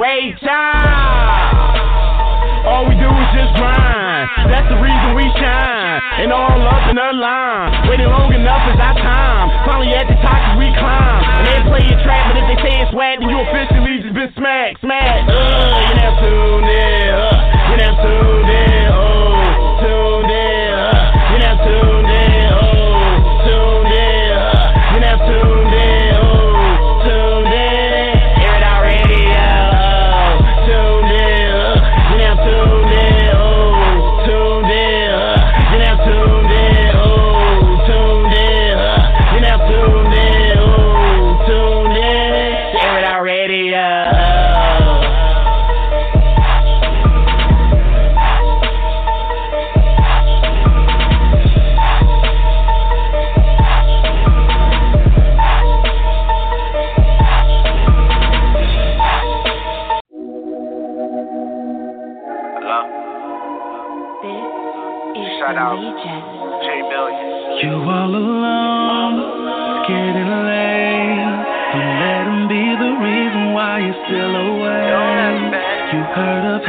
it, wait time. All we do is just grind. That's the reason we shine. And all up in the line. Waiting long enough is our time. Finally at the top we climb. And they play your track, but if they say it's whack, then you officially just been smacked, smacked. Uh, you now tuned in. Uh, you now tuned in. Oh,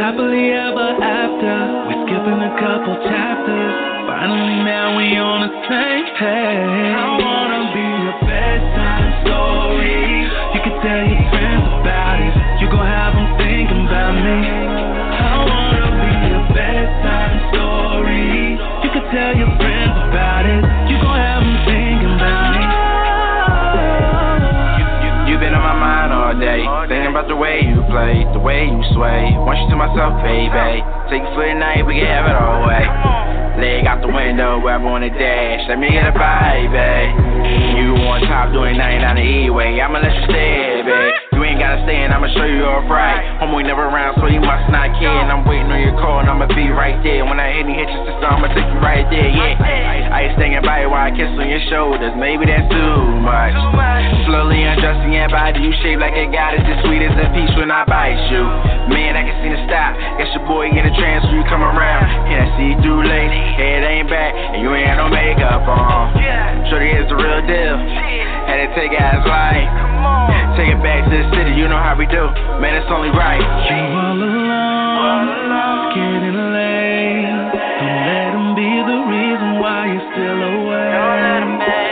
happily ever after. We're skipping a couple chapters. Finally, now we on the same page. About the way you play, the way you sway. Want you to myself, baby. Take it for the night, we can have it all way. Leg out the window, wherever on the dash. Let me get a bite, babe. Eh. You on top doing 99 the E-way. I'ma let you stay, babe. You gotta stay and I'ma show you off right. Homeboy never around, so you must not care. And I'm waiting on your call and I'ma be right there. When I hit and hit your sister, I'ma take you right there, yeah. I ain't staying by while I kiss on your shoulders. Maybe that's too much. Slowly undressing your body, you shape like a goddess, as sweet as a peach when I bite you. Man, I can see the stop. Guess your boy in a trance when you come around. Yeah, I see you through late, head ain't back, and you ain't had no makeup on. Shorty is the real deal. Had to take it as light. Take it back to the city, you know how we do. Man, it's only right. You all alone, scared and late. Don't let him be the reason why you're still away.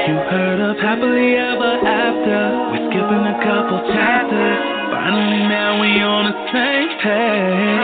You heard of happily ever after. We're skipping a couple chapters. Finally, now we on the same page.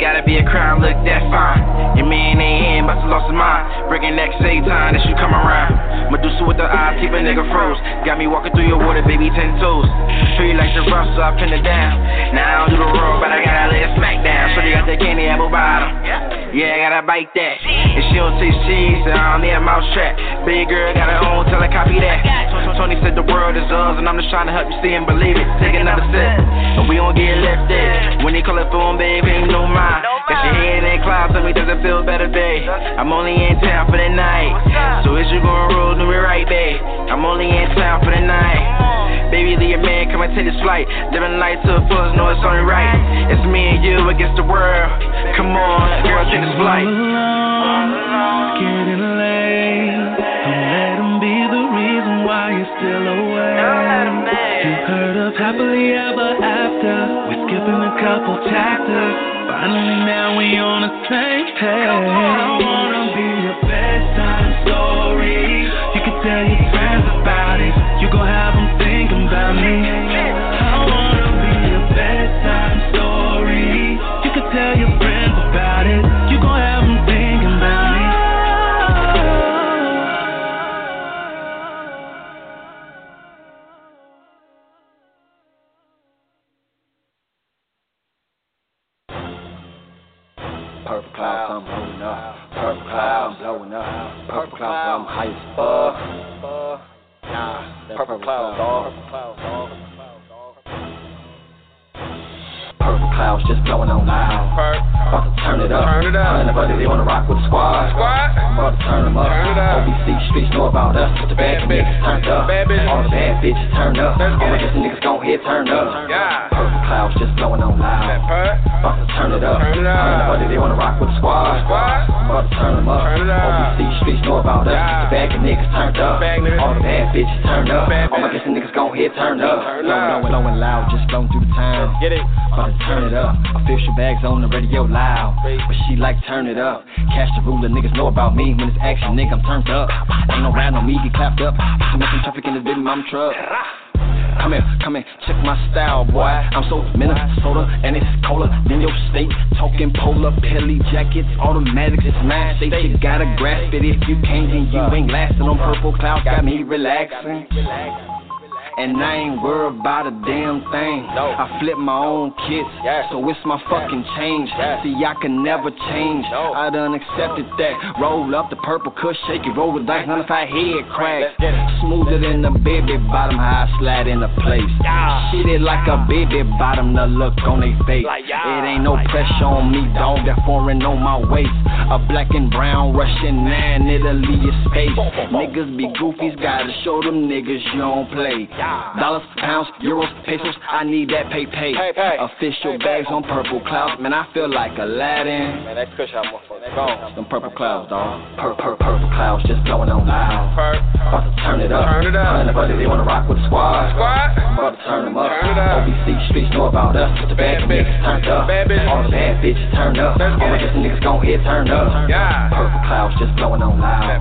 Gotta be a crowd, look that fine. Your man ain't in, have lost his mind. Breaking neck, same time that you come around. Medusa with the eyes, keep a nigga froze. Got me walking through your water, baby, ten toes. Feel like the rough, so I pin it down. Now I don't do the roll, but I gotta lay a smack down. So they got that candy apple bottom. Yeah, I gotta bite that. If she don't taste cheese, then I don't need a mouse trap. Big girl got her own, tell her copy that. Tony said the world is ours, and I'm just trying to help you see and believe it. Take another sip, but we don't get lifted. When they call it phone, baby, ain't no mind. Got your head in clouds, tell me does it feel better, babe? I'm only in town for the night, so is you gonna roll, do me right, babe? I'm only in town for the night. Baby, leave your man, come and take this flight. Living life to the fullest, know it's only right. It's me and you against the world. Come on, girl, take this flight. Scared and late. Don't let him be the reason why you're still away. You heard of happily ever after. We're skipping couple chapters. Finally, now we on the same page. I wanna be your bedtime story. You can tell your clouds, I'm blowing up. Purple clouds, I'm blowing up. Purple clouds, I'm high as fuck. Nah, that purple clouds, dog. Purple clouds just blowing on loud. About to turn it up. Turn it up. Anybody they wanna rock with the squad. Squad. About to turn them up. Turn it up. OBC streets know about us. The bad Bad niggas bitches. turned up. Bad bitches. All the bad bitches turned up. All the niggas gon' hit turned up. Yeah. Purple clouds just blowing on loud. About to turn it up. Turn it up. Anybody they wanna rock with the squad. Squad. About to turn them up. Turn it up. OBC streets know about us. Yeah. The bag of niggas turned up. Bag niggas. All the bad bitches turned up. Bad All my guessing niggas gon' hit turned up. Turn Blowing, up. blowing, blowing loud, just blowing through the town. Get it. About to turn it up. Official bags on the radio loud. But she like turn it up. Cash the ruler, niggas know about me. When it's action, nigga, I'm turned up. Ain't no ride on me, get clapped up. I'm some traffic in the big mom truck. Come here, come here, check my style, boy. I'm so Minnesota and it's colder than your state. Talking polar, pilly jackets, automatics, it's mine. State you gotta grasp it. If you can't, then you ain't lasting on purple clouds. Got me relaxing. And I ain't worried about a damn thing. No. I flip my own kids, Yes. so it's my fucking change. Yes. See, I can never change. No. I done accepted that. Roll up the purple kush, shake it, roll the dice, none if I head crack. Smoother than the baby bottom, how I slide in the place. Yeah. Shit it like a baby bottom, the look on they face. Like, yeah. It ain't no Like, pressure on me, dog. That foreign on my waist. A black and brown Russian man, it'll leave your boom. Niggas be goofies, gotta show them niggas you don't play. Yeah. Dollars, pounds, euros, pesos, I need that pay pay. Pay, pay. Official Pay, bags on purple clouds, man, I feel like Aladdin. Man, that kush out motherfucker. Gone. Them purple clouds, dog. Pur- pur- purple clouds just blowing on loud. Part. About to turn it up. Turn it up. Anybody they wanna rock with the squad. Squad. About to turn them up. Turn it up. OBC streets know about us. The bad Bad bitches. turned up. Bad bitches. All the bad bitches turned up. Let's All just niggas gon' hit turned up. Yeah. Purple clouds just blowing on loud.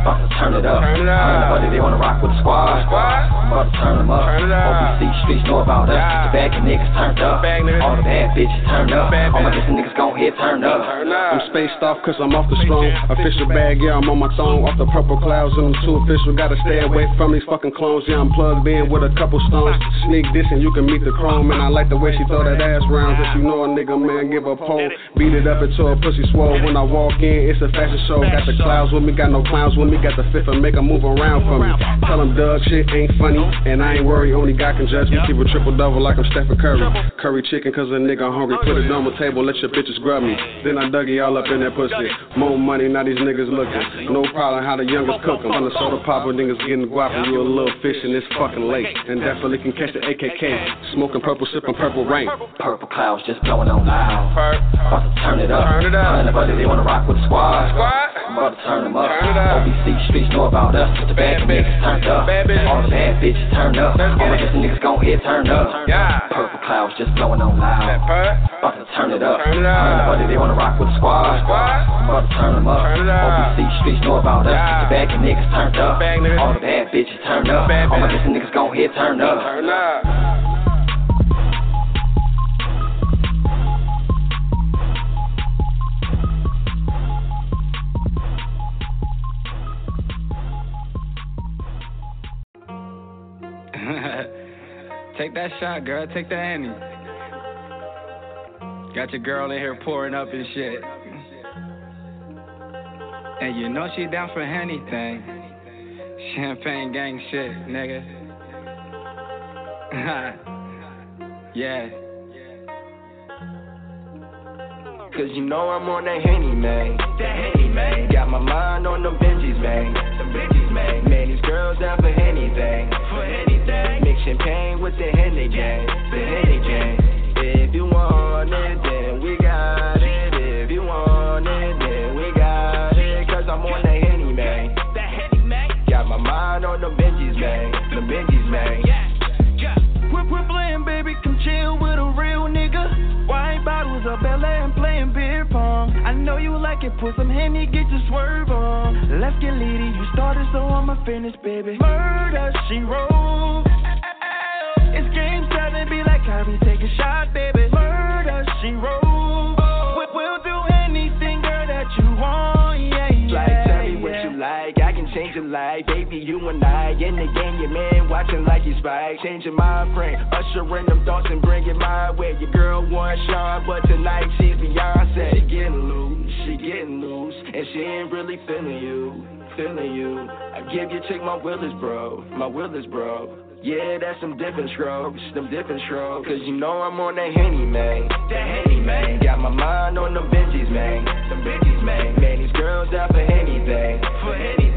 About to turn it up. Turn it up. Anybody they wanna rock with the squad. Squad. About to turn them up. Turn it up. OBC streets know about us. Yeah. The bad niggas turned up. Bad niggas. All the bad bitches turned up. Bad All my bitches. just niggas gon' hit turned up. Turn up. I'm spaced off cause I'm off the strong. Official bag, yeah, I'm on my thong. Off the purple clouds and I'm too official. Gotta stay away from these fucking clones. Yeah, I'm plugged in with a couple stones. Sneak this and you can meet the chrome. And I like the way she throw that ass round. Cause you know a nigga, man, give a pole. Beat it up until a pussy swole. When I walk in, it's a fashion show. Got the clouds with me, got no clowns with me. Got the fifth and make 'em move around for me. Tell 'em Doug shit ain't funny. And I ain't worried, only God can judge me. Keep a triple double like I'm Stephen Curry. Curry chicken cause a nigga hungry. Put it on the table, let your bitches grub me. Then I dug it all up in that pussy. More money, now these niggas looking. No problem how the youngest cook 'em. From the soda popper, niggas getting guapa. You a little fish and it's fucking late. And definitely can catch the AKK. Smoking purple, sipping purple rain. Purple clouds just blowing on loud. Part. About to turn it up. Turn it up. Anybody they wanna rock with the squad. Squad. About to turn them up. Turn it up. OBC streets know about us. The bad Bad niggas bitches. turned up. Bad bitches. All the bad bitches turned up. All get my it. niggas gon' hit turned up. Yeah. Purple clouds just blowing on loud. About to turn it up. Turn it up. They wanna rock with the squad. About to turn them up. Turn it up. OBC streets know about us. The bad niggas turned up. All the bad bitches turned up. All my just niggas gon' hit turned up. Turn up. Take that shot, girl. Take that Annie. Got your girl in here pouring up and shit. And you know she down for anything. Champagne gang shit, nigga. yeah. Cause you know I'm on that Henny, man. That Henny, man. Got my mind on them Benjis, man. The Benjis, man. Man, these girls down for anything. For anything. Mix champagne with the Henny gang. The Henny gang. If you want it, then we got it. If you want it, then we got it. Cause I'm on that Henny, man. That Henny, man. Got my mind on them Benjis, man. The pocket, put some Henny, get your swerve on. Let's get litty, you started, so I'ma finish, baby. Murder, she wrote. It's game seven, be like Kyrie, take a shot, baby. Murder, she wrote. We'll do anything, girl, that you want, yeah, yeah. Like, tell me what you like, I can change your life. You and I in the game, your man watching like he's right. Changing my frame, ushering them thoughts and bringing my way. Your girl want Sean, but tonight she's Beyonce. She getting loose, she getting loose, and she ain't really feeling you, feeling you. I give your chick my Willis, bro, my Willis, bro. Yeah, that's some different strokes, them different strokes. Cause you know I'm on that Henny, man. That Henny, man. Got my mind on them Benjis, man. Them Benjis, man. Man, these girls out for anything. For anything.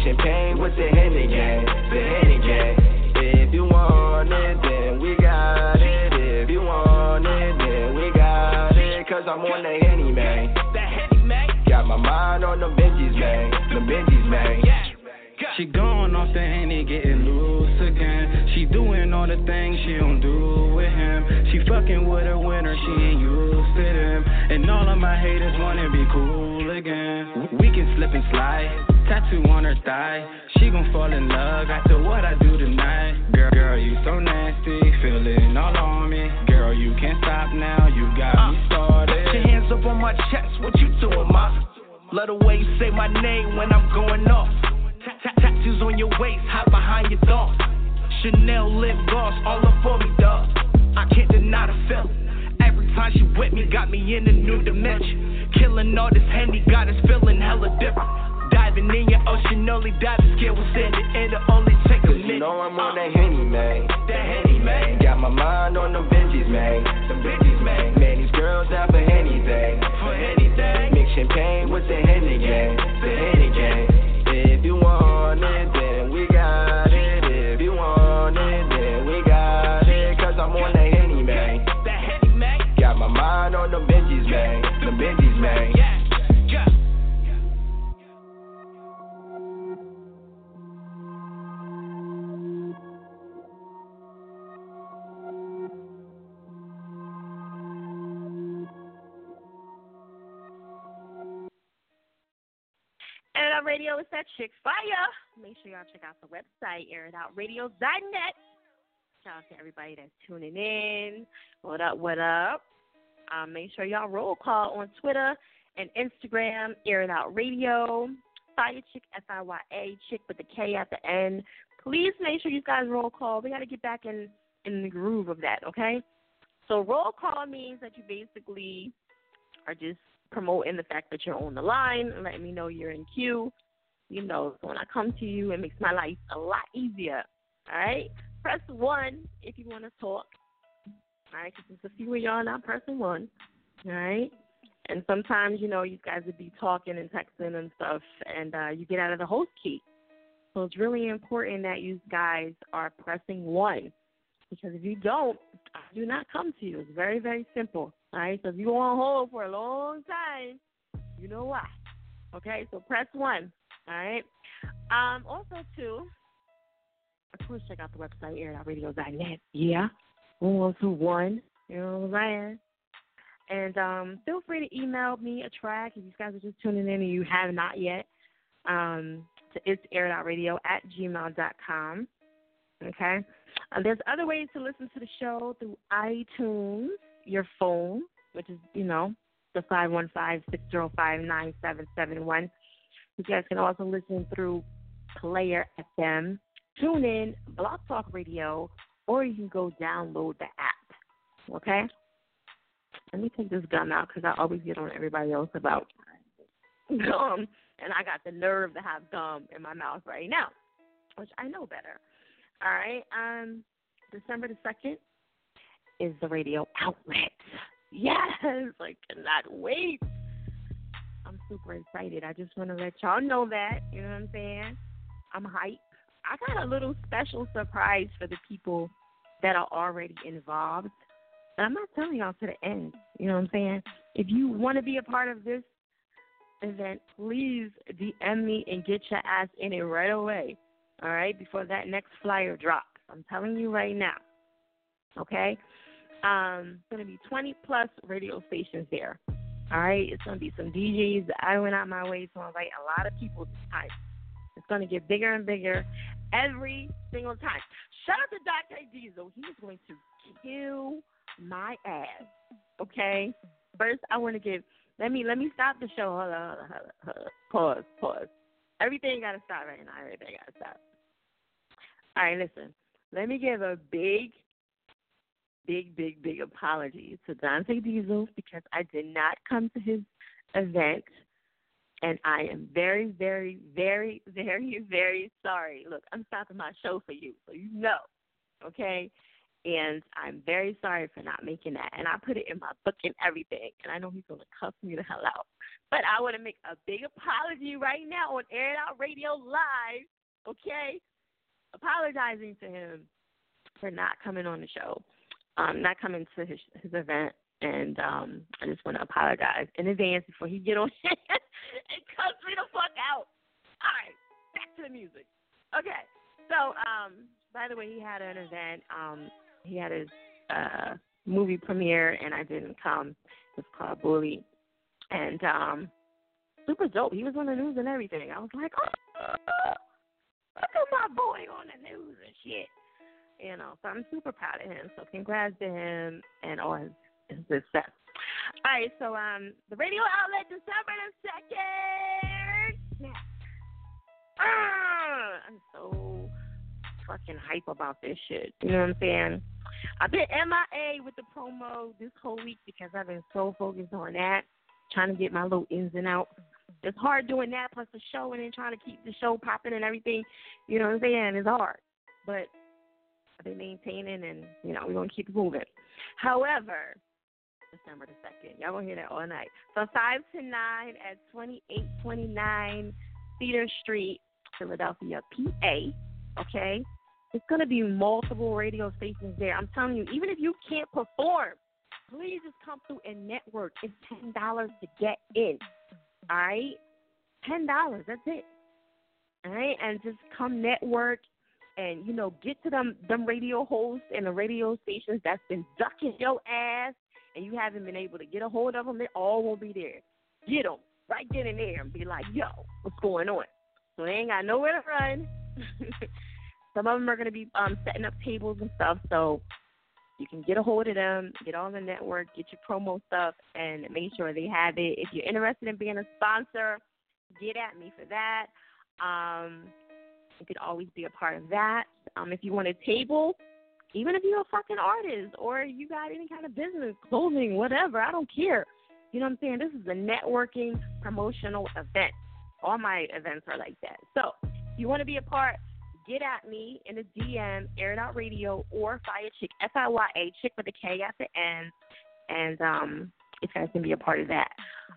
Mix champagne with the Henny gang. The Henny gang. If you want it, then we got it. If you want it, then we got it. Cause I'm on the Henny, man. That Henny, man. Got my mind on the Benjis, man. The Benjis, man. She going off the henny, getting loose again. She doing all the things she don't do with him. She fucking with a winner, she ain't used to them. And all of my haters wanna be cool again. We can slip and slide, tattoo on her thigh. She gon' fall in love after what I do tonight. Girl, girl, you so nasty, feeling all on me. Girl, you can't stop now, you got me uh, started. Put your hands up on my chest, what you doing, ma? Love the way you say my name when I'm going off. Tattoos on your waist, hot behind your thoughts. Chanel lip gloss, all up for me, dog. I can't deny the feeling. Every time she with me, got me in a new dimension. Killing all this handy, got us feeling hella different. Diving in your ocean, only diving skill was in it. It'll only take a minute. you know I'm on that Henny, uh, man. That Henny, man. Got my mind on them Benjis, man. Them bitches, man. Man, these girls out for anything. For anything. Mix champagne with the Henny gang. The Henny Out Radio is that chick fire. Make sure y'all check out the website, airitoutradio.net. Shout out to everybody that's tuning in. What up, what up? Um, make sure y'all roll call on Twitter and Instagram, Air It Out Radio. Fire Chick, F I Y A, Chick with the K at the end. Please make sure you guys roll call. We got to get back in, in the groove of that, okay? So, roll call means that you basically are just promoting the fact that you're on the line and letting me know you're in queue. You know, so when I come to you, it makes my life a lot easier. All right? Press one if you want to talk. All right? Because there's a few of y'all not pressing one. All right? And sometimes, you know, you guys would be talking and texting and stuff, and uh, you get out of the host key. So it's really important that you guys are pressing one. Because if you don't, I do not come to you. It's very, very simple. All right. So if you on hold for a long time, you know why. Okay. So press one. All right. Um. Also, too, of course, check out the website airitoutradio.net. Yeah. One two one. You know what I'm saying? And um, feel free to email me a track if you guys are just tuning in and you have not yet. Um, to it's airitoutradio at gmail.com. Okay. Uh, there's other ways to listen to the show through iTunes, your phone, which is, you know, the 515-605-9771. You guys can also listen through Player FM, TuneIn, Blog Talk Radio, or you can go download the app. Okay? Let me take this gum out because I always get on everybody else about gum, and I got the nerve to have gum in my mouth right now, which I know better. All right. Um, December the second is the radio outlet. Yes, I cannot wait. I'm super excited. I just want to let y'all know that. You know what I'm saying? I'm hyped. I got a little special surprise for the people that are already involved. And I'm not telling y'all to the end. You know what I'm saying? If you want to be a part of this event, please DM me and get your ass in it right away all right, before that next flyer drops. I'm telling you right now. Okay? Um, it's going to be 20 plus radio stations there. All right, it's gonna be some DJs. I went out my way to invite a lot of people this time. It's gonna get bigger and bigger every single time. Shout out to Dr. Diesel. He's going to kill my ass. Okay. First, I want to give. Let me let me stop the show. Hold on, hold on, hold on, hold on. Pause, pause. Everything got to stop right now. Everything got to stop. All right, listen. Let me give a big, big, big, big apology to Dante Diesel because I did not come to his event. And I am very, very, very, very, very sorry. Look, I'm stopping my show for you, so you know, okay? And I'm very sorry for not making that. And I put it in my book and everything. And I know he's going to cuss me the hell out. But I want to make a big apology right now on Air It Out Radio Live, okay? Apologizing to him for not coming on the show, um, not coming to his, his event. And um, I just want to apologize in advance before he get on and cuss me the fuck out. All right, back to the music. Okay, so um, by the way, he had an event. Um, he had his uh, movie premiere, and I didn't come. It's called Bully, and um, super dope. He was on the news and everything. I was like, oh, look at my boy on the news and shit. You know, so I'm super proud of him. So congrats to him and all his, success. All right, so um, the radio outlet December the second. Ah, I'm so fucking hype about this shit. You know what I'm saying? I've been MIA with the promo this whole week because I've been so focused on that, trying to get my little ins and outs. It's hard doing that plus the show and then trying to keep the show popping and everything. You know what I'm saying? It's hard, but I've been maintaining and you know we're gonna keep moving. However, December the second, y'all gonna hear that all night. So five to nine at twenty eight twenty nine Cedar Street, Philadelphia, PA. Okay, it's going to be multiple radio stations there. I'm telling you, even if you can't perform, please just come through and network. It's ten dollars to get in. All right, ten dollars. That's it. All right, and just come network and you know get to them them radio hosts and the radio stations that's been ducking your ass and you haven't been able to get a hold of them. They all will be there. Get them right then and there and be like, yo, what's going on? So they ain't got nowhere to run. Some of them are going to be um, setting up tables and stuff, so you can get a hold of them, get on the network, get your promo stuff, and make sure they have it. If you're interested in being a sponsor, get at me for that. Um, you could always be a part of that. Um, if you want a table, even if you're a fucking artist or you got any kind of business, clothing, whatever, I don't care. You know what I'm saying? This is a networking promotional event. All my events are like that. So if you want to be a part, get at me in the DM, Air It Out Radio, or Fire Chick, F I Y A, Chick with a K at the end, and um, you guys can be a part of that.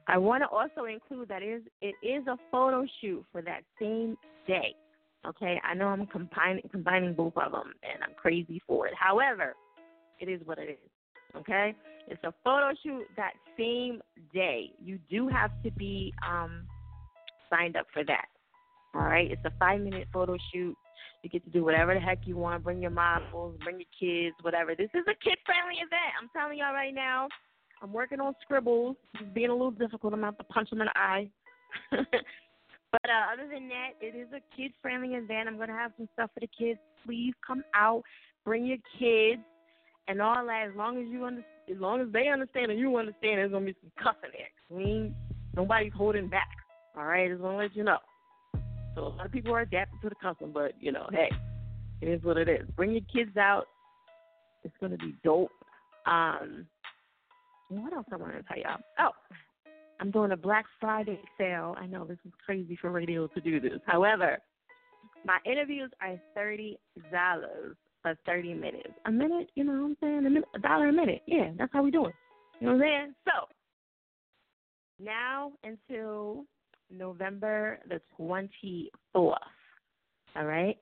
I want to also include that is, it is a photo shoot for that same day. Okay, I know I'm combining combining both of them, and I'm crazy for it. However, it is what it is. Okay, it's a photo shoot that same day. You do have to be um, signed up for that. All right, it's a five minute photo shoot. You get to do whatever the heck you want. Bring your models, bring your kids, whatever. This is a kid friendly event. I'm telling y'all right now. I'm working on scribbles. It's being a little difficult. I'm going to punch them in the eye. but uh, other than that, it is a kid friendly event. I'm going to have some stuff for the kids. Please come out. Bring your kids and all that. As long as you understand, as long as they understand and you understand, there's going to be some cussing there. I mean, nobody's holding back. All right, just want to let you know. So a lot of people are adapting to the custom, but you know, hey, it is what it is. Bring your kids out. It's gonna be dope. Um, what else I want to tell y'all? Oh, I'm doing a Black Friday sale. I know this is crazy for radio to do this. However, my interviews are thirty dollars for thirty minutes. A minute, you know what I'm saying? A, minute, a dollar a minute. Yeah, that's how we doing. You know what I'm saying? So now until November the 24th. All right.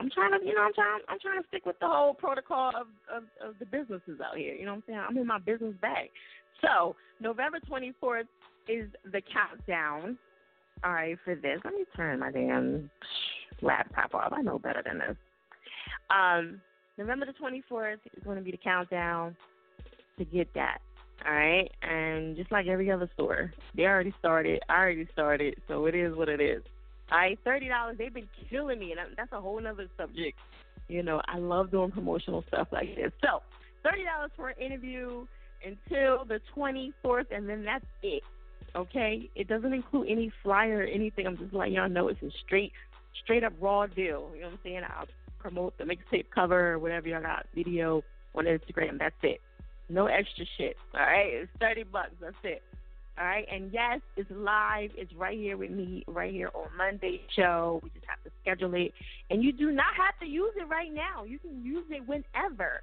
I'm trying to, you know, I'm trying, I'm trying to stick with the whole protocol of, of, of the businesses out here. You know what I'm saying? I'm in my business bag. So November 24th is the countdown. All right, for this, let me turn my damn laptop off. I know better than this. Um, November the 24th is going to be the countdown to get that All right, and just like every other store, they already started. I already started, so it is what it is. All right, thirty dollars. They've been killing me, and that's a whole other subject. You know, I love doing promotional stuff like this. So, thirty dollars for an interview until the twenty fourth, and then that's it. Okay, it doesn't include any flyer or anything. I'm just letting y'all know it's a straight, straight up raw deal. You know what I'm saying? I'll promote the mixtape cover or whatever y'all got video on Instagram. That's it. No extra shit. All right, it's thirty bucks. That's it. All right, and yes, it's live. It's right here with me, right here on Monday show. We just have to schedule it, and you do not have to use it right now. You can use it whenever.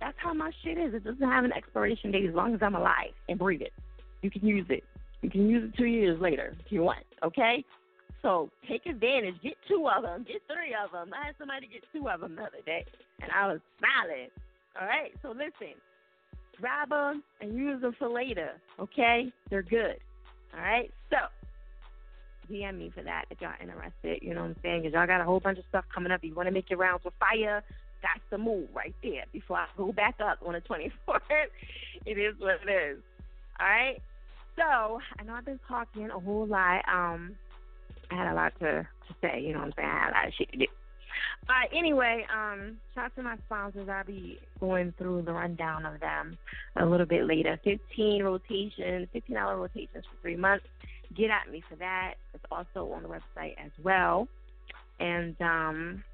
That's how my shit is. It doesn't have an expiration date as long as I'm alive and breathe it. You can use it. You can use it two years later if you want. Okay. So take advantage. Get two of them. Get three of them. I had somebody get two of them the other day, and I was smiling. All right. So listen grab them and use them for later. Okay, they're good. All right, so DM me for that if y'all interested. You know what I'm saying? Cause y'all got a whole bunch of stuff coming up. You want to make your rounds with fire? That's the move right there. Before I go back up on the 24th, it is what it is. All right. So I know I've been talking a whole lot. Um, I had a lot to to say. You know what I'm saying? I had a lot of shit to do. Right, anyway, um, shout out to my sponsors. I'll be going through the rundown of them a little bit later. 15 rotations, $15 rotations for three months. Get at me for that. It's also on the website as well. And um,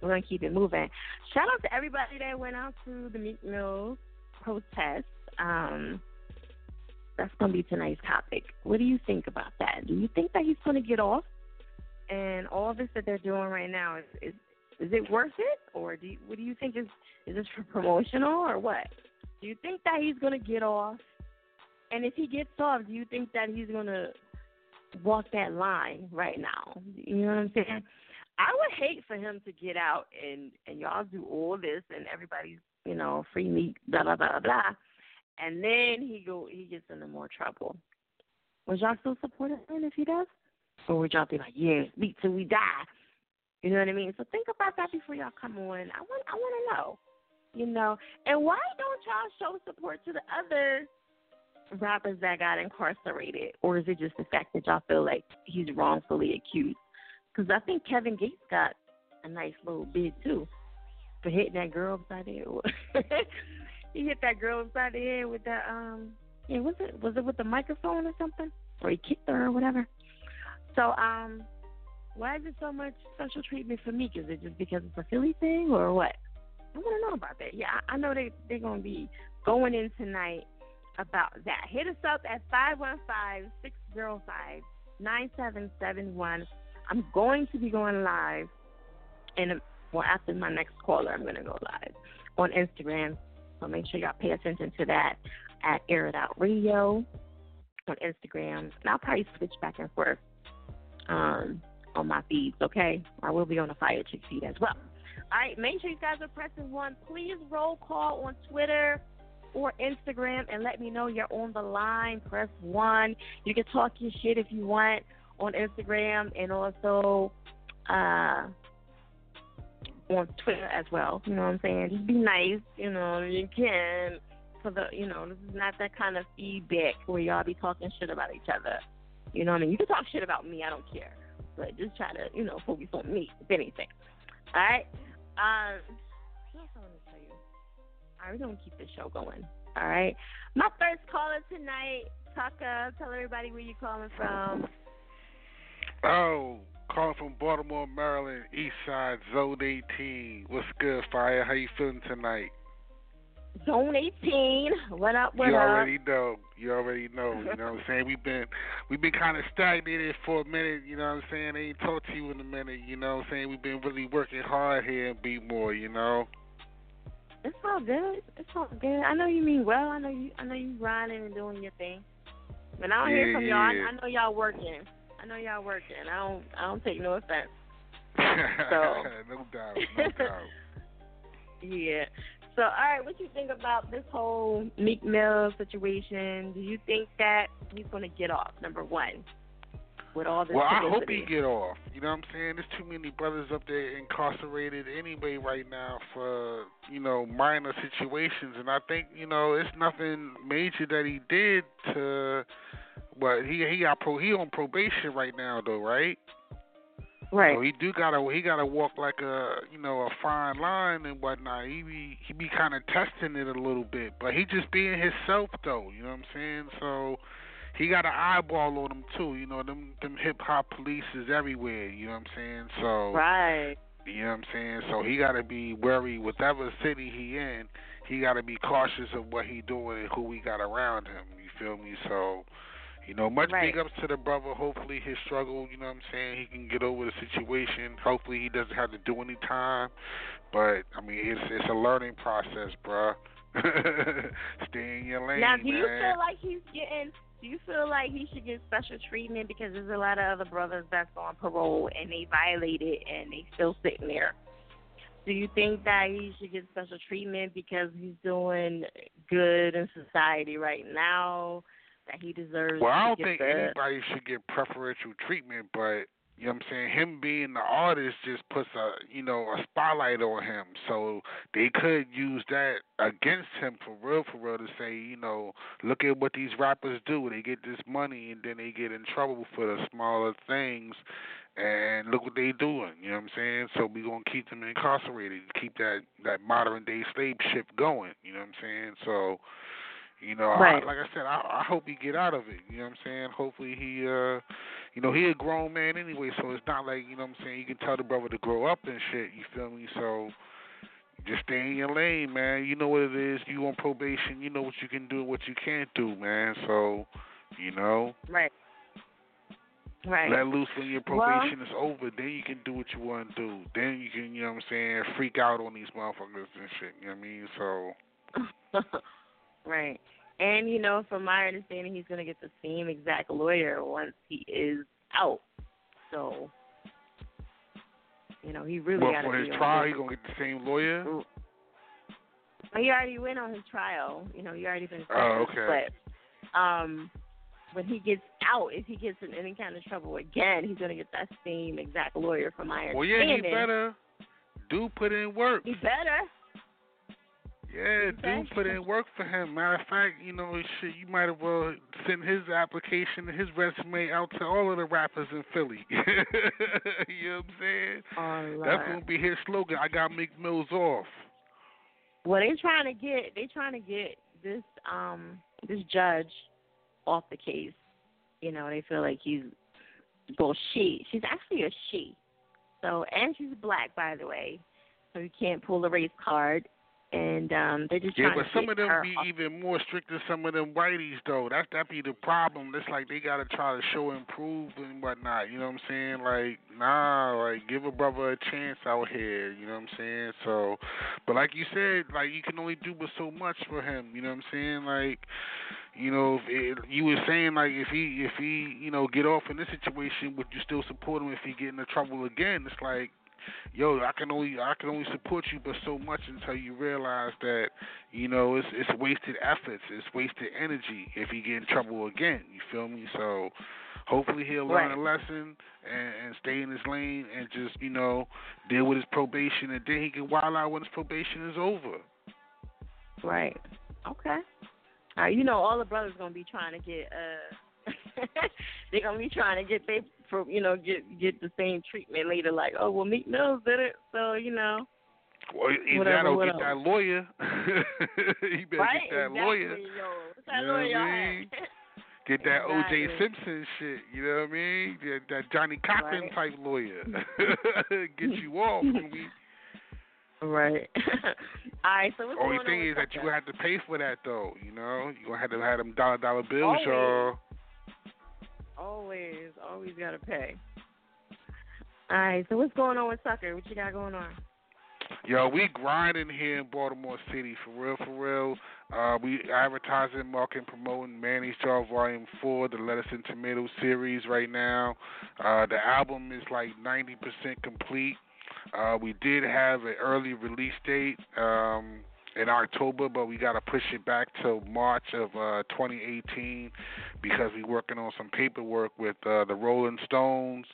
we're going to keep it moving. Shout out to everybody that went out to the Meek Mill protest. Um, that's going to be tonight's topic. What do you think about that? Do you think that he's going to get off? and all this that they're doing right now is is is it worth it or do you, what do you think is is this for promotional or what? Do you think that he's gonna get off? And if he gets off, do you think that he's gonna walk that line right now? You know what I'm saying? I would hate for him to get out and and y'all do all this and everybody's you know free Meek blah blah blah blah, and then he go he gets into more trouble. Would y'all still support him if he does? Or would y'all be like, yeah, beat till we die? You know what I mean? So think about that before y'all come on. I want I want to know, you know. And why don't y'all show support to the other rappers that got incarcerated, or is it just the fact that y'all feel like he's wrongfully accused? Because I think Kevin Gates got a nice little bid too for hitting that girl upside the head. he hit that girl upside the head with that um yeah was it was it with the microphone or something or he kicked her or whatever so, um, why is it so much special treatment for Meek? Is it just because it's a Philly thing or what? I want to know about that. Yeah, I know they they're gonna be going in tonight about that. Hit us up at five one five six zero five nine seven seven one. I'm going to be going live, and well, after my next caller, I'm gonna go live on Instagram. So make sure y'all pay attention to that at Air It Out Radio on Instagram, and I'll probably switch back and forth um, on my feeds, okay? I will be on the Fire Chick feed as well. All right, make sure you guys are pressing one. Please roll call on Twitter or Instagram and let me know you're on the line. Press one. You can talk your shit if you want on Instagram and also uh, on Twitter as well. You know what I'm saying? Just be nice. You know, you can. For the, you know, this is not that kind of feedback where y'all be talking shit about each other. You know what I mean? You can talk shit about me, I don't care. But just try to, you know, focus on me, if anything. All right? Um, what else I want to tell you? All right, we're going to keep the show going. All right? My first caller tonight, Tucker, tell everybody where you're calling from. Oh, calling from Baltimore, Maryland, East Side, Zone 18. What's good, Fire? How you feeling tonight? Zone 18. What up? What up? you up? already know. You already know. You know what I'm saying? We've been we've been kind of stagnated for a minute. You know what I'm saying? I ain't talked to you in a minute. You know what I'm saying? We've been really working hard here and be more. You know. It's all good. It's all good. I know you mean well. I know you. I know you grinding and doing your thing. But I don't yeah, hear from y'all. I. I know y'all working. I know y'all working. I don't. I don't take no offense. So. no doubt. No doubt. Yeah. So, all right, what you think about this whole Meek Mill situation? Do you think that he's going to get off? Number one. with all this Well, I hope he get off. You know what I'm saying? There's too many brothers up there incarcerated anyway right now for you know minor situations, and I think you know it's nothing major that he did to. But he he got pro he on probation right now though, right? Right. So he do gotta he gotta walk like a you know a fine line and whatnot. He be he be kind of testing it a little bit, but he just being himself though. You know what I'm saying? So he got an eyeball on him too. You know them them hip hop police is everywhere. You know what I'm saying? So Right. you know what I'm saying? So he got to be wary, whatever city he in. He got to be cautious of what he doing and who he got around him. You feel me? So, you know, much Right. big ups to the brother. Hopefully his struggle, you know what I'm saying, he can get over the situation. Hopefully he doesn't have to do any time. But I mean, it's it's a learning process, bruh. Stay in your lane, Now, do you feel like he's getting? Do you feel like he should get special treatment because there's a lot of other brothers that's on parole and they violated and they still sitting there? Do you think that he should get special treatment because he's doing good in society right now? That he deserves. Well, I don't think the, anybody should get preferential treatment, but you know what I'm saying, him being the artist just puts a you know, a spotlight on him. So they could use that against him for real for real to say, you know, look at what these rappers do. They get this money and then they get in trouble for the smaller things and look what they doing, you know what I'm saying? So we gonna keep them incarcerated, keep that that modern day slave ship going, you know what I'm saying? So you know, Right. I, like I said, I, I hope he get out of it. You know what I'm saying? Hopefully he, uh, you know, he a grown man anyway, so it's not like you know what I'm saying. You can tell the brother to grow up and shit. You feel me? So just stay in your lane, man. You know what it is. You on probation. You know what you can do, and what you can't do, man. So, you know, right. Right. let loose when your Well- probation is over. Then you can do what you want to do. Then you can, you know what I'm saying, freak out on these motherfuckers and shit. You know what I mean? So. right. And you know, from my understanding, he's gonna get the same exact lawyer once he is out. So, you know, he really well, got to for his trial, his- he gonna get the same lawyer. Well, he already went on his trial. You know, he already been Oh, sentenced. okay. But um, when he gets out, if he gets in any kind of trouble again, he's gonna get that same exact lawyer. From my Well, yeah, he better do put in work. He better. Yeah, Okay. do put in work for him. Matter of fact, you know, shit, you might have well send his application and his resume out to all of the rappers in Philly. you know what I'm saying? That's gonna be his slogan. I got Mick Mills off. Well, they trying to get they trying to get this um this judge off the case. You know, they feel like he's well she she's actually a she. So and she's black by the way. So you can't pull the race card. And um they're just Yeah, but to some of them be off- even more strict than some of them whiteys though. That that be the problem. It's like they gotta try to show improve and whatnot. You know what I'm saying? Like, nah, like give a brother a chance out here. You know what I'm saying? So, but like you said, like you can only do but so much for him. You know what I'm saying? Like, you know, if it, you were saying like if he if he you know get off in this situation, would you still support him if he get into trouble again? It's like yo, I can only I can only support you but so much until you realize that you know it's it's wasted efforts, it's wasted energy if he get in trouble again. You feel me? So hopefully he'll learn Right. a lesson and, and stay in his lane and just you know deal with his probation and then he can wild out when his probation is over. Right. Okay. Uh, you know, all the brothers gonna be trying to get uh they're gonna be trying to get they for you know, get get the same treatment later, like, oh well Meek Mills did it, so you know. Well, either Whatever, whatever. get that lawyer. he better right? get that exactly, lawyer. Yo. What's that You know lawyer what I mean? Get that O.J. Simpson shit, you know what I mean? That, that Johnnie Cochran Right. type lawyer. Get you off, homie. Right. All right, so what's Only thing on is that you gonna have to pay for that though, you know? You gonna have to have them dollar dollar bills, Always. y'all. Always, always gotta pay. All right, so what's going on with Tucker? What you got going on? Yo, we grinding here in Baltimore City for real, for real. Uh, we advertising, marketing, promoting Manny's Jar Volume Four, the Lettuce and Tomato series right now. Uh, the album is like ninety percent complete. Uh, we did have an early release date. Um, in October, but we got to push it back till March of uh, 2018 because we're working on some paperwork with uh, the Rolling Stones,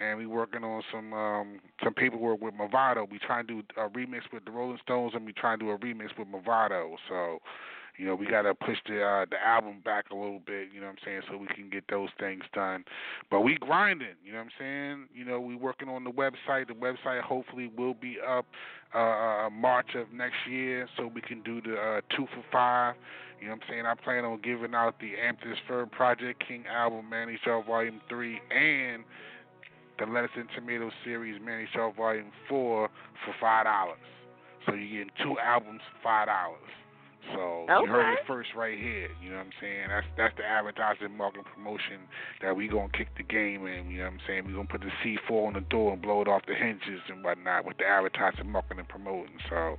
and we're working on some um, some paperwork with Movado. We try and do a remix with the Rolling Stones, and we try and do a remix with Movado. So you know, we got to push the uh, the album back a little bit, you know what I'm saying, so we can get those things done. But we grinding, you know what I'm saying? You know, we working on the website. The website hopefully will be up uh, uh March of next year, so we can do the uh, two for five. You know what I'm saying? I plan on giving out the Amethyst Fur Project King album, Manny Shaw Volume 3, and the Lettuce and Tomato series, Manny Shaw Volume 4, for $5. So you're getting two albums for $5. So okay. you heard it first right here. You know what I'm saying? That's that's the advertising, marketing, promotion that we gonna kick the game in. You know what I'm saying? We gonna put the C4 on the door and blow it off the hinges and whatnot with the advertising, marketing, and promoting. So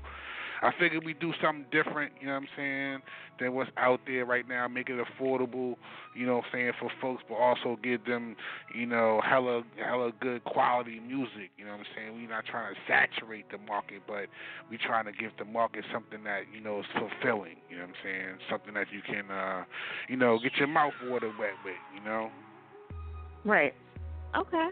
I figured we do something different, you know what I'm saying, than what's out there right now, make it affordable, you know what I'm saying, for folks, but also give them, you know, hella hella good quality music, you know what I'm saying? We're not trying to saturate the market, but we trying to give the market something that, you know, is fulfilling, you know what I'm saying? Something that you can uh, you know, get your mouth water wet with, you know? Right. Okay.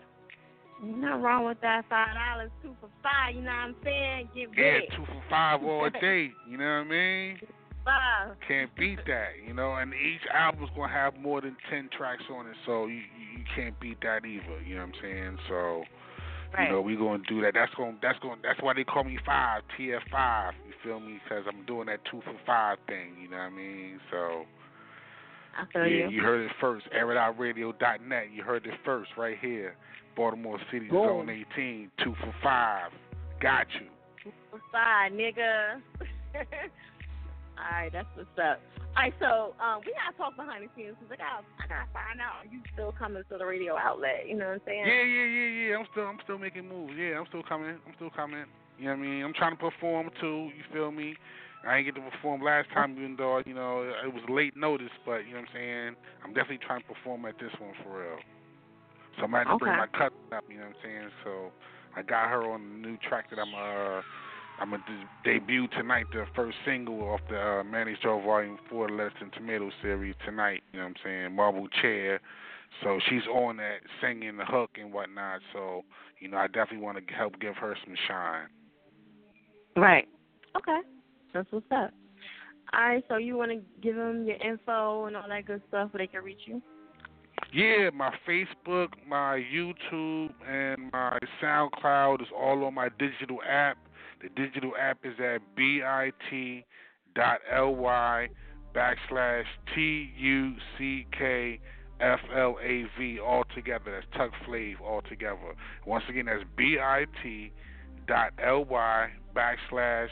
Nothing wrong with that. Five dollars, two for five. You know what I'm saying? Get yeah, two for five all day. You know what I mean? Five. Can't beat that. You know, and each album's gonna have more than ten tracks on it, so you you can't beat that either. You know what I'm saying? So. Right. You know, we gonna do that. That's gonna That's gonna That's why they call me Five TF Five. You feel me? Because I'm doing that two for five thing. You know what I mean? So. I feel yeah, you. you heard it first. AirItOutRadio.net. You heard it first right here. Baltimore City Boom. Zone 18, two for five. Got you. Two for five, nigga. All right, that's what's up. All right, so um, we gotta talk behind the scenes because I gotta, I gotta find out are you still coming to the radio outlet. You know what I'm saying? Yeah, yeah, yeah, yeah. I'm still, I'm still making moves. Yeah, I'm still coming. I'm still coming. You know what I mean? I'm trying to perform too. You feel me? I didn't get to perform last time, even though you know it was late notice. But you know what I'm saying? I'm definitely trying to perform at this one for real. So I'm have to bring my cousin up. You know what I'm saying? So I got her on the new track that I'm uh I'm gonna debut tonight, the first single off the uh, Manny Show Volume Four Lettuce and Tomato series tonight. You know what I'm saying? Marble Chair. So she's on that singing the hook and whatnot. So you know I definitely want to help give her some shine. Right. Okay. That's what's up. All right, so you want to give them your info and all that good stuff where they can reach you? Yeah, my Facebook, my YouTube, and my SoundCloud is all on my digital app. The digital app is at bit.ly backslash T U C K F L A V all together. That's Tuck Flav all together. Once again, that's bit.ly backslash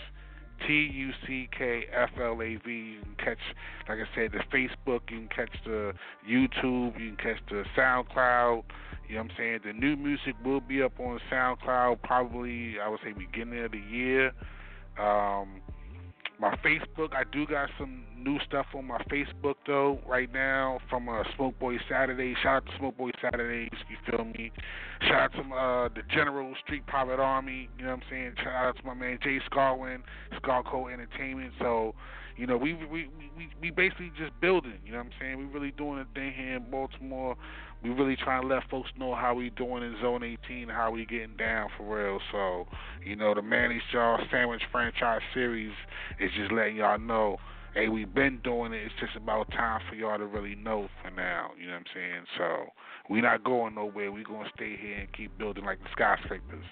T U C K F L A V. You can catch, like I said, the Facebook. You can catch the YouTube. You can catch the SoundCloud. You know what I'm saying? The new music will be up on SoundCloud probably, I would say, beginning of the year. Um, my Facebook, I do got some new stuff on my Facebook though right now from uh, Smoke Boy Saturday. Shout out to Smoke Boy Saturdays, you feel me? Shout out to uh, the General Street Private Army, you know what I'm saying? Shout out to my man Jay Scarwin, Scarco Entertainment. So, you know, we we we we basically just building, you know what I'm saying? We really doing a thing here in Baltimore. We really trying to let folks know how we doing in Zone 18, how we getting down for real. So, you know, the Manny Shaw Sandwich Franchise Series is just letting y'all know, hey, we've been doing it. It's just about time for y'all to really know for now. You know what I'm saying? So, we not going nowhere. we going to stay here and keep building like the skyscrapers.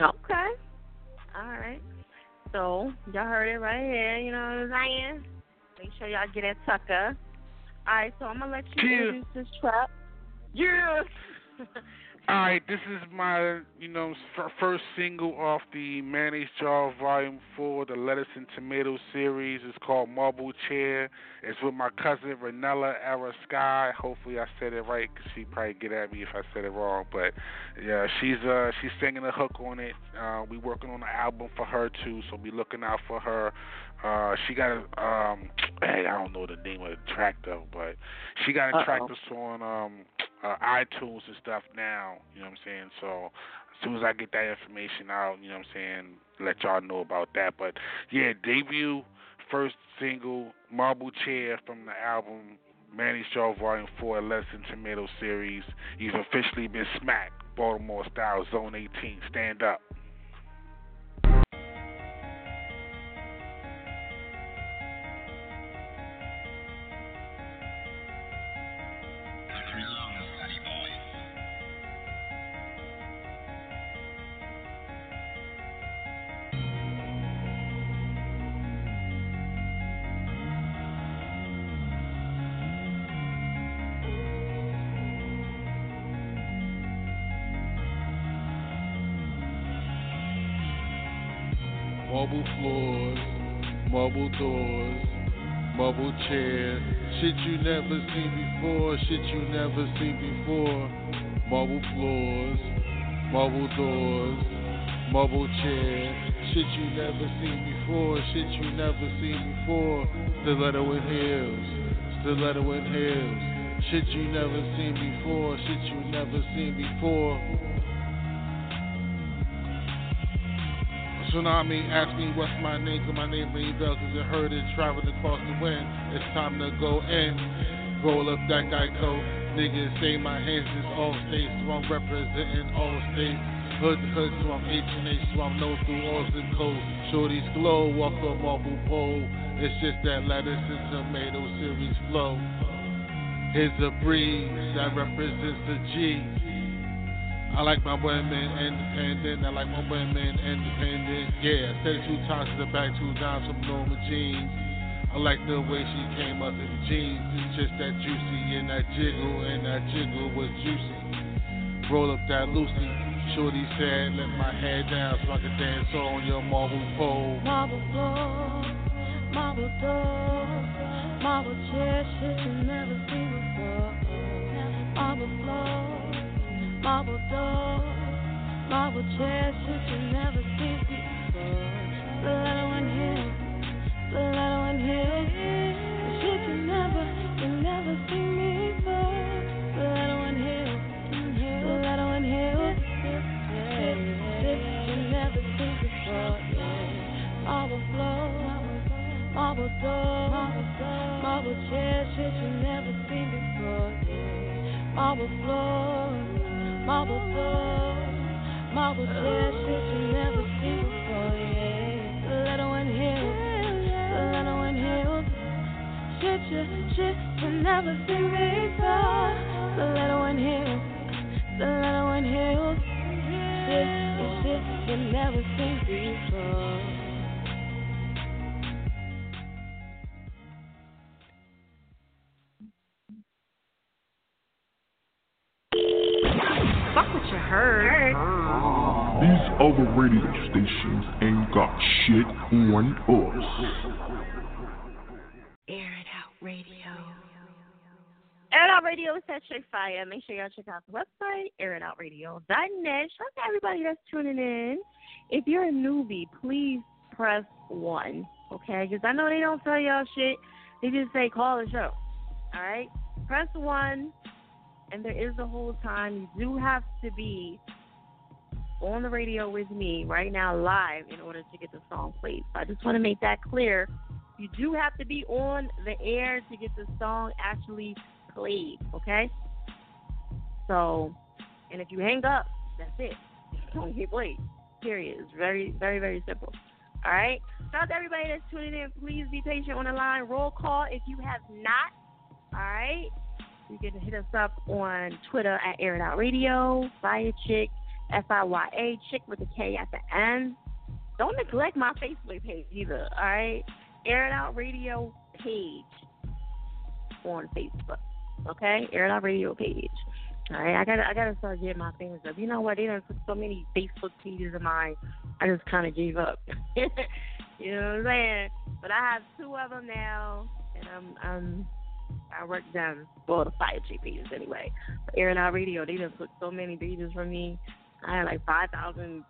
Okay. All right. So, y'all heard it right here. You know what I'm saying? Make sure y'all get at Tucker. All right, so I'm going to let you Yeah. introduce this track. Yeah. All right, this is my, you know, first single off the Mayonnaise Jar Volume 4, the Lettuce and Tomato series. It's called Marble Chair. It's with my cousin Renella Era Sky. Hopefully I said it right because she'd probably get at me if I said it wrong. But yeah, she's uh she's singing a hook on it. Uh, we working on an album for her too, so be looking out for her. Uh, she got a um, hey, I don't know the name of the track though, but she got a track Uh-oh. that's on um uh, iTunes and stuff now. You know what I'm saying? So as soon as I get that information out, you know what I'm saying, let y'all know about that. But yeah, debut first single Marble Chair from the album Manny Shaw Volume 4 Lesson Tomato Series. You've officially been smacked. Baltimore style Zone 18. Stand up. Marble floors, marble doors, marble chairs, shit you never seen before, shit you never seen before. Marble floors, marble doors, marble chairs, shit you never seen before, shit you never seen before. Stiletto in heels, stiletto in heels, shit you never seen before, shit you never seen before. Tsunami asked me what's my name, cause my name rings bell, cause it heard it traveling across the wind. It's time to go in. Roll up that guy Geico. Niggas say my hands is all states, so I'm representing all states. Hood to hood, so I'm H and H, so I'm known through all zip codes. Shorty's glow, walk a marble pole. It's just that lettuce and tomato series flow. Here's a breeze that represents the G. I like my women independent. I like my women independent. Yeah, say two times to the back, two down, some normal jeans. I like the way she came up in jeans. It's just that juicy and that jiggle, and that jiggle was juicy. Roll up that Lucy. Shorty said, let my head down so I can dance on your marble pole. Marble floor, marble door, marble chair, shit you never seen before. Marble floor marble doors, marble chairs, shit you never seen before. Stiletto and heel, stiletto and heel, shit you never, you never seen before. Stiletto and heel, stiletto and heel, shit, shit you never seen before. Marble floor, marble doors, marble chairs, shit you never seen before. Marble floor marble floors, marble chairs, shit you never seen before, yeah. Stiletto and heels, stiletto and heels, shit you, shit you never seen before. Stiletto and heels, stiletto and heels, shit, shit you never seen before. Fuck what you heard. These other radio stations ain't got shit on us. Air it out radio. Air It Out Radio is that chick fire. Make sure y'all check out the website, airitoutradio.net. Shout out to everybody that's tuning in. If you're a newbie, please press one, okay? Because I know they don't tell y'all shit. They just say call the show. All right? Press one and there is the whole time. You do have to be on the radio with me right now live in order to get the song played. So I just want to make that clear. You do have to be on the air to get the song actually played, okay? So, and if you hang up, that's it. Don't get played. Period. It's very, very, very simple. All right. Shout out to everybody that's tuning in. Please be patient on the line. Roll call if you have not. All right. You can hit us up on Twitter at Air It Out Radio, Fiya Chick, F I Y A, Chick with a K at the end. Don't neglect my Facebook page either, all right? Air It Out Radio page on Facebook, okay? Air It Out Radio page. All right, I gotta, I gotta start getting my things up. You know what? They done put so many Facebook pages of mine. I just kind of gave up. you know what I'm saying? But I have two of them now, and I'm, I'm I work them well the chick pages anyway. But Air It Out Radio, they just took so many pages from me. I had like five thousand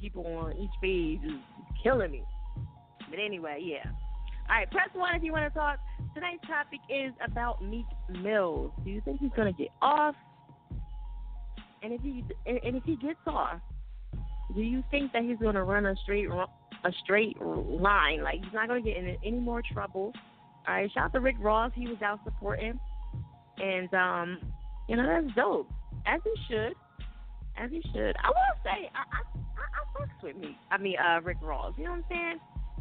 people on each page, killing me. But anyway, yeah. All right, press one if you want to talk. Tonight's topic is about Meek Mills. Do you think he's gonna get off? And if he and if he gets off, do you think that he's to run a straight a straight line? Like he's not to get in any more trouble. Right, shout out to Rick Ross. He was out supporting, and um, you know that's dope, as he should, as he should. I will say, I I, I, I fucks with me. I mean, uh, Rick Ross. You know what I'm saying?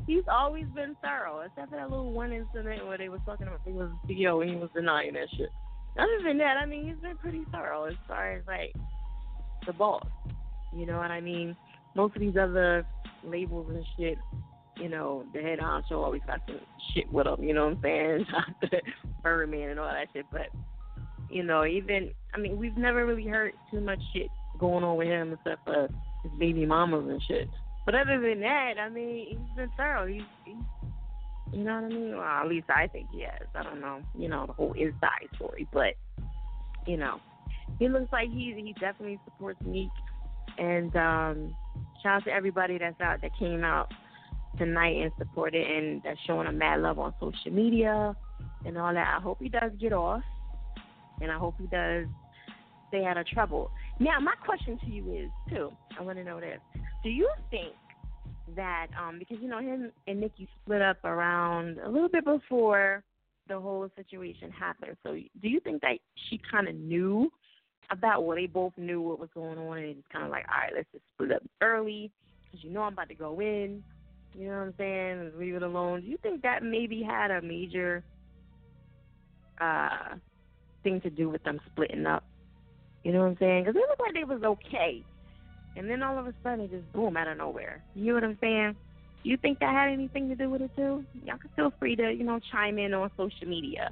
He's always been thorough, except for that little one incident where they was talking about he was the CEO and he was denying that shit. Other than that, I mean, he's been pretty thorough as far as like the boss. You know what I mean? Most of these other labels and shit, you know, the head honcho always got some shit with them. You know what I'm saying? Birdman and all that shit. But you know, even I mean, we've never really heard too much shit going on with him except for his baby mamas and shit. But other than that, I mean, he's been thorough. He's, he's you know what I mean? Well, at least I think he has. I don't know, you know, the whole inside story, but you know, he looks like he he definitely supports Meek. And um, shout out to everybody that's out that came out tonight and supported and that's showing a mad love on social media and all that. I hope he does get off, and I hope he does stay out of trouble. Now, my question to you is too. I want to know this: Do you think that um, because you know him and Nicki split up around a little bit before the whole situation happened. So, do you think that she kind of knew about what they both knew what was going on, and it's kind of like, all right, let's just split up early because you know I'm about to go in. You know what I'm saying? Leave it alone. Do you think that maybe had a major uh thing to do with them splitting up? You know what I'm saying? Because it looked like they was okay, and then all of a sudden it just boom out of nowhere. You know what I'm saying? You think that had anything to do with it too? Y'all can feel free to you know chime in on social media.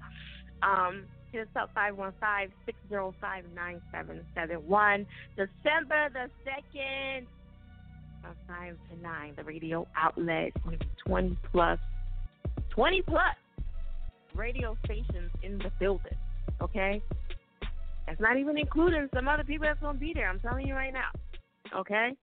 Um, hit us up 515-605-9771. December the 2nd from 5 to 9. The radio outlet 20 plus, 20 plus radio stations in the building. Okay? That's not even including some other people that's going to be there. I'm telling you right now. Okay?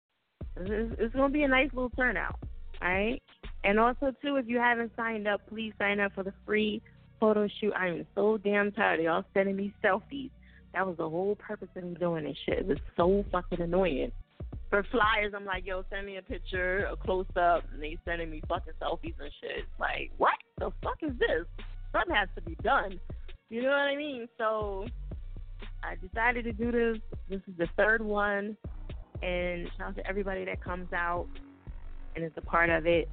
It's, it's going to be a nice little turnout. All right? And also, too, if you haven't signed up, please sign up for the free photo shoot. I am so damn tired of y'all sending me selfies. That was the whole purpose of me doing this shit. It was so fucking annoying. For flyers, I'm like, yo, send me a picture, a close up, and they sending me fucking selfies and shit. Like, what the fuck is this? Something has to be done. You know what I mean? So I decided to do this. This is the third one, and shout out to everybody that comes out and is a part of it.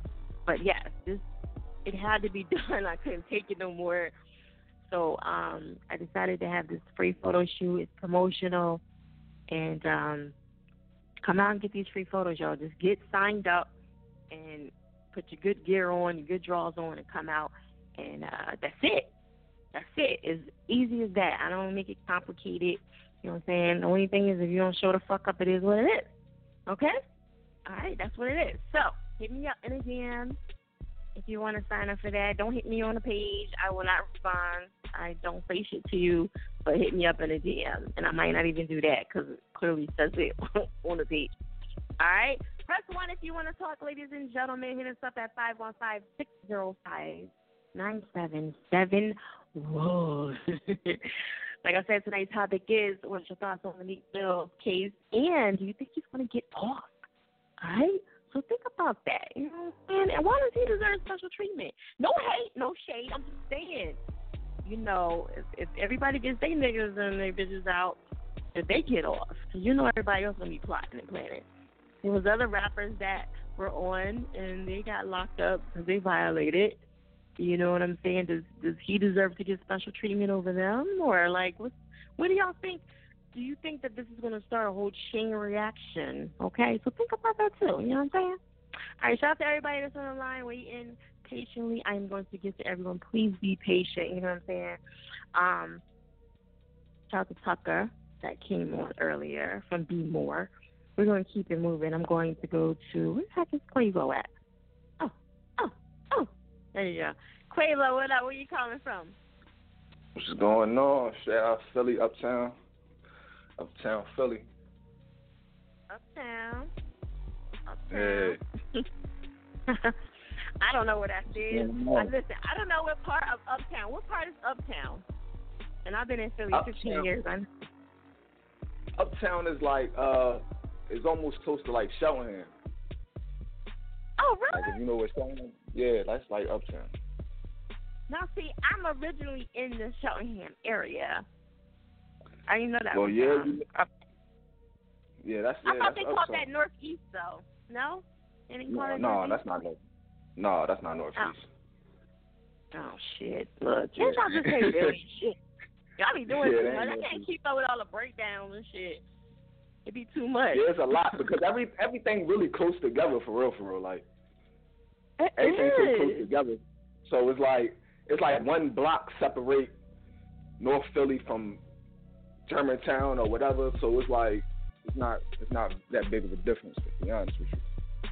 But yes, this it had to be done. I couldn't take it no more. So um, I decided to have this free photo shoot. It's promotional, and um, come out and get these free photos, y'all. Just get signed up and put your good gear on, your good draws on, and come out. And uh, that's it. That's it. As easy as that. I don't make it complicated. You know what I'm saying? The only thing is if you don't show the fuck up, it is what it is. Okay? All right, that's what it is. So hit me up in a DM if you want to sign up for that. Don't hit me on the page. I will not respond. I don't say shit to you, but hit me up in a DM, and I might not even do that because it clearly says it on the page. All right, press one if you want to talk, ladies and gentlemen. Hit us up at five one five six zero five nine seven seven. Whoa. like I said, tonight's topic is what's your thoughts on the Meek Mill case, and do you think he's going to get off? All right. So think about that. You know what I'm saying? And why does he deserve special treatment? No hate, no shade. I'm just saying. You know, if, if everybody gets their niggas and their bitches out, if they get off, you know everybody else gonna be plotting and planning. There was other rappers that were on and they got locked up because they violated. You know what I'm saying? Does does he deserve to get special treatment over them, or like what? What do y'all think? Do you think that this is going to start a whole chain reaction? Okay, so think about that too. You know what I'm saying? All right, shout out to everybody that's on the line waiting patiently. I am going to get to everyone. Please be patient. You know what I'm saying? Um, shout out to Tucker that came on earlier from Be More. We're going to keep it moving. I'm going to go to where the heck is Quavo at? Oh, oh, oh. There you go. Quavo, what up? Where you calling from? What's going on? Shout out Philly, Uptown. Uptown Philly. Uptown. Hey. I don't know where that is. I, listen, I don't know what part of Uptown. What part is Uptown? And I've been in Philly Uptown. 15 years. I'm, Uptown is like uh, it's almost close to like Cheltenham. Oh, really? Like if you know where Cheltenham, yeah, that's like uptown. Now, see, I'm originally in the Cheltenham area. I didn't know that. Well, yeah, you- Yeah, that's I thought that's they called that northeast though. No, didn't No, no, that's not north. No, that's not northeast. Oh shit! Look, can't y'all just say shit? Y'all be doing Yeah, too much. I can't keep up with all the breakdowns and shit. It'd be too much. Yeah, it's a lot because every everything really close together for real, for real. Like It everything's so close together. So it's like it's like one block separate North Philly from Germantown or whatever. So it's like it's not it's not that big of a difference to be honest with you.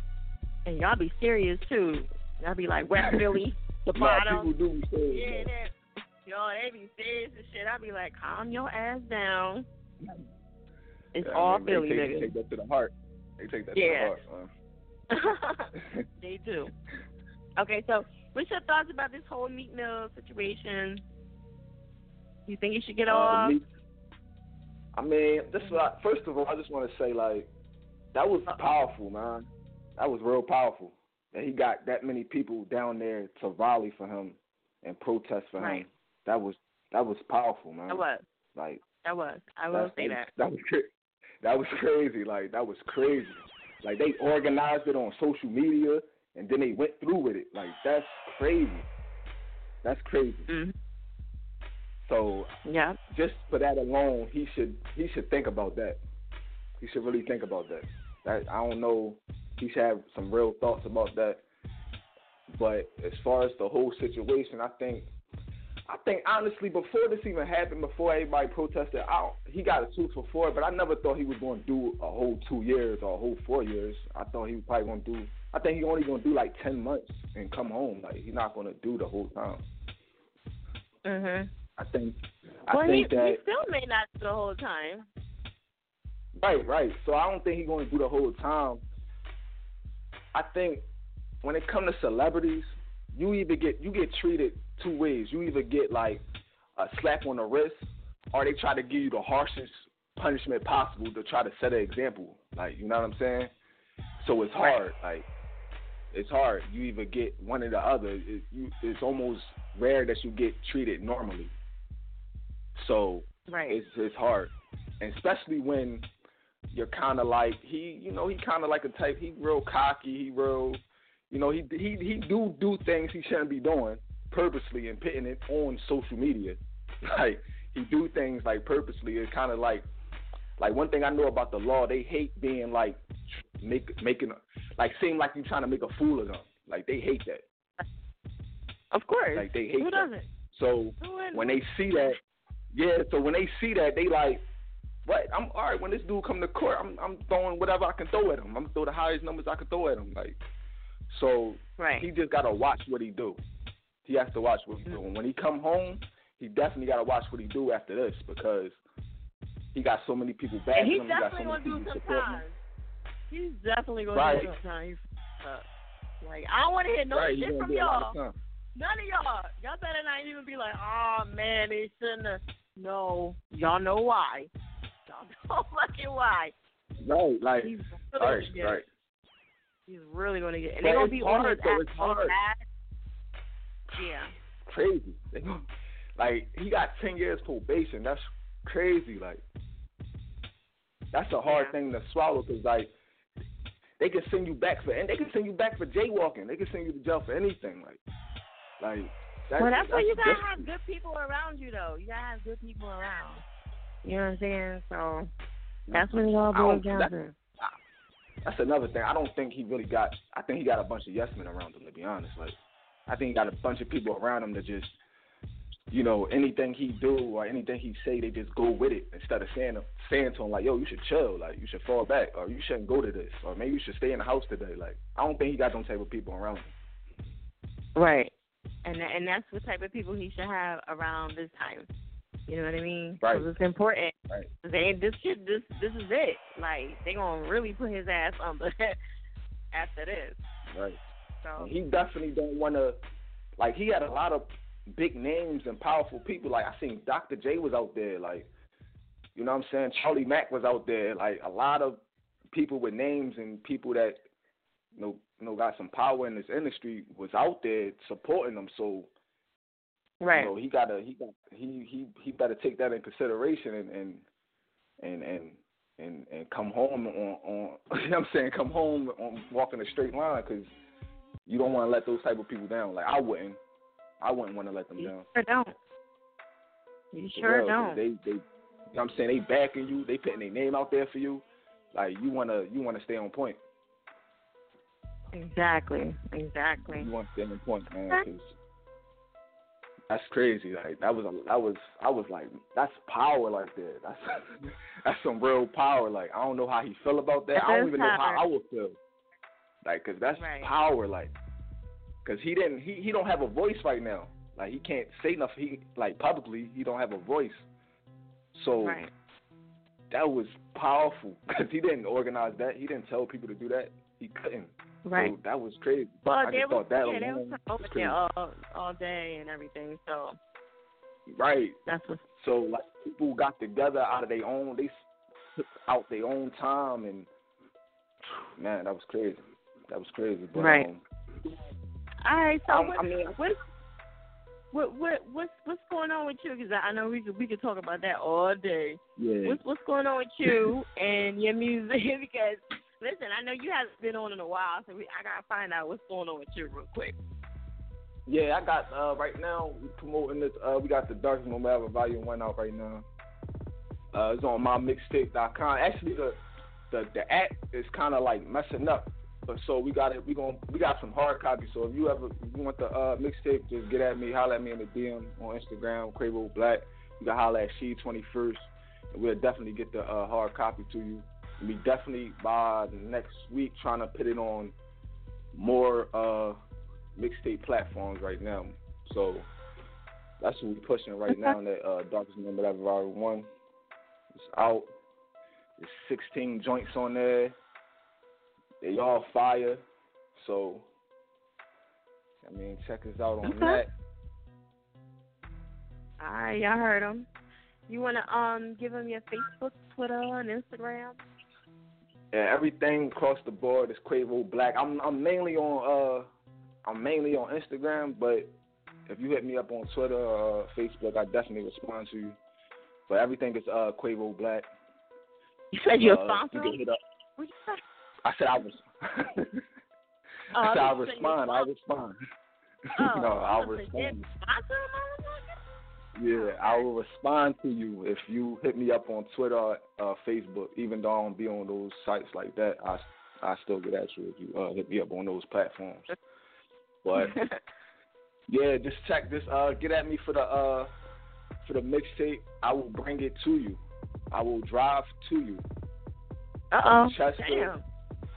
And y'all be serious too. Y'all be like West Philly, the bottom. people do be serious. Yeah, that, yo, they be serious and shit. I be like, calm your ass down. It's Yeah, I all mean, Philly, they take, nigga. take that to the heart. They take that Yeah. to the heart. man. they do. Okay, so what's your thoughts about this whole Meek Mill situation? You think he should get Uh, off? me- I mean, this I, first of all, I just want to say like that was powerful, man. That was real powerful. That he got that many people down there to rally for him and protest for Right. him. That was that was powerful, man. That was. Like That was. I will that, say that. that. Was that was crazy. Like that was crazy. Like they organized it on social media and then they went through with it. Like that's crazy. That's crazy. Mm-hmm. So yeah, just for that alone, he should he should think about that. He should really think about that. That I don't know. He should have some real thoughts about that. But as far as the whole situation, I think I think honestly, before this even happened, before everybody protested, I don't, he got a two for four. But I never thought he was going to do a whole two years or a whole four years. I thought he was probably going to do. I think he only going to do like ten months and come home. Like he's not going to do the whole time. Mhm. I think. I Well, he, that he still may not do the whole time. Right, right. So I don't think he's going to do the whole time. I think when it comes to celebrities, you either get you get treated two ways. You either get like a slap on the wrist, or they try to give you the harshest punishment possible to try to set an example. Like you know what I'm saying? So it's hard. Like it's hard. You either get one or the other. It, you, it's almost rare that you get treated normally. So Right. it's it's hard, and especially when you're kind of like he, you know, he kind of like a type. He real cocky. He real, you know, he he he do do things he shouldn't be doing purposely and putting it on social media. Like he do things like purposely. It's kind of like like one thing I know about the law. They hate being like make making like seem like you trying to make a fool of them. Like they hate that. Of course. Like they hate Who that. doesn't? So when they see that, yeah. So when they see that, they like, what? I'm all right. When this dude come to court, I'm I'm throwing whatever I can throw at him. I'm throw the highest numbers I can throw at him. Like, so Right. he just gotta watch what he do. He has to watch what he do. Mm-hmm. And when he come home, he definitely gotta watch what he do after this because he got so many people and he's him. He got definitely so gonna do some time. He's definitely gonna Right. do some time. Like I don't want to hear no right, shit from do a lot y'all. None of y'all. Y'all better not even be like, oh man, they shouldn't have. No, y'all know why. Y'all know fucking why. Right, like, He's really right, right. He's really gonna get, and they're gonna be on hard, his though. ass It's hard. Yeah. crazy. Like he got ten years probation. That's crazy. Like that's a hard thing to swallow because like they can send you back for and they can send you back for jaywalking. They can send you to jail for anything. Like like that's, well, that's why you gotta different. have good people around you, though. You gotta have good people around. You know what I'm saying? So that's what it all boils down to. That's another thing. I don't think he really got. I think he got a bunch of yes men around him. To be honest, like I think he got a bunch of people around him that just, you know, anything he do or anything he say, they just go with it instead of saying saying to him like, "Yo, you should chill. Like you should fall back, or you shouldn't go to this, or maybe you should stay in the house today." Like I don't think he got them type of people around him. Right. And and that's the type of people he should have around this time. You know what I mean? Right. 'Cause it's important. Right. They this shit this this is it. Like they gonna really put his ass on the after this. Right. So And he definitely don't want to. Like he had a lot of big names and powerful people. Like I seen Dr. J was out there. Like you know what I'm saying. Charlie Mack was out there. Like a lot of people with names and people that know, you know got some power in this industry was out there supporting them. So Right. you know, he gotta he got he he he better take that in consideration and and and and and, and come home on on you know what I'm saying come home on walking a straight line because you don't want to let those type of people down. Like I wouldn't, I wouldn't want to let them You down. sure don't. You sure 'cause don't. They they, you know what I'm saying they backing you. They putting their name out there for you. Like you wanna you wanna stay on point. Exactly. Exactly. You want to stay point, man. 'cause that's crazy. Like that was a that was I was like that's power like that. That's that's some real power. Like I don't know how he feel about that. I don't even know how. I would feel. Like, cause that's Right. power. Like, cause he didn't he he don't have a voice right now. Like he can't say nothing. He like publicly he don't have a voice. So Right. that was powerful because he didn't organize that. He didn't tell people to do that. He couldn't. Right. So that was crazy. Well, I they thought that yeah, they was crazy. there all all day and everything. So Right. that's what. So like people got together out of their own, they took out their own time, and man, that was crazy. That was crazy. But, Right. Um, All right. So what, I mean- what what what what's what's going on with you? Because I I know we could we could talk about that all day. yeah. What's what's going on with you and your music? because listen, I know you haven't been on in a while, so we, I gotta find out what's going on with you real quick. Yeah, I got uh right now promoting this. Uh, we got the Moment Ever Volume One out right now. Uh, it's on mymixtape.com. Actually, the the the app is kind of like messing up, but so we got it. We going we got some hard copies. So if you ever if you want the uh mixtape, just get at me. Holler at me in the DM on Instagram, Quavo Black. You can holler at She Twenty First, we'll definitely get the uh, hard copy to you. We definitely by next week trying to put it on more uh mixtape platforms right now. So that's what we're pushing right now. That uh, Darkest Moment Ever Volume One is out. There's 16 joints on there. They all fire. So I mean, check us out on Okay. that. All right, y'all heard them. You wanna um give them your Facebook, Twitter, and Instagram? Yeah, everything across the board is Quavo Black. I'm I'm mainly on uh I'm mainly on Instagram, but if you hit me up on Twitter or Facebook, I definitely respond to you. But everything is uh Quavo Black. You said you're Uh, sponsor. you can hit up. What you say? I said I was. Oh, I said I I thought you said respond. I respond. Oh, no, I'll was like, yeah, respond. sponsor Yeah, I will respond to you if you hit me up on Twitter, or, uh, Facebook. Even though I don't be on those sites like that, I I still get at you if you uh, hit me up on those platforms. But yeah, just check this. Uh, get at me for the uh for the mixtape. I will bring it to you. I will drive to you. Uh oh. Chester.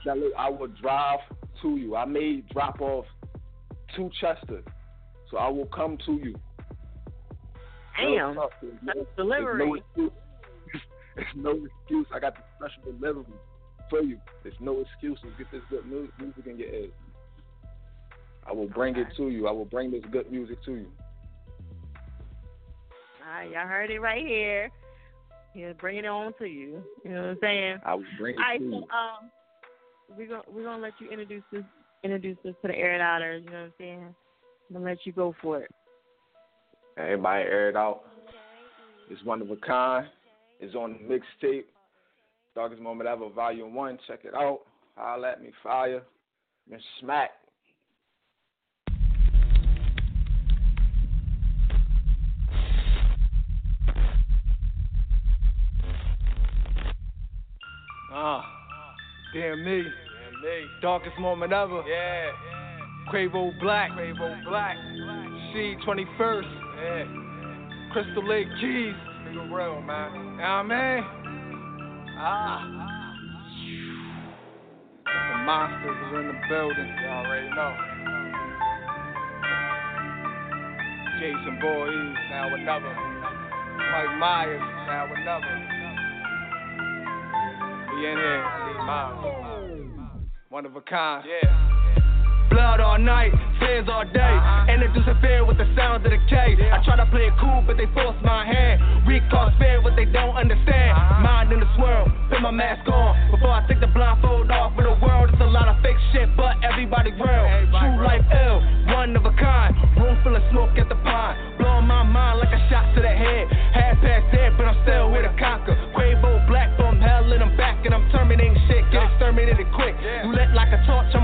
Damn. Look, I will drive to you. I may drop off to Chester, so I will come to you. Damn. tough. No- delivery. There's no excuse. There's no excuse. I got the special delivery for you. There's no excuses. Get this good music in your ears. I will bring it to you. I will bring this good music to you. All right, y'all heard it right here. Yeah, bring it on to you. You know what I'm saying? I will bring it All right, to so you. um, we're gonna we're gonna let you introduce this introduce this to the air outers. You know what I'm saying? I'm gonna let you go for it. Everybody air it out. It's one of a kind. It's on the mixtape. Darkest Moment Ever, Volume 1. Check it out. Holla at me, fire. Miss Smack. Ah, damn me. Damn me. Darkest moment ever. Yeah. Quavo Black. Quavo Black. C 21st. Yeah. Crystal Lake Keys. Nigga real, man. You know I? Ah. The monsters are in the building. You already know. Jason Voorhees, now another. Mike Myers, now another. We in here. One of a kind. Yeah. Blood all night, tears all day. Uh-huh. And it disappeared with the sounds of the K. I I try to play it cool, but they force my hand. We cause fear, what they don't understand. Uh-huh. Mind in the swirl, put my mask on. Before I take the blindfold off for the world, it's a lot of fake shit, but everybody real. True life ill, one of a kind. Room full of smoke at the pond, Blowing my mind like a shot to the head. Half past dead, but I'm still with a conquer. Quavo, black from hell in them back, and I'm terminating shit, get exterminated quick. You Roulette like a torch, I'm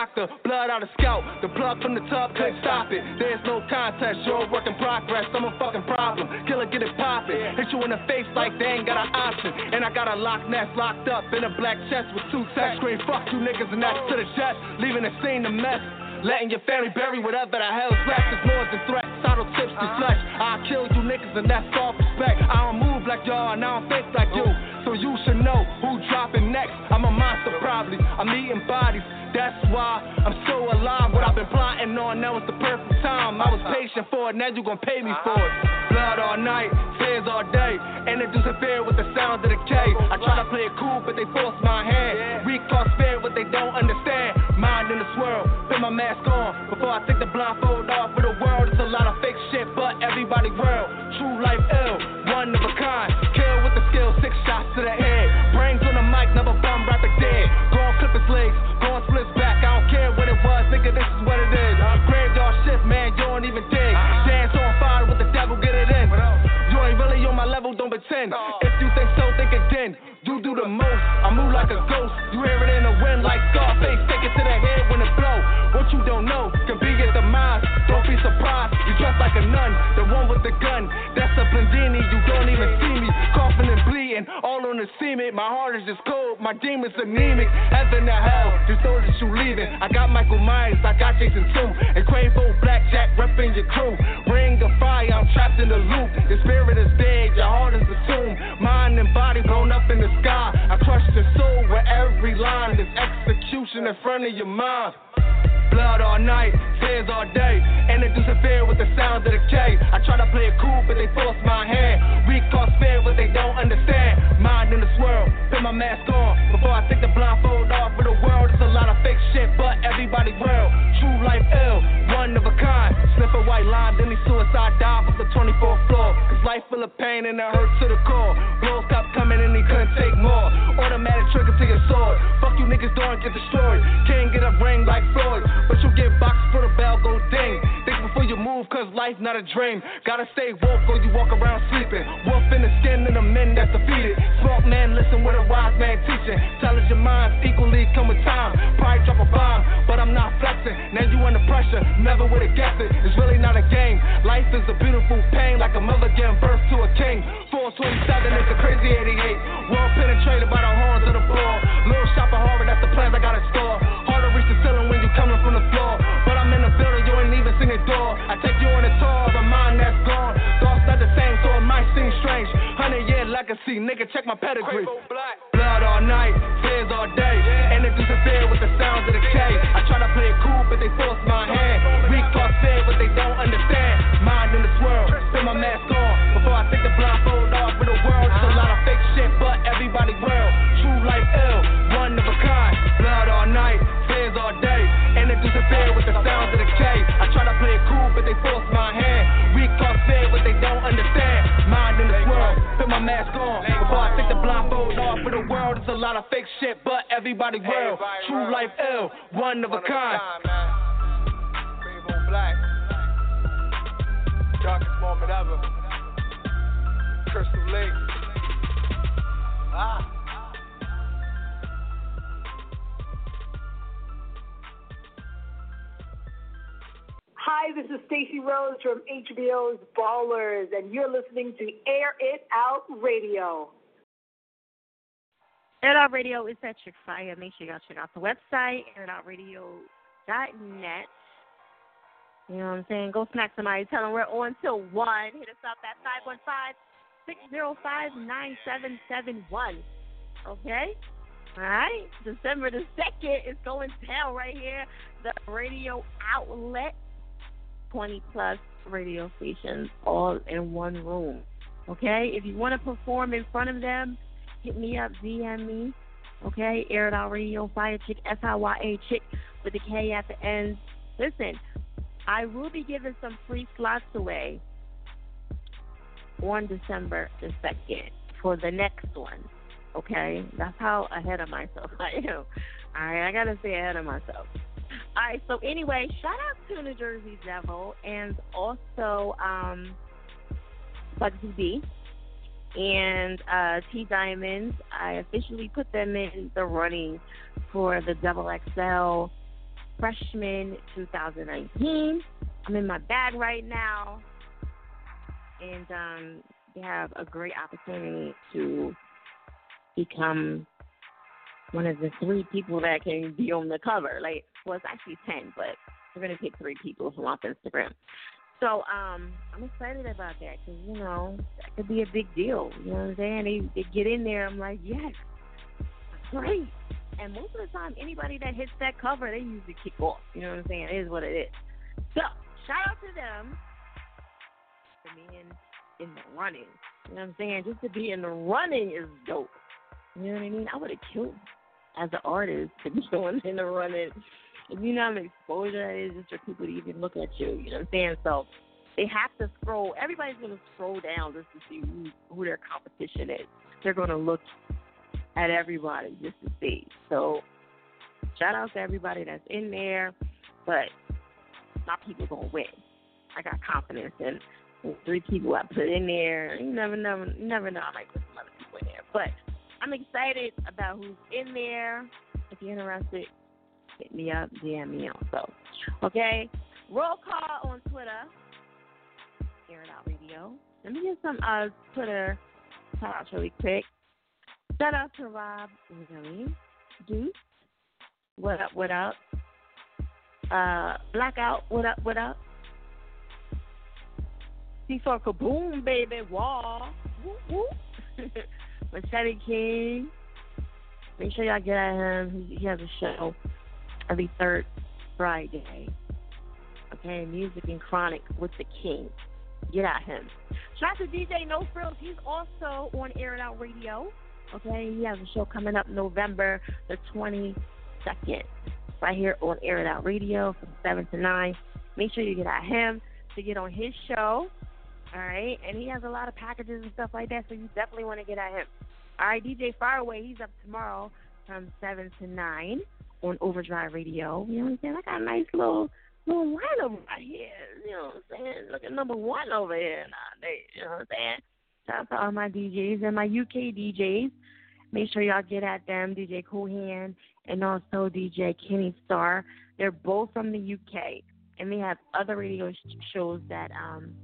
doctor, blood out of scalp. The plug from the tub couldn't stop it. There's no contest, you're a work in progress. I'm a fucking problem. Killer, get it poppin'. Hit you in the face like they ain't got an option. And I got a lock nest locked up in a black chest with two text screen. Fuck you niggas and that's to the chest. Leaving the scene a mess. Letting your family bury whatever the hell's left is more than threats. Subtle tips to flesh. I'll kill you niggas and that's all respect. I don't move like y'all and I don't think like you. So you should know who dropping next. I'm a monster probably. I'm eating bodies. That's why I'm so alive. What I've been plotting on, now was the perfect time. I was patient for it, now you gon' pay me for it. Blood all night, tears all day. Introducing fear with the sound of the K. I try to play it cool, but they force my hand. We cause fear what they don't understand. Mind in the swirl, put my mask on. Before I take the blindfold off for the world, it's a lot of fake shit, but everybody real. True life ill, one of a kind. Kill with the skill, six shots to the head. Brains on the mic, never bum right the dead. Go on clip his legs, go on split his back. I don't care what it was, nigga, this is what it is. Graveyard shift, man, you don't even dig. Dance on fire with the devil, get it in. You ain't really on my level, don't pretend. If you think so, think again. You do the most, I move like a ghost. You hear it in the wind like Scarface, take it to the head when it blow. What you don't know can be your demise. Don't be surprised, you dress like a nun, the one with the gun. Bleeding, all on the cement. My heart is just cold, my demons anemic. Heaven to hell, just know that you leaving. I got Michael Myers, I got Jason too. And Quavo Blackjack repping your crew. Ring of fire, I'm trapped in the loop. Your spirit is dead, your heart is a tomb. Mind and body blown up in the sky. I crush your soul with every line. There's execution in front of your mind. Blood all night, tears all day. Introducing fear with the sound of the K. I try to play it cool, but they force my hand. We cause fear what they don't understand. Mind in the swirl, put my mask on. Before I take the blindfold off for the world, it's a lot of fake shit, but everybody real. True life ill, one of a kind. Sniff a white line, then he suicide dive off the 24th floor. Cause life full of pain and it hurts to the core. Blows stopped coming and he couldn't take more. Automatic trigger to your sword. Fuck you niggas don't get destroyed. Can't get a ring like Floyd. But you get boxed for the bell go ding. Move, cause life not a dream. Gotta stay woke or you walk around sleeping. Wolf in the skin of the men that's defeated. Smart man, listen with a wise man teaching. Intelligent minds equally come with time. Probably drop a bomb, but I'm not flexing. Now you under pressure, never would've guessed it. It's really not a game. Life is a beautiful pain, like a mother giving birth to a king. 427 is a crazy 88. World penetrated by the horns of the bull. Little shop of horror, that's the plans I got in legacy, nigga, check my pedigree. Blood all night, tears all day. Introducing fear with the sounds of the K. I try to play it cool, but they force my hand. We cause fear, but they don't understand. Mind in the swirl, put my mask on. Before I take the blindfold mask on. Before I take the blindfold off for the world, it's a lot of fake shit, but everybody real. True life ill, one of a kind. Darkest moment ever. Crystal Lake. Ah. Hi, this is Stacey Rose from HBO's Ballers, and you're listening to Air It Out Radio. Air It Out Radio is at your Fire. Make sure y'all check out the website, airitoutradio.net. You know what I'm saying? Go smack somebody. Tell them we're on till 1. Hit us up at 515-605-9771. Okay? All right? December the 2nd is going down right here. The radio outlet. 20 plus radio stations all in one room. Okay? If you want to perform in front of them, hit me up, DM me. Okay? Air It Out Radio, Fiya Chick, S I Y A Chick with the K at the end. Listen, I will be giving some free slots away on December the 2nd for the next one. Okay? That's how ahead of myself I am. All right, I got to stay ahead of myself. All right, so anyway, shout out to New Jersey Devil and also um, Bugsy B and uh, T Diamonds. I officially put them in the running for the Double XL freshman 2019. I'm in my bag right now, and um, they have a great opportunity to become one of the three people that can be on the cover. Like, well, actually ten, but we're gonna pick three people who from off Instagram. So um, I'm excited about that because you know that could be a big deal. You know what I'm saying? They, they get in there. I'm like, yes, great. And most of the time, anybody that hits that cover, they usually kick off. You know what I'm saying? It is what it is. So shout out to them for being in the running. You know what I'm saying? Just to be in the running is dope. You know what I mean? I would have killed as an artist to be going in the running you know how much exposure that is just for people to even look at you. You know what I'm saying? So they have to scroll. Everybody's going to scroll down just to see who, who their competition is. They're going to look at everybody just to see. So shout out to everybody that's in there, but my people going to win. I got confidence in three people I put in there. You never, never, never know. I might put some other people in there, but I'm excited about who's in there. If you're interested, hit me up, DM me also. Okay? Roll call on Twitter. Air Out Radio. Let me get some uh, Twitter shout outs really quick. Shout out to Rob Willie. Deuce. What up, what up? Uh, Blackout, what up, what up? C4 Kaboom, baby, wall. Woo, woo. Machete King. Make sure y'all get at him. He has a show every third Friday. Okay, music and chronic with the king. Get at him. Shout out to DJ No Frills. He's also on Air It Out Radio. Okay, he has a show coming up November the 22nd, right here on Air It Out Radio from 7 to 9. Make sure you get at him to get on his show. All right, and he has a lot of packages and stuff like that, so you definitely want to get at him. All right, DJ Faraway, he's up tomorrow from 7 to 9 on Overdrive Radio. You know what I'm saying? I got a nice little little lineup right here. You know what I'm saying? Look at number one over here nowadays. You know what I'm saying? Shout out to all my DJs and my UK DJs. Make sure y'all get at them, DJ Coolhand and also DJ Kenny Star. They're both from the UK, and they have other radio sh- shows that um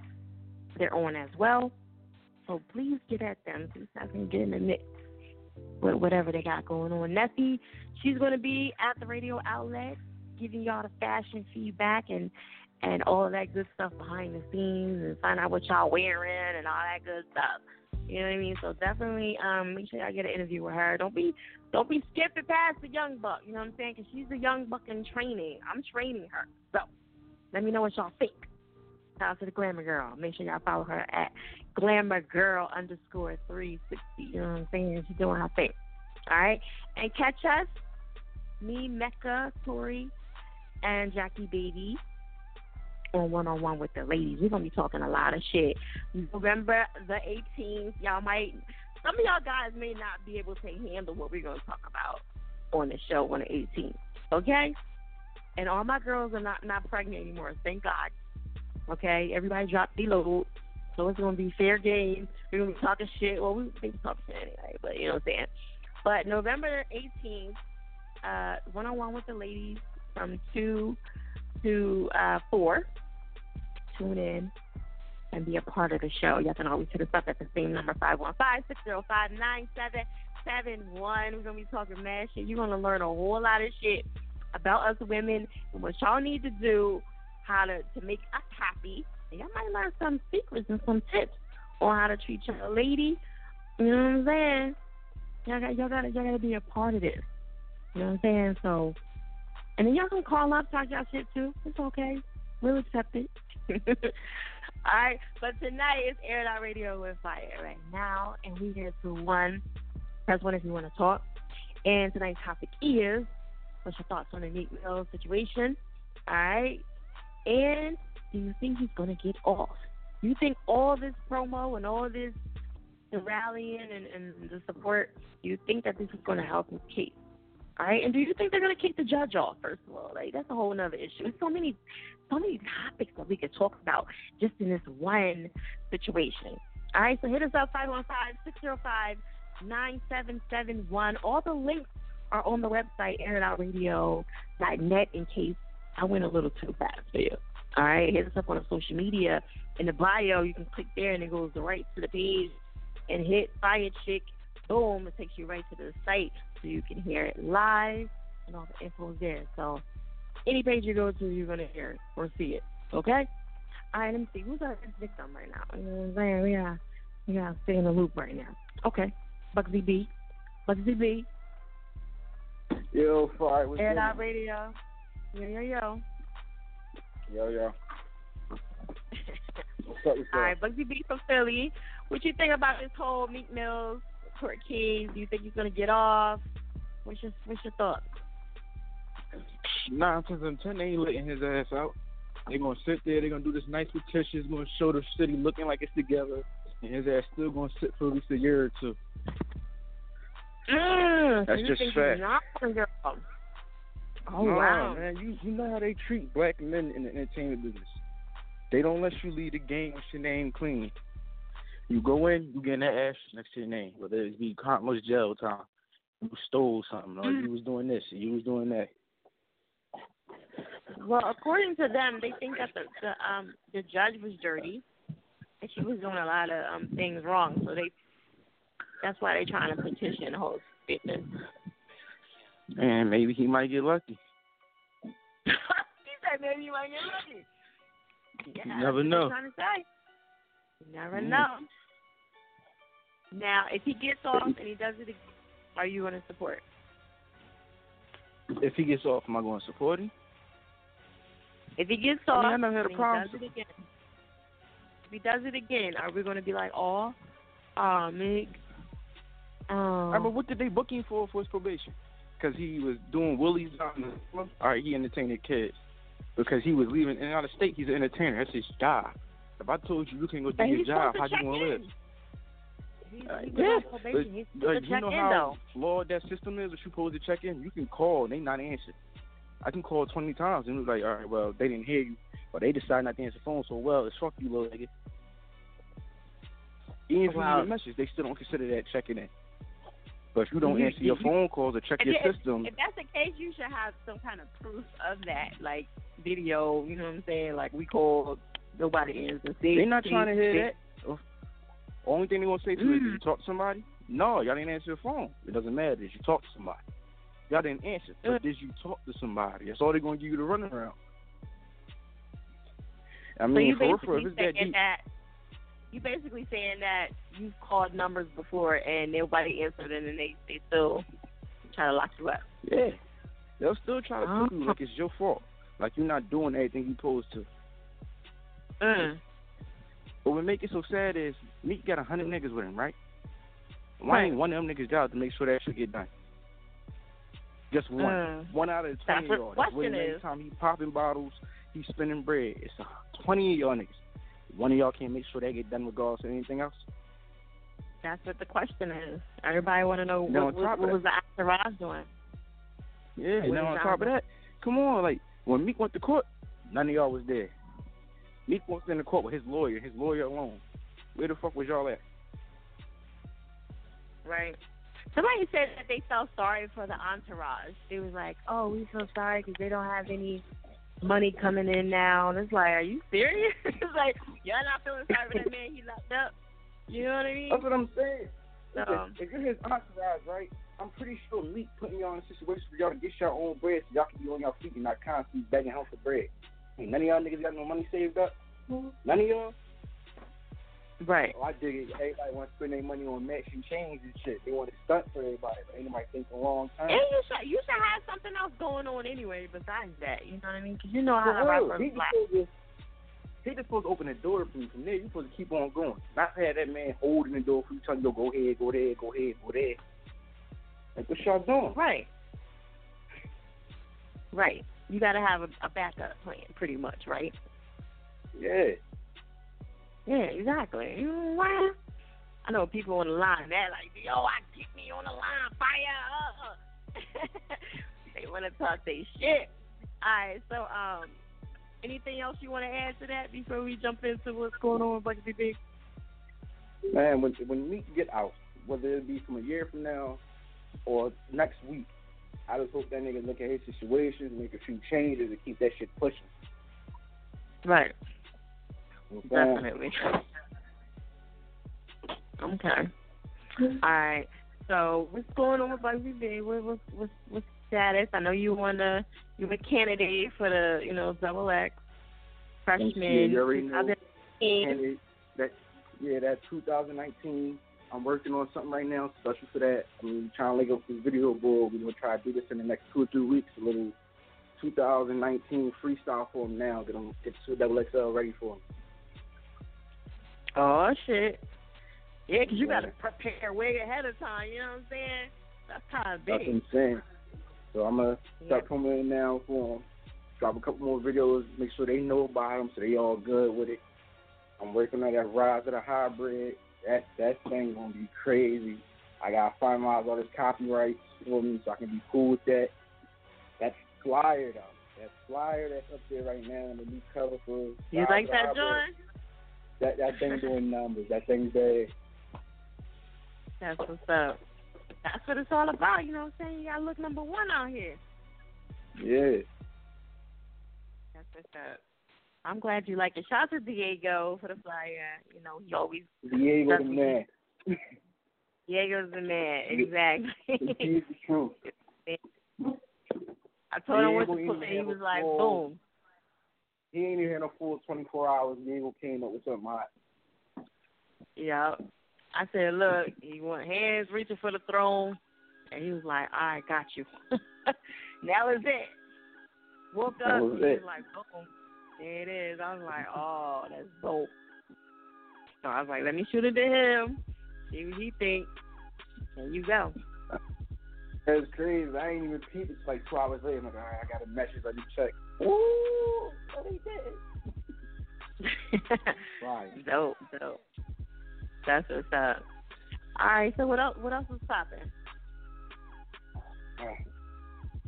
they're on as well. So please get at them so I can get in the mix with whatever they got going on. Nessie, she's going to be at the radio outlet giving y'all the fashion feedback and and all that good stuff behind the scenes and find out what y'all wearing and all that good stuff. You know what I mean? So definitely um, make sure y'all get an interview with her. Don't be don't be skipping past the young buck. You know what I'm saying? Because she's a young buck in training. I'm training her. So let me know what y'all think. Shout out to the Glamour Girl. Make sure y'all follow her at Glamour Girl underscore 360. You know what I'm saying? She's doing her thing. All right? And catch us, me, Mecca, Tori, and Jackie Baby on one on one with the ladies. We're gonna be talking a lot of shit. November the 18th, y'all might. Some of y'all guys may not be able to handle what we're gonna talk about on the show on the 18th. Okay. And all my girls are not not pregnant anymore. Thank God. Okay, everybody drop the load. So it's gonna be fair game. We're gonna be talking shit. Well, we think talking shit anyway, but you know what I'm saying. But November 18th, uh, one on one with the ladies from two to uh, four. Tune in and be a part of the show. You can always hit us up at the same number 515-605-9771. We're gonna be talking mad shit. You're gonna learn a whole lot of shit about us women and what y'all need to do, how to to make us happy y'all might learn some secrets and some tips on how to treat your lady. You know what I'm saying? Y'all got y'all gotta y'all gotta be a part of this. You know what I'm saying? So and then y'all can call up, talk y'all shit too. It's okay. We'll accept it. All right, but tonight is Air It Out Radio with Fiya right now, and we here to one. Press one if you want to talk. And tonight's topic is what's your thoughts on the Meek Mill situation? All right, and do you think he's going to get off? You think all this promo and all this rallying and, and the support, you think that this is going to help his case? All right, and do you think they're to kick the judge off? First of all, like that's a whole other issue. There's so many, so many topics that we could talk about just in this one situation. All right, so hit us up 515-605-9771. All the links are on the website airitoutradio.net in case I went a little too fast for you. All right, hit us up on the social media. In the bio, you can click there and it goes right to the page and hit Fiya Chick. Boom, it takes you right to the site so you can hear it live and all the info is there. So any page you go to, you're going to hear it or see it. Okay? All right, let me see. Who's our next victim right now? Uh, you know what I'm saying? We got, we got to stay in the loop right now. Okay. Bugsy B. Bugsy B. Yo, fire. What's Air? Out Radio. Yo, yo, yo. Yo, yo. What's up? What's All up? right, Bugsy B from Philly. What you think about this whole Meek Mills court case? Do you think he's gonna get off? What's your What's your thoughts? Nine times out of ten, they ain't letting his ass out. They gonna sit there. They gonna do this nice petition. It's gonna show the city looking like it's together, and his ass still gonna sit for at least a year or two. Mm, That's so you just think fact. Oh wow, man, you you know how they treat black men in the entertainment business. They don't let you leave the game with your name clean. You go in, you get that ash next to your name, whether it be countless jail time. You stole something, or you was doing this, or you was doing that. Well, according to them, they think that the, the um the judge was dirty, and she was doing a lot of um things wrong. So they that's why they're trying to petition the whole business. And maybe he might get lucky. he said maybe you might get lucky. Yeah, You never know. Trying to say. You never Mm. know. Now, if he gets off and he does it, are you going to support? If he gets off, am I going to support him? If he gets I off mean, I had a and he does it again, if he does it again, are we going to be like, oh, oh, Mig, oh. I mean, what did they book him for for his probation? Because he was doing willies on the All right, he entertained the kids. Because he was leaving and out of state, he's an entertainer. That's his job. If I told you you can go do But your job, how you gonna in. live? He, Uh, he was yeah, but, you know in, how though. flawed that system is. That you're supposed to check in. You can call, and they not answer. I can call twenty times and be like, all right, well, they didn't hear you, or they decide not to answer the phone. So well, it's fuck you, little nigga. Even if you Wow. leave a message, they still don't consider that checking in. But if you don't answer your phone calls or check If, your if- system, if that's the case, you should have some kind of proof of that, like video. You know what I'm saying? Like we called, nobody answers. See, They're not trying to hear see. that. Oh, Only thing they gonna say to you is, Mm. "Did you talk to somebody?" No, y'all didn't answer the phone. It doesn't matter. Did you talk to somebody? Y'all didn't answer. Mm. But did you talk to somebody? That's all they're gonna give you the runaround. I so mean, you for for basically if it's that saying deep, that you basically saying that you've called numbers before and nobody answered, and then they they still try to lock you up. yeah, they'll still try to prove you Oh. like it's your fault, like you're not doing anything you're supposed to. Mm. But what make it so sad is Meek got a hundred niggas with him, right? Why Right. ain't one of them niggas job to make sure that shit get done? Just one. Mm. One out of the twenty of y'all. the That's question really every time he popping bottles, he spinning bread. It's twenty of y'all niggas. One of y'all can't make sure they get done regardless of anything else. That's what the question is. Everybody want to know Now, what, what, what was the entourage doing. Yeah, and What then on top of that, come on, like when Meek went to court, none of y'all was there. Meek went in the court with his lawyer, his lawyer alone. Where the fuck was y'all at? Right. Somebody said that they felt sorry for the entourage. They was like, "Oh, we feel sorry because they don't have any money coming in now." And it's like, "Are you serious?" it's like y'all not feeling sorry for that man he locked up. You know what I mean? That's what I'm saying. Listen, if you're his entourage, right, I'm pretty sure Meek putting y'all in a situation for y'all to get your own bread so y'all can be on your feet and not constantly begging him for bread. Hey, none of y'all niggas got no money saved up? Mm-hmm. None of y'all? Right. Oh, I dig it. Everybody want to spend their money on matching chains and shit. They want to stunt for everybody, but ain't nobody think the long time. And you should you should have something else going on anyway besides that. You know what I mean? Because you know how the rappers he just supposed to, he just supposed to open the door for you. From there, you supposed to keep on going. Not have that man holding the door for you, telling you, go ahead, go there, go ahead, go there. Like, what y'all doing? Right. Right. You got to have a, a backup plan, pretty much, right? Yeah. Yeah, exactly. I know people on the line that like, yo, I get me on the line, fire up. they want to talk their shit. All right, so um, anything else you want to add to that before we jump into what's going on with Bugsy B? Man, when when Meek get out, whether it be from a year from now or next week, I just hope that nigga look at his situation, make a few changes, and keep that shit pushing. Right. You know what I'm saying? Definitely. Okay. Mm-hmm. All right. So what's going on with Bugsy B? What, what, what's what's status? I know you wanna you're a candidate for the you know double X freshman. Yeah, you already know. 2018. That yeah, that 2019. I'm working on something right now, special for that. I'm trying to link up this video board. We're gonna try to do this in the next two or three weeks. A little 2019 freestyle for him now. Get him get two double XL ready for him. Oh shit. Yeah, 'cause you Yeah. gotta prepare way ahead of time. You know what I'm saying? That's kind of big. That's insane. So I'm gonna start coming in now for him. Drop a couple more videos, make sure they know about him, so they all good with it. I'm working on that rise of the hybrid. That that thing gonna be crazy. I gotta finalize all this copyrights for me, so I can be cool with that. That flyer though, that flyer that's up there right now, the new cover for You like that, Hybrid, John? That that thing doing numbers. That thing's bad. That's what's up. That's what it's all about. You know what I'm saying? You gotta look number one out here. Yeah. That's what's up. I'm glad you like it. Shout out to Diego for the flyer. You know, he always Diego the man. Diego's the man, exactly. He's the truth. I told him what to put, and he was like, full- boom. He ain't even had a full 24 hours. Diego came up with something hot. Yeah. I said, look, you want hands reaching for the throne? And he was like, all right, got you. that was it. Woke up, he was like, boom. There it is. I was like, oh, that's dope. So I was like, let me shoot it to him, see what he think. And you go. That's crazy. I ain't even peeped. It's like two hours later. I'm like, all right, I got a message. Let me check. Ooh, what he did. Right. dope, dope. That's what's up. All right, so what else? What else is popping? Uh,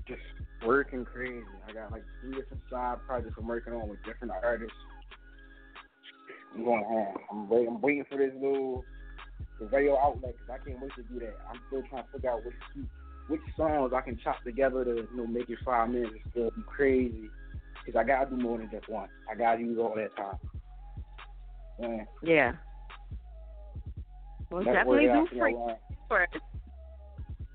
just working crazy. I got like three different side projects I'm working on with different artists. I'm going on. I'm waiting. I'm waiting for this little the radio outlet because I can't wait to do that. I'm still trying to figure out which which songs I can chop together to you know make it five minutes and still be crazy. Because I gotta do more than just one. I gotta use all that time. Man, Yeah. Well, definitely do free like- first.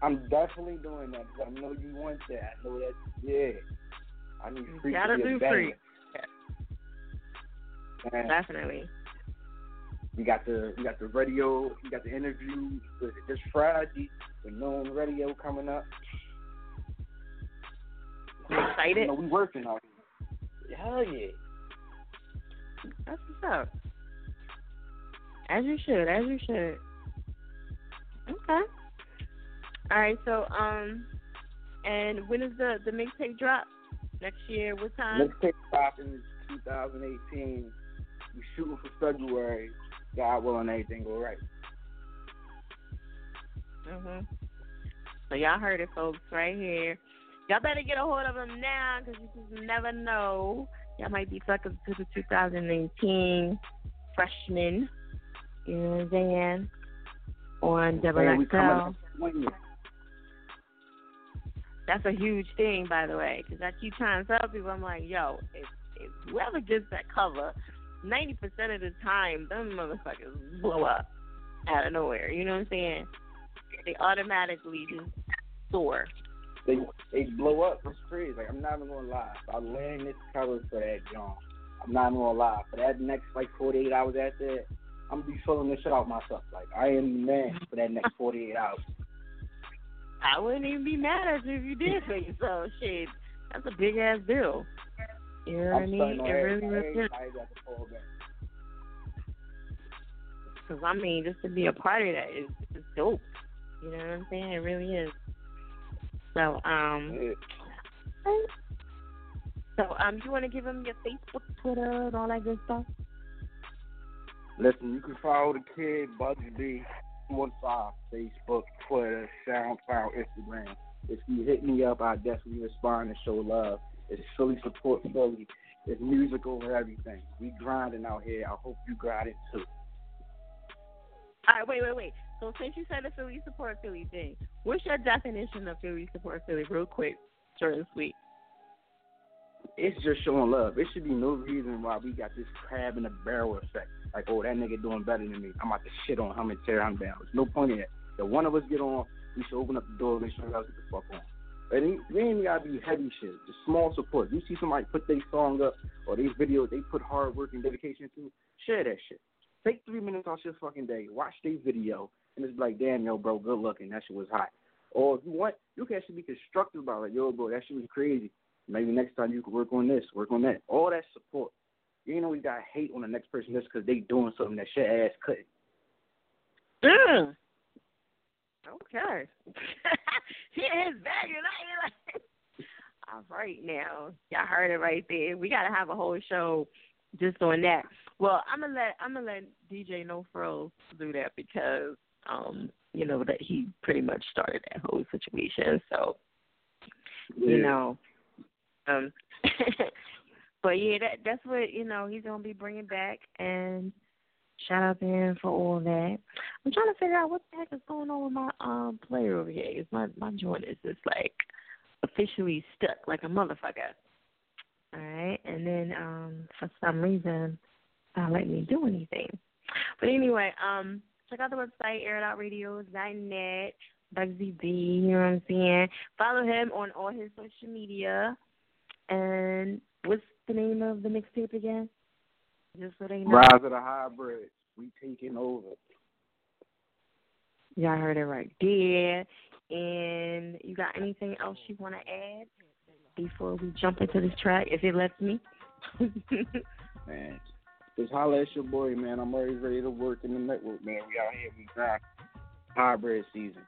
I'm definitely doing that because I know you want that. I know that. Yeah. I need free You gotta to do free. Man, Definitely. We got the we got the radio, we got the interview with this Friday with known radio coming up. You excited? You know, we working on it. Hell yeah. That's what's up. As you should, as you should. Okay. All right, so um, and when is the the mixtape drop? Next year? What time? Let's take in 2018. We shooting for February. God willing, everything go right. Mhm. So y'all heard it, folks, right here. Y'all better get a hold of him now, cause you just never know. Y'all might be suckers to the 2018 freshman. You know what I'm saying? On double And we coming XL. That's a huge thing, by the way, because I keep trying to tell people, I'm like, yo, if, if whoever gets that cover, 90% of the time, them motherfuckers blow up out of nowhere. You know what I'm saying? They automatically just soar. They they blow up. It's crazy. Like I'm not even gonna lie. I land this cover for that John, I'm not even gonna lie. For that next like 48 hours after that, I'm gonna be filling this shit out myself. Like I am the man for that next 48 hours. I wouldn't even be mad at you if you did for yourself. Shit, that's a big ass bill. You know what I mean? It really, really is. Everybody got to fall back. Because I mean, just to be a part of that is, is dope. You know what I'm saying? It really is. So, um, so um, you want to give them your Facebook, Twitter, and all that good stuff? Listen, you can follow the kid Bugs B one five Facebook, Twitter, SoundCloud, Instagram. If you hit me up, I definitely respond and show love. It's Philly support Philly. It's music over everything. We grinding out here. I hope you grind it too. All right, wait, wait, wait. So since you said the Philly support Philly thing, what's your definition of Philly support Philly, real quick, short and sweet? It's just showing love. It should be no reason why we got this crab in a barrel effect. Like, oh, that nigga doing better than me. I'm about to shit on him and tear him down. There's no point in that. If one of us get on, we should open up the door and make sure guys get the fuck on. And we ain't gotta be heavy shit. Just small support. You see somebody put their song up or these videos they put hard work and dedication to, share that shit. Take three minutes off your fucking day, watch their video, and it's like, damn, yo, bro, good looking. That shit was hot. Or if you want, you can actually be constructive about it. Yo, bro, that shit was crazy. Maybe next time you can work on this, work on that. All that support. You ain't always got hate on the next person just because they doing something that shit ass couldn't. Mm. Okay. he is back and I like all right now. Y'all heard it right there. We gotta have a whole show just on that. Well, I'm gonna let I'm gonna let DJ No Frills do that because um, you know, that he pretty much started that whole situation. So you Yeah. know. Um but yeah, that that's what, you know, he's gonna be bringing back and shout out to him for all that. I'm trying to figure out what the heck is going on with my um player over here. Is my my joint is just like officially stuck like a motherfucker. All right, and then um for some reason not let me do anything. But anyway, um check out the website airitoutradio.net, Bugsy B, you know what I'm saying? Follow him on all his social media. And what's the name of the mixtape again? Just so they know. Rise of the hybrids. We taking over. Yeah, I heard it right there. And you got anything else you want to add before we jump into this track, if it lets me? Man, just holla at your boy, man. I'm already ready to work in the network, man. We out here, we grind. Hybrid season.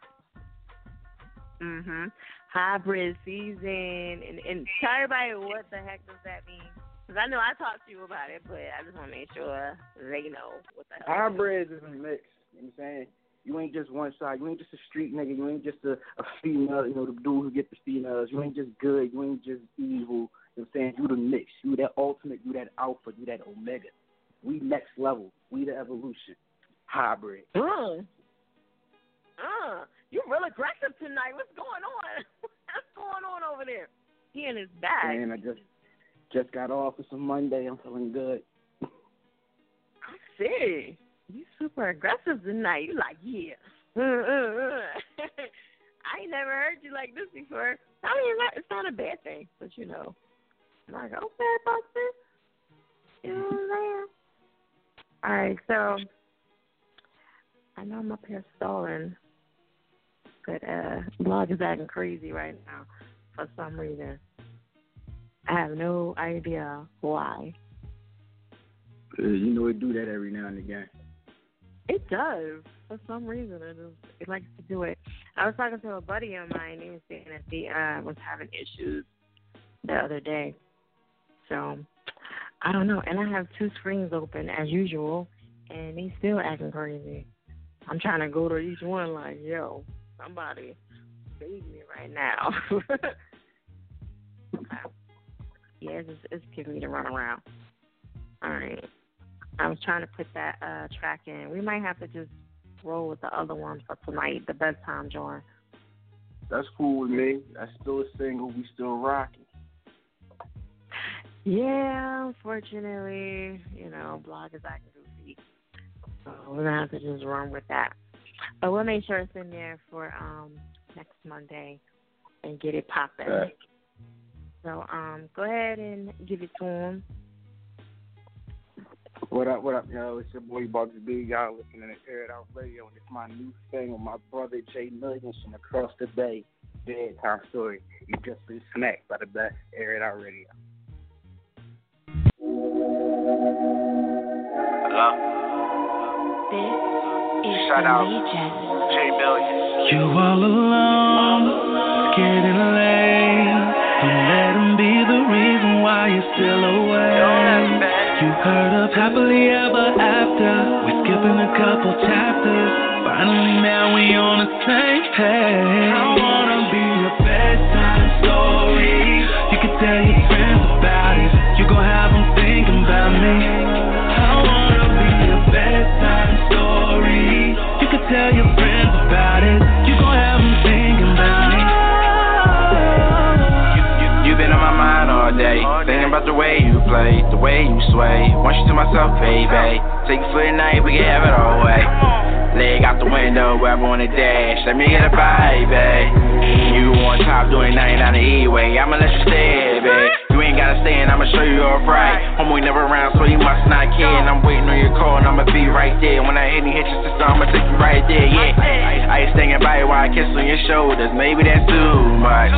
mhm. Hybrid season, and and tell everybody what the heck does that mean? Because I know I talked to you about it, but I just want to make sure they know what the hell. Hybrids is a mix. You know what I'm saying? You ain't just one side. You ain't just a street nigga. You ain't just a, a female, you know, the dude who get the females. You ain't just good. You ain't just evil. You know what I'm saying? You the mix. You that ultimate. You that alpha. You that omega. We next level. We the evolution. Hybrid. Uh, uh, you real aggressive tonight. What's going on? Going on over there? He in his bag. Man, I just just got off. It's a Monday. I'm feeling good. I see. You super aggressive tonight. You like, yeah. Uh, uh, uh. I ain't never heard you like this before. I mean, it's not, it's not a bad thing, but you know. I'm like, okay, Buster. You know what I'm saying? All right, so I know I'm up here stalling, but uh, blog is acting crazy right now for some reason. I have no idea why. Uh, you know, it do that every now and again. It does. For some reason, it, is, it likes to do it. I was talking to a buddy of mine. He was saying that he uh, was having issues the other day. So, I don't know. And I have two screens open as usual, and he's still acting crazy. I'm trying to go to each one like, yo, somebody save me right now. okay. Yeah, it's, it's giving me the runaround. All right. I was trying to put that uh track in. We might have to just roll with the other one for tonight, the bedtime joint. That's cool with me. That's still a single. We still rocking. Yeah, unfortunately, you know, blog is acting goofy. So we're gonna have to just run with that. But we'll make sure it's in there for um next Monday and get it popping. Okay. So um go ahead and give it to him. What up, what up, yo? It's your boy Bugs B. Y'all listening to Air It Out Radio, and it's my new thing with my brother Jay Millions from across the bay. Bedtime story. You just been smacked by the best Air It Out Radio. Hello? Shout out J Millions. You all alone, it's getting late. Don't let him be the reason why you're still away. You heard of happily ever after. We're skipping a couple chapters. Finally, now we on the same page. About the way you play, the way you sway. Want you to myself, baby. Take it for the night, we can have it all way. Leg out the window, wherever on the dash. Let me get a vibe, babe. You on top doing 99 the E-way. I'ma let you stay, babe. Gotta I'ma show you off right. Homeboy never around, so you must not care. And I'm waiting on your call and I'ma be right there. When I hit and hit your sister, I'ma take you right there, yeah. I ain't staying by you while I kiss on your shoulders. Maybe that's too much.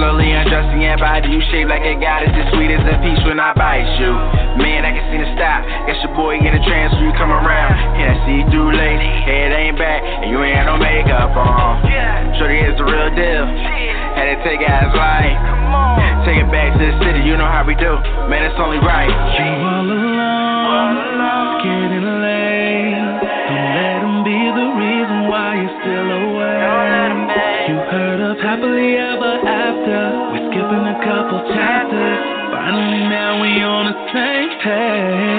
Slowly undressing your body, you shape like a goddess. As sweet as a peach when I bite you. Man, I can see the stop. Guess your boy get a chance when you come around. Yeah, I see you too late. Head ain't back, and you ain't had no makeup on. Shorty is the real deal. Had to take it as life. Take it back to the city, you know how we do. Man, it's only right. You all alone, it's getting late. Don't let him be the reason why you're still away. You heard of happily ever after. We're skipping a couple chapters. Finally, now we on the same page.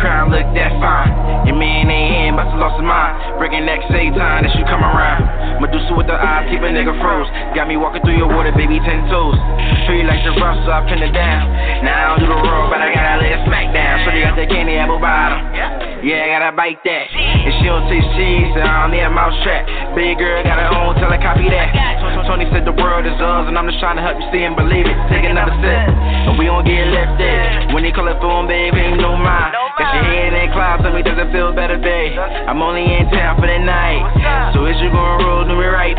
Crime, look that fine. Your man ain't in, must have lost his mind. Breaking neck, same time that you come around. Medusa with the eyes, keep a nigga froze. Got me walking through your water, baby, ten toes. Feel like the rough, so I pin it down. Now I don't do the roll, but I gotta lay a smack down. So they got that candy apple bottom. Yeah, I gotta bite that. And she don't taste cheese, so I don't need a mouse trap. Big girl got her own, tell her copy that. Tony said the world is ours, and I'm just trying to help you see and believe it. Take another sip, and we don't get lifted. When they call it phone, baby, ain't no mind. Got your head in clouds, tell me does it feel better, babe? I'm only in town for the night. So is you gonna roll, right?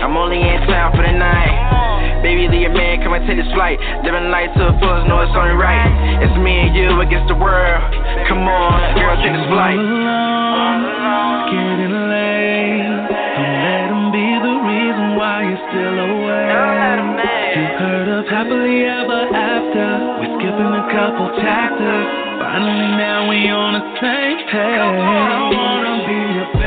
I'm only in town for the night. Baby, leave your man, come and take this flight. Living life to the fullest, know it's only right. It's me and you against the world. Come on, girl, take this flight. Alone, Getting late. Don't let him be the reason why you're still away. You heard of happily ever after. We're skipping a couple chapters. Finally, now we on the same page. I wanna be a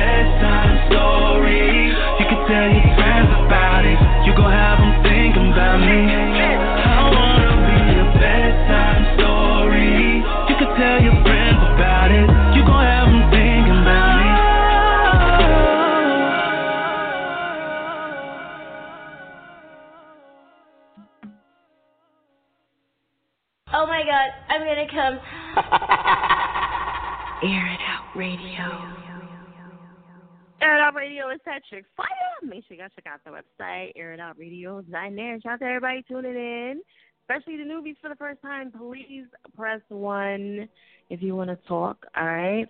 That fire. Make sure you guys check out the website, Air It Out Radio. Design there. Shout out to everybody tuning in, especially the newbies for the first time. Please press one if you want to talk. All right.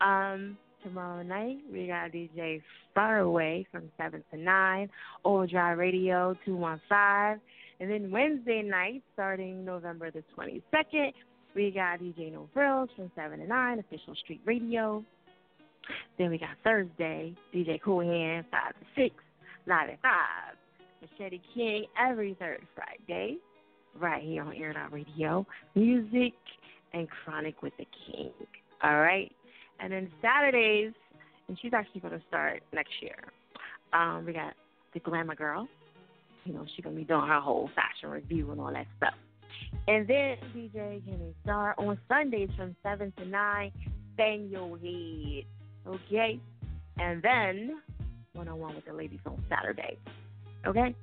Um, tomorrow night we got DJ Faraway from seven to nine. Old Overdrive Radio two one five. And then Wednesday night, starting November the 22nd, we got DJ No Frills from 7 to 9, Official Street Radio. Then we got Thursday, DJ Cool Hand, 5 to 6, live at 5. Machete King every third Friday, right here on Air Out Radio. Music and Chronic with the King. All right? And then Saturdays, and she's actually going to start next year. Um, we got the Glamour Girl. You know, she's going to be doing her whole fashion review and all that stuff. And then DJ Kenny Star on Sundays from 7 to 9. Bang your head. Okay? And then one on one with the ladies on Saturday. Okay?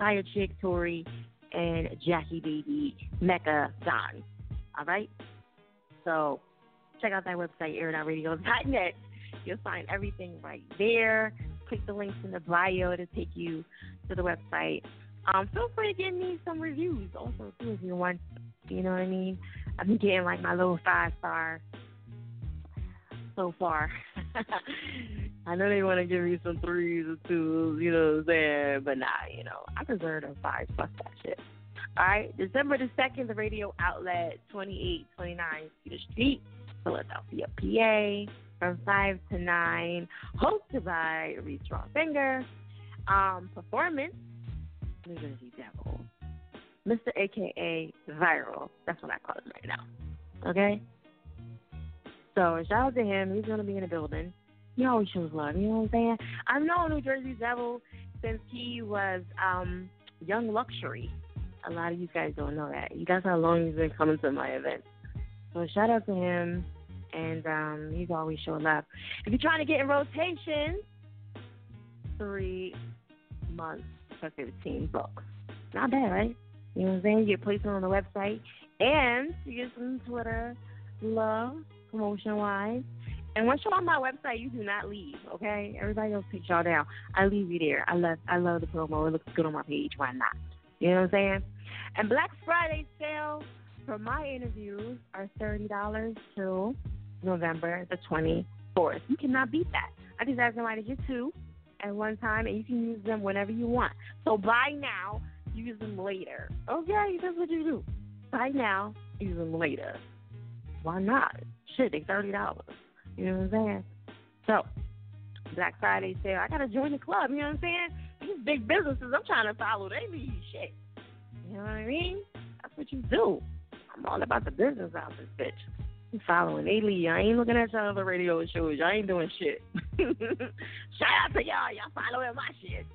Fiya Chick, Tori, and Jackie Baby, Mecca Don. All right? So check out that website, airitoutradio.net. You'll find everything right there. Click the links in the bio to take you to the website. Um, feel free to give me some reviews also too if you want. You know what I mean? I've been getting like my little five star so far. I know they want to give me some threes or twos, you know what I'm saying? But nah, you know, I deserve a five. Fuck that shit. All right, December the 2nd, the radio outlet, 2829 Cedar Street, Philadelphia, PA, from 5 to 9, hosted by Reese Raw Finger. Um, performance, New Jersey Devil, Mr. AKA Viral. That's what I call him right now. Okay? So shout out to him. He's to be in the building. He always shows love. You know what I'm saying? I've known New Jersey Devil since he was um young luxury. A lot of you guys don't know that. That's how long he's been coming to my events. So shout out to him, and um, he's always showing love. If you're trying to get in rotation, three months for 15 bucks. Not bad, right? You know what I'm saying? You get placement on the website, and you get some Twitter love promotion wise. And once you're on my website, you do not leave. Okay, everybody else takes y'all down. I leave you there. I love I love the promo. It looks good on my page. Why not? You know what I'm saying? And Black Friday sale for my interviews are thirty dollars till November the twenty fourth. You cannot beat that. I just asked somebody to get two at one time, and you can use them whenever you want. So buy now, use them later. Okay, that's what you do. Buy now, use them later. Why not? Shit, they thirty dollars. You know what I'm saying? So, Black Friday sale. I gotta join the club. You know what I'm saying? These big businesses, I'm trying to follow. They lead shit. You know what I mean? That's what you do. I'm all about the business out this bitch. I'm following. They lead. I ain't looking at y'all other radio shows. Y'all ain't doing shit. Shout out to y'all. Y'all following my shit.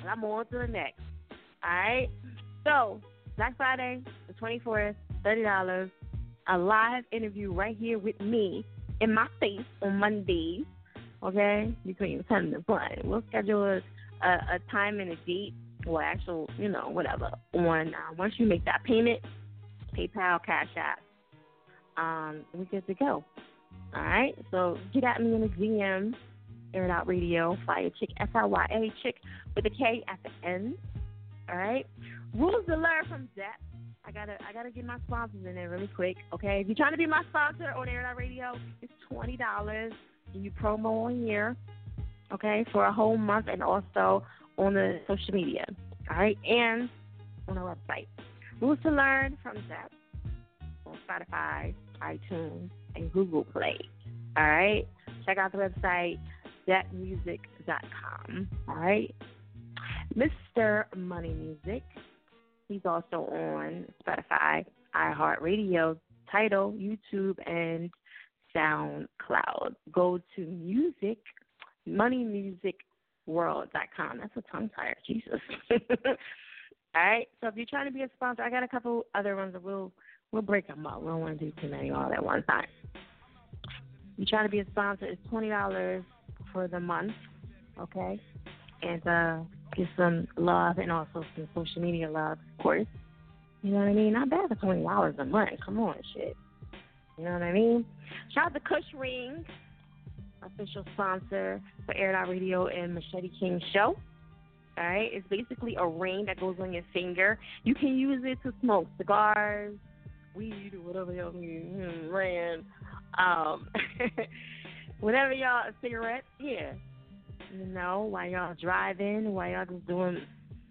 And I'm on to the next. All right. So Black Friday, the 24th, thirty dollars. A live interview right here with me in my face on Mondays. Okay, between ten and one. We'll schedule a, a, a time and a date, or actual, you know, whatever. On uh, once you make that payment, PayPal, Cash App, um, we're good to go. All right. So get at me in the DM, Air It Out Radio, Fiya Chick, F I Y A Chick with a K at the end. All right. Rules to learn from Zep. I gotta I gotta get my sponsors in there really quick. Okay. If you're trying to be my sponsor on Air Radio, it's twenty dollars. And you promo on here, okay, for a whole month, and also on the social media. All right, and on our website. Rules to learn from Zep on Spotify, iTunes, and Google Play. All right, check out the website zepmusic.com. All right, Mr. Money Music. He's also on Spotify, iHeartRadio, Tidal, YouTube, and SoundCloud. Go to music, moneymusicworld.com. That's a tongue tire, Jesus. All right. So if you're trying to be a sponsor, I got a couple other ones that we'll we'll break them up. We don't want to do too many all at one time. You're trying to be a sponsor, it's twenty dollars for the month, okay? And uh get some love and also some social media love, of course. You know what I mean? Not bad for twenty dollars a month. Come on, shit. You know what I mean? Shout out to Kush Ring, official sponsor for Air Out Radio and Machete King Show. All right, it's basically a ring that goes on your finger. You can use it to smoke cigars, weed, or whatever y'all mean, mm, ran, um, whatever y'all, a cigarette, yeah. You know, while y'all driving, while y'all just doing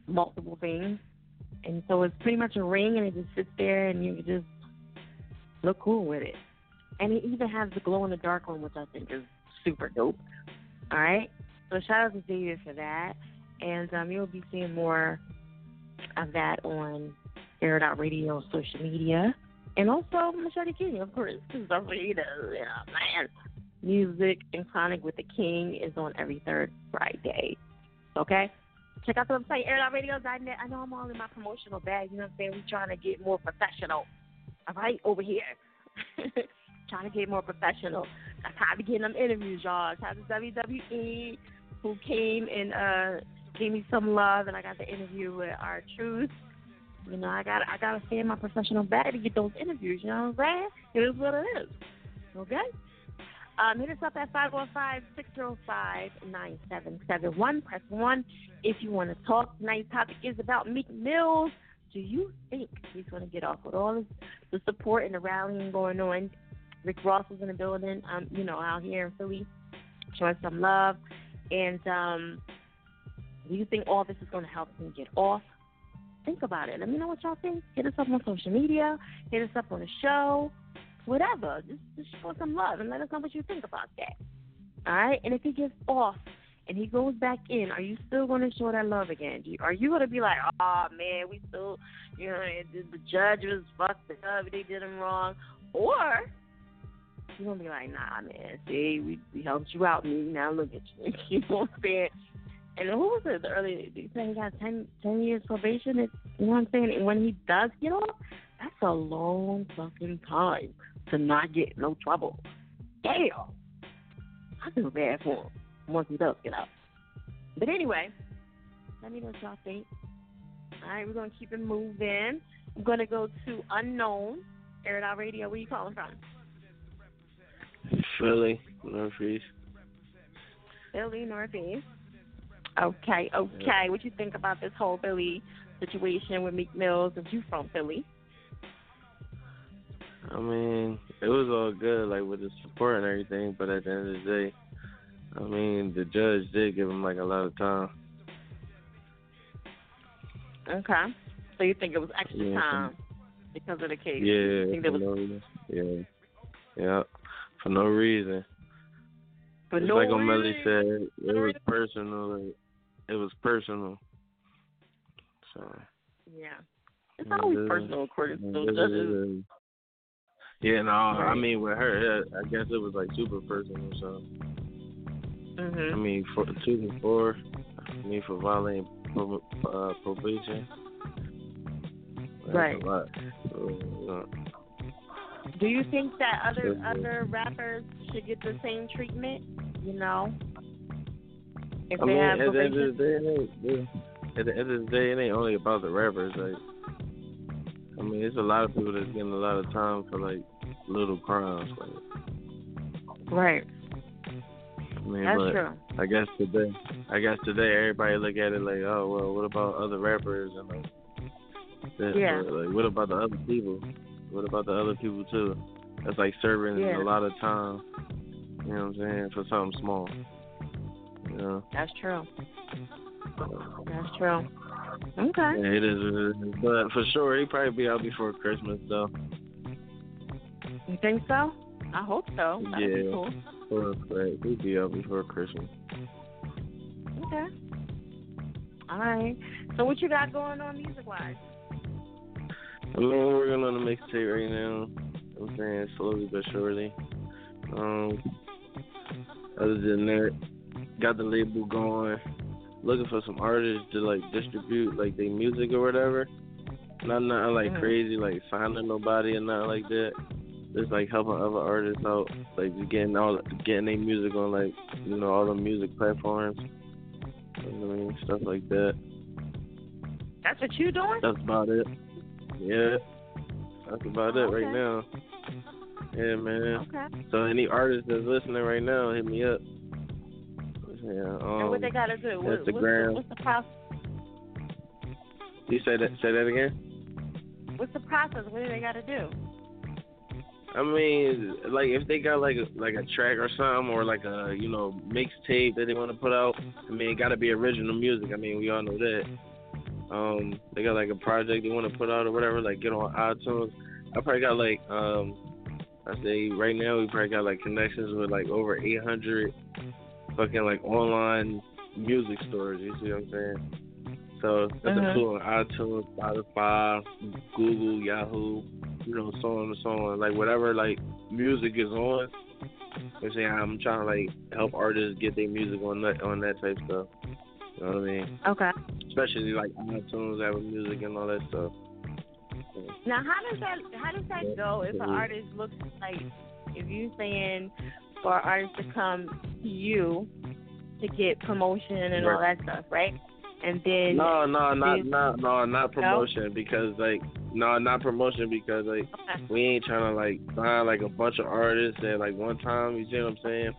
multiple things. And so it's pretty much a ring, and it just sits there, and you just look cool with it. And it even has the glow in the dark one, which I think is super dope. All right. So shout out to David for that, and um, you'll be seeing more of that on Air Radio social media, and also Machete King, of course, because what he does. Man. Music and Chronic with the King is on every third Friday. Okay? Check out the website, airitoutradio.net. I know I'm all in my promotional bag, you know what I'm saying? We're trying to get more professional. All right, over here. trying to get more professional. That's how I be getting them interviews, y'all. Shout out to WWE who came and uh gave me some love and I got the interview with our truth. You know, I got I gotta stay in my professional bag to get those interviews, you know what I'm saying? It is what it is. Okay? Um, hit us up at 515-605-9771. Press 1 if you want to talk. Tonight's topic is about Meek Mills. Do you think he's going to get off with all this, the support and the rallying going on? Rick Ross is in the building, um, you know, out here in Philly, showing some love. And um, do you think all this is going to help him get off? Think about it. Let me know what y'all think. Hit us up on social media. Hit us up on the show whatever. Just, just show some love and let us know what you think about that. All right? And if he gets off and he goes back in, are you still going to show that love again? Are you going to be like, oh, man, we still, you know, the judge was fucked up, they did him wrong? Or You're gonna be like, nah, man. See, we we helped you out, me. Now look at you. you know what I'm saying? And who was it? The early they said he got 10, 10 years probation. It, you know what I'm saying? And when he does get off, that's a long fucking time to not get no trouble. Damn. I feel bad for him once he does get out. But anyway, let me know what y'all think. All right, we're gonna keep it moving. I'm gonna go to unknown. Air It Out Radio. Where you calling from? Philly, Northeast. Philly, Northeast. Okay, okay. What you think about this whole Philly situation with Meek Mills? If you from Philly? I mean, it was all good, like with the support and everything, but at the end of the day, I mean, the judge did give him like a lot of time. Okay. So you think it was extra Yeah. time because of the case? Yeah, You think there was no reason. Yeah, yeah, for no reason. for no like O'Malley reason? said, it was personal. Like, it was personal. So. Yeah. It's always Yeah. personal according to those Yeah, judges. Yeah, no, I mean with her, I guess it was like super personal. So I Mhm. mean, for two and four, I mean for violating uh, probation. That's Right. A lot. So, uh, Do you think that other other rappers should get the same treatment? You know, if I they mean, have at the end probation. of the day, it ain't, yeah, at the end of the day, it ain't only about the rappers. Like, I mean, there's a lot of people that's getting a lot of time for like little crimes. Like, Right. I mean, That's but true. I guess today, I guess today everybody look at it like, oh well, what about other rappers and like, this, Yeah. like what about the other people? What about the other people too? That's like serving Yeah. a lot of time. You know what I'm saying for something small. You know. That's true. That's true. Okay. Yeah, it is, it is. But for sure, he probably be out before Christmas though. You think so? I hope so. That'd yeah. be cool. Fact, he'd be out before Christmas. Okay. All right. So what you got going on music wise? I mean, we're working on a mixtape right now. I'm saying slowly but surely. Um, other than that, got the label going. Looking for some artists to like distribute like their music or whatever. Not nothing like Mhm. crazy, like signing nobody and nothing like that. Just like helping other artists out, like just getting all getting their music on like you know all the music platforms. You know what I mean, stuff like that. That's what you doing? That's about it. Yeah, that's about it right now. Yeah, man. Okay. So any artist that's listening right now, hit me up. Yeah. Um, and what they gotta do? What, what's, the, Instagram. what's the process? You say that? Say that again. What's the process? What do they gotta do? I mean, like if they got like a, like a track or something, or like a you know mixtape that they want to put out. I mean, it got to be original music. I mean, we all know that. Um, they got like a project they want to put out or whatever. Like get on iTunes. I probably got like um, I say right now we probably got like connections with like over 800 fucking like online music stores. You see what I'm saying? So that's Mhm. including iTunes, Spotify, Google, Yahoo, you know, so on and so on. Like whatever like music is on. I'm saying I'm trying to like help artists get their music on that on that type stuff. You know what I mean? Okay. Especially like iTunes, Apple Music, and all that stuff. Now, how does that how does that go if an artist looks like if you saying for an artist to come to you to get promotion and all that stuff, right? And then No, no, not they- not no, not promotion because like no, not promotion because like we ain't trying to like sign like a bunch of artists at like one time. You see what I'm saying?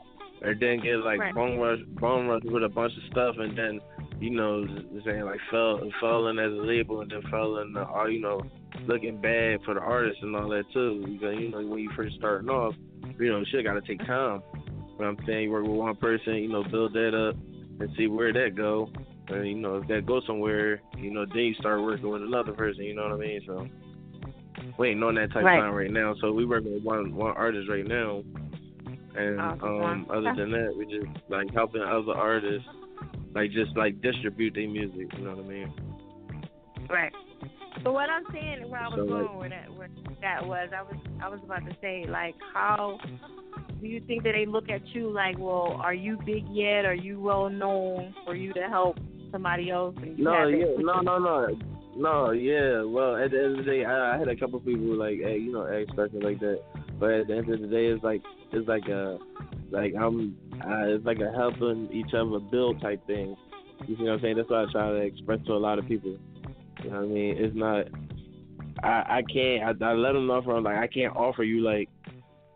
Or then get like Right. bone rush, bone rush with a bunch of stuff, and then you know saying like fell fell in as a label, and then fell in the uh, all you know looking bad for the artist and all that too. Because you know when you first starting off, you know shit got to take time. But I'm saying you work with one person, you know, build that up and see where that go. And you know, if that goes somewhere, you know, then you start working with another person. You know what I mean? So we ain't on that type Right. of time right now. So we working with one one artist right now, and Oh, um, other than that, we just like helping other artists, like just like distribute their music. You know what I mean? right. So what I'm saying, where I was So, going with that, where that was, I was, I was about to say, like, how do you think that they look at you like, well, are you big yet? Are you well known for you to help somebody else? And No, yeah, no, no, no, no, yeah. Well, at the end of the day, I, I had a couple people like, hey, you know, ask questions like that. But at the end of the day, it's like, it's like a, like I'm, uh, it's like a helping each other build type thing. You see what I'm saying? That's what I try to express to a lot of people. You know what I mean? It's not, I, I can't, I, I let them know from like, I can't offer you like,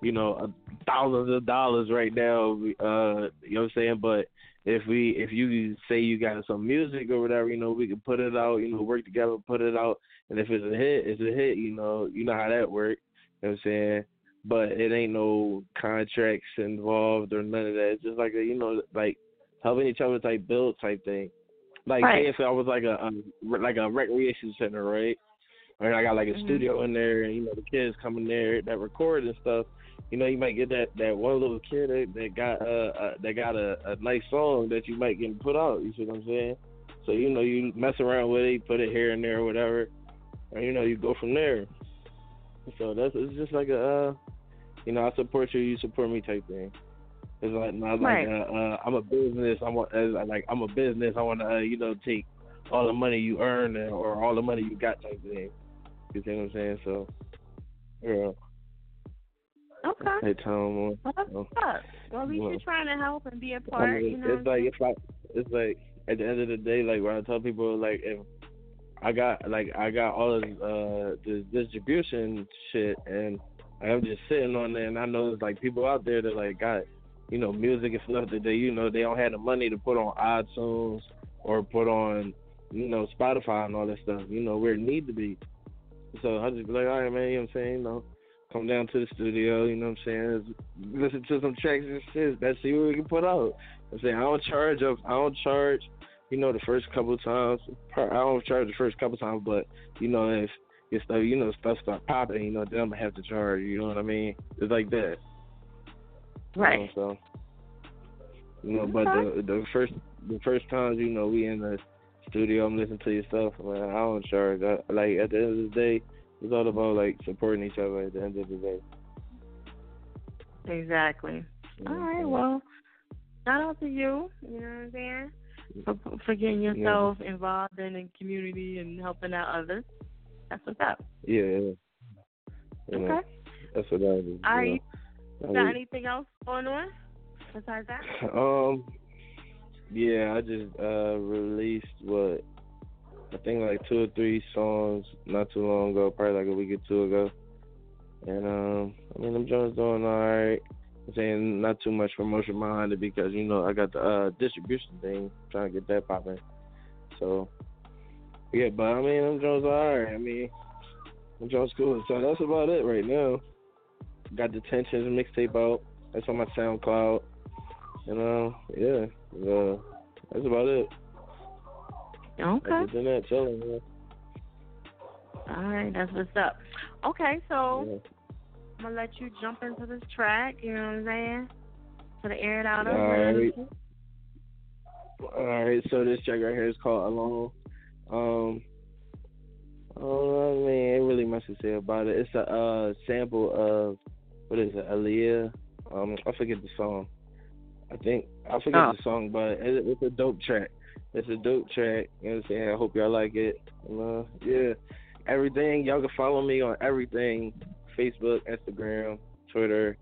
you know, a thousands of dollars right now. Uh, you know what I'm saying? But if we if you say you got some music or whatever, you know, we can put it out, you know, work together, put it out, and if it's a hit, it's a hit, you know, you know how that works. You know what I'm saying? But it ain't no contracts involved or none of that. It's just like a, you know, like helping each other type build type thing. Like Right. I was like a um, like a recreation center, right? And I got like a Mhm. studio in there, and you know the kids come in there that record and stuff. You know, you might get that that one little kid that, that got uh, uh that got a, a nice song that you might get put out. You see what I'm saying? So you know you mess around with it, put it here and there or whatever, and you know you go from there. So that's it's just like a uh, you know I support you, you support me type thing. It's like not like Right. uh, uh, I'm a business. I'm as like I'm a business. I want to uh, you know take all the money you earn or all the money you got type thing. You see what I'm saying? So yeah. Okay. Hey Tom. Well, that's so, up. Well, at least well, you're trying to help and be a part. mean, you know, it's like if I, it's like at the end of the day, like when I tell people, like if I got like I got all of uh the distribution shit, and I'm just sitting on there, and I know there's like people out there that like got you know music and stuff that they you know they don't have the money to put on iTunes or put on you know Spotify and all that stuff, you know where it need to be. So I just be like, all right, man, you know what I'm saying, you know. Come down to the studio, you know what I'm saying? Listen to some tracks and shit. Let's see what we can put out. I'm saying I don't charge up. I don't charge. You know, the first couple of times. I don't charge the first couple of times, but you know, if your stuff, you know, stuff start popping, you know, then I'm gonna have to charge. You know what I mean? It's like that. you Right. know, so, you know, but the the first the first times, you know, we in the studio, I'm listening to your stuff. Man, I don't charge. I, like at the end of the day, it's all about like supporting each other. At the end of the day. Exactly. All right. Well, shout out to you. You know what I'm saying? For, for getting Yeah. yourself involved in the community and helping out others. That's what's up. Yeah. yeah. You know, Okay. that's what. All right. you know. got I anything else going on besides that? Um, yeah, I just uh released what I think like two or three songs not too long ago, probably like a week or two ago. And um, I mean, them Jones doing all right. I'm saying not too much promotion behind it because you know I got the uh distribution thing, trying to get that popping. So yeah, but I mean, them Jones all right. I mean, them Jones cool. So that's about it right now. Got the tensions mixtape out. That's on my SoundCloud. And uh, yeah, uh, that's about it. Okay. Other than that, chilling. Man. All right. That's what's up. Okay. So Yeah. I'm gonna let you jump into this track. You know what I'm saying? To the air it out. All right. All right, so this track right here is called Alone. Um, oh, I mean, ain't really much to say about it. It's a uh, sample of what is it, Aaliyah? Um, I forget the song. I think I forget Oh. the song, but it, it's a dope track. It's a dope track. You know what I'm saying? I hope y'all like it. And, uh, yeah, everything. Y'all can follow me on everything: Facebook, Instagram, Twitter,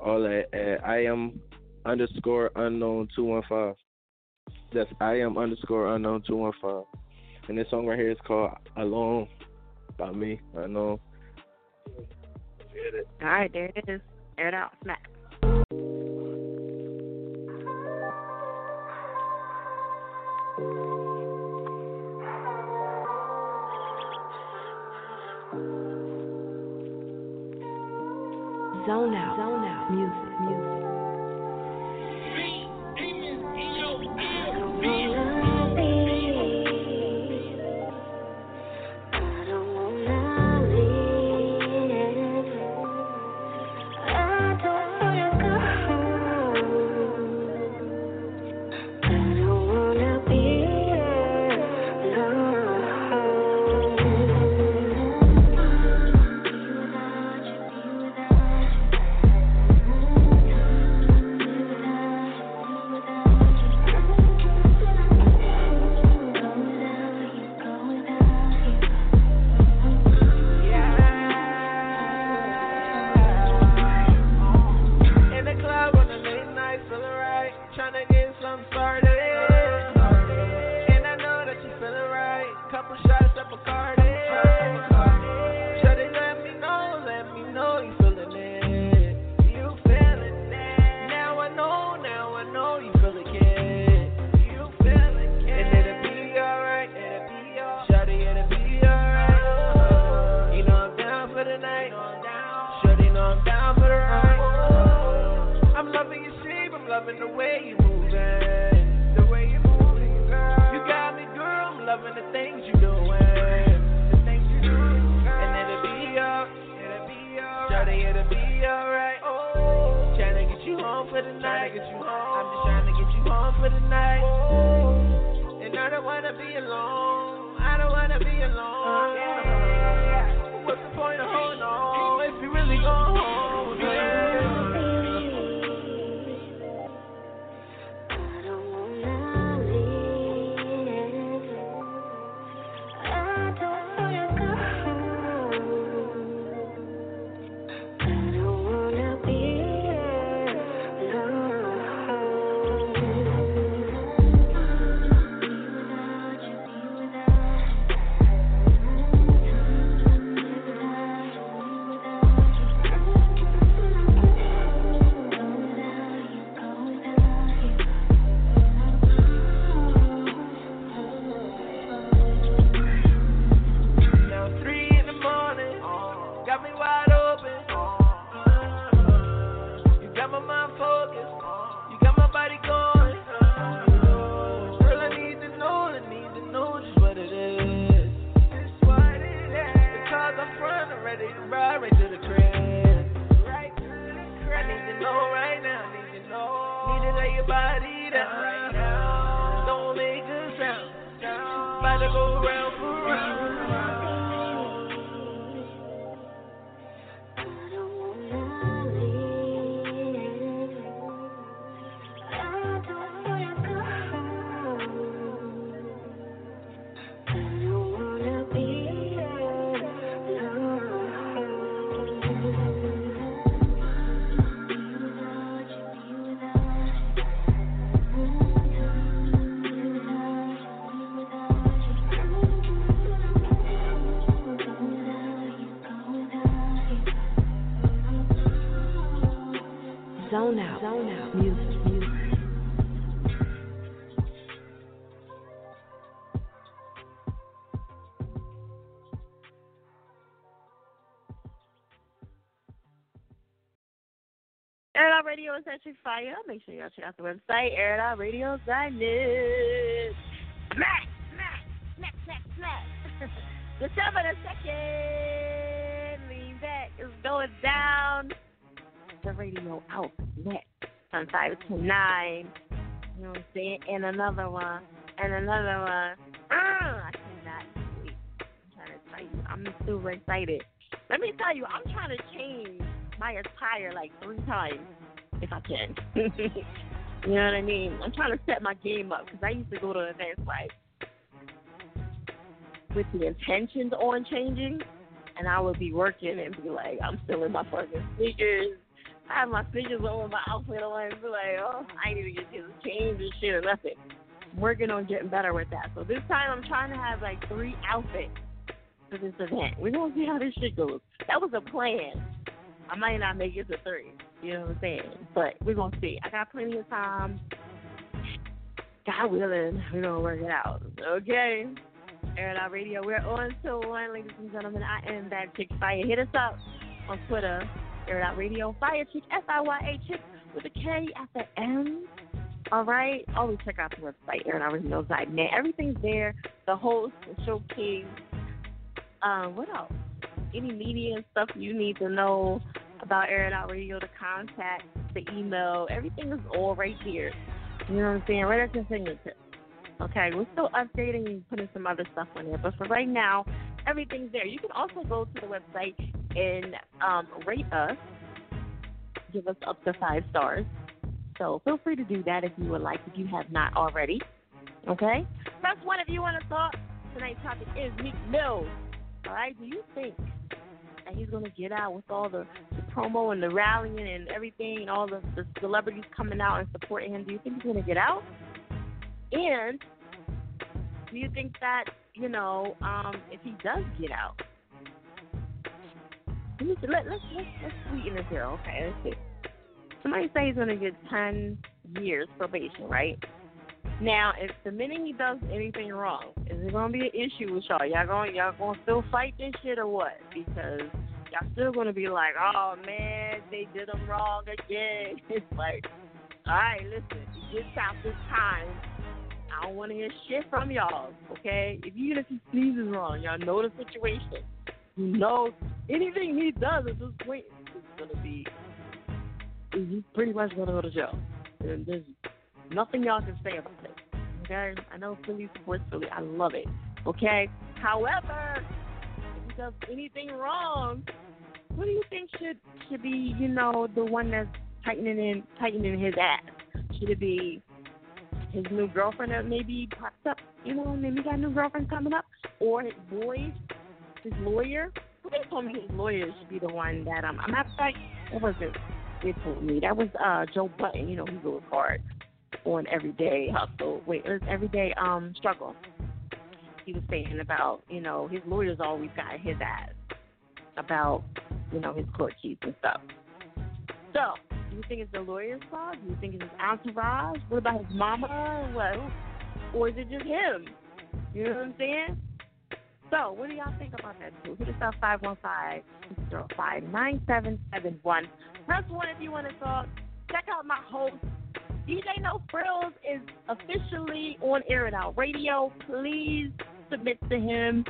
all that. At I am underscore unknown two one five. That's I am underscore unknown two one five. And this song right here is called Alone by me. I know. All right. There it is. Air it out. Smack. Zone out. Music. Air It Out Radio is actually fire. Make sure y'all check out the website, airitoutradio.net. Smack, smack, smack, smack, smack. December the 2nd, lean back, is going down. The radio outlet from 5 to 9. You know what I'm saying? And another one, and another one. Uh, I cannot wait. I'm trying to tell you, I'm super excited. Let me tell you, I'm trying to change my attire like three times if I can. you know what I mean? I'm trying to set my game up because I used to go to events like with the intentions on changing, and I would be working and be like, I'm still in my fucking sneakers. I have my on with my outfit on be like, oh, I ain't even get to change and shit or nothing. Working on getting better with that. So this time I'm trying to have like three outfits for this event. We're gonna see how this shit goes. That was a plan. I might not make it to three. You know what I'm saying? But we're gonna see. I got plenty of time. God willing, we're gonna work it out. Okay. Air Out Radio. We're on to one, ladies and gentlemen. I am that chick fire. Hit us up on Twitter. Air Out Radio. Fiya Chick F I Y A chick with a K at the end. All right. Always check out the website, airitoutradio.net. Everything's there. The host, the showcase. Um, what else? Any media and stuff you need to know about Air It Out Radio, the contact, the email, everything is all right here. You know what I'm saying? Right at your fingertips. Okay, we're still updating and putting some other stuff on there, but for right now, everything's there. You can also go to the website and um, rate us, give us up to five stars. So feel free to do that if you would like, if you have not already. Okay? Press one if you want to talk. Tonight's topic is Meek Mills. All right? Do you think that he's going to get out with all the, the promo and the rallying and everything and all the, the celebrities coming out and supporting him? Do you think he's going to get out? And do you think that, you know, um, if he does get out, let let's, let's, let's sweeten this here. Okay, let's see. Somebody say he's going to get 10 years probation, right? Now, if the minute he does anything wrong, is it gonna be an issue with y'all? Y'all going y'all gonna still fight this shit or what? Because y'all still gonna be like, oh man, they did him wrong again. It's like All right, listen. Gets out this time. I don't want to hear shit from y'all. Okay, if even if he sneezes wrong, y'all know the situation. You know anything he does at this point is gonna be. He's pretty much gonna go to jail. And there's nothing y'all can say about it. Okay, I know Philly supports Philly. I love it. Okay, however, if he does anything wrong, who do you think should should be, you know, the one that's tightening in tightening his ass? Should it be his new girlfriend that maybe pops up, you know, maybe got a new girlfriend coming up, or his boys, his lawyer? They told me his lawyer should be the one that um I'm not like that wasn't they told me. That was uh Joe Budden, you know, he goes hard on everyday hustle. Wait, it was everyday um struggle. He was saying about, you know, his lawyers always got his ass about, you know, his court case and stuff. So, do you think it's the lawyer's fault? Do you think it's his entourage? What about his mama? What? Or is it just him? You know what I'm saying? So, what do y'all think about that too? Hit us up 515-605-9771. Press 1 if you want to talk. Check out my host. DJ No Frills is officially on Air It Out Radio. Please submit to him.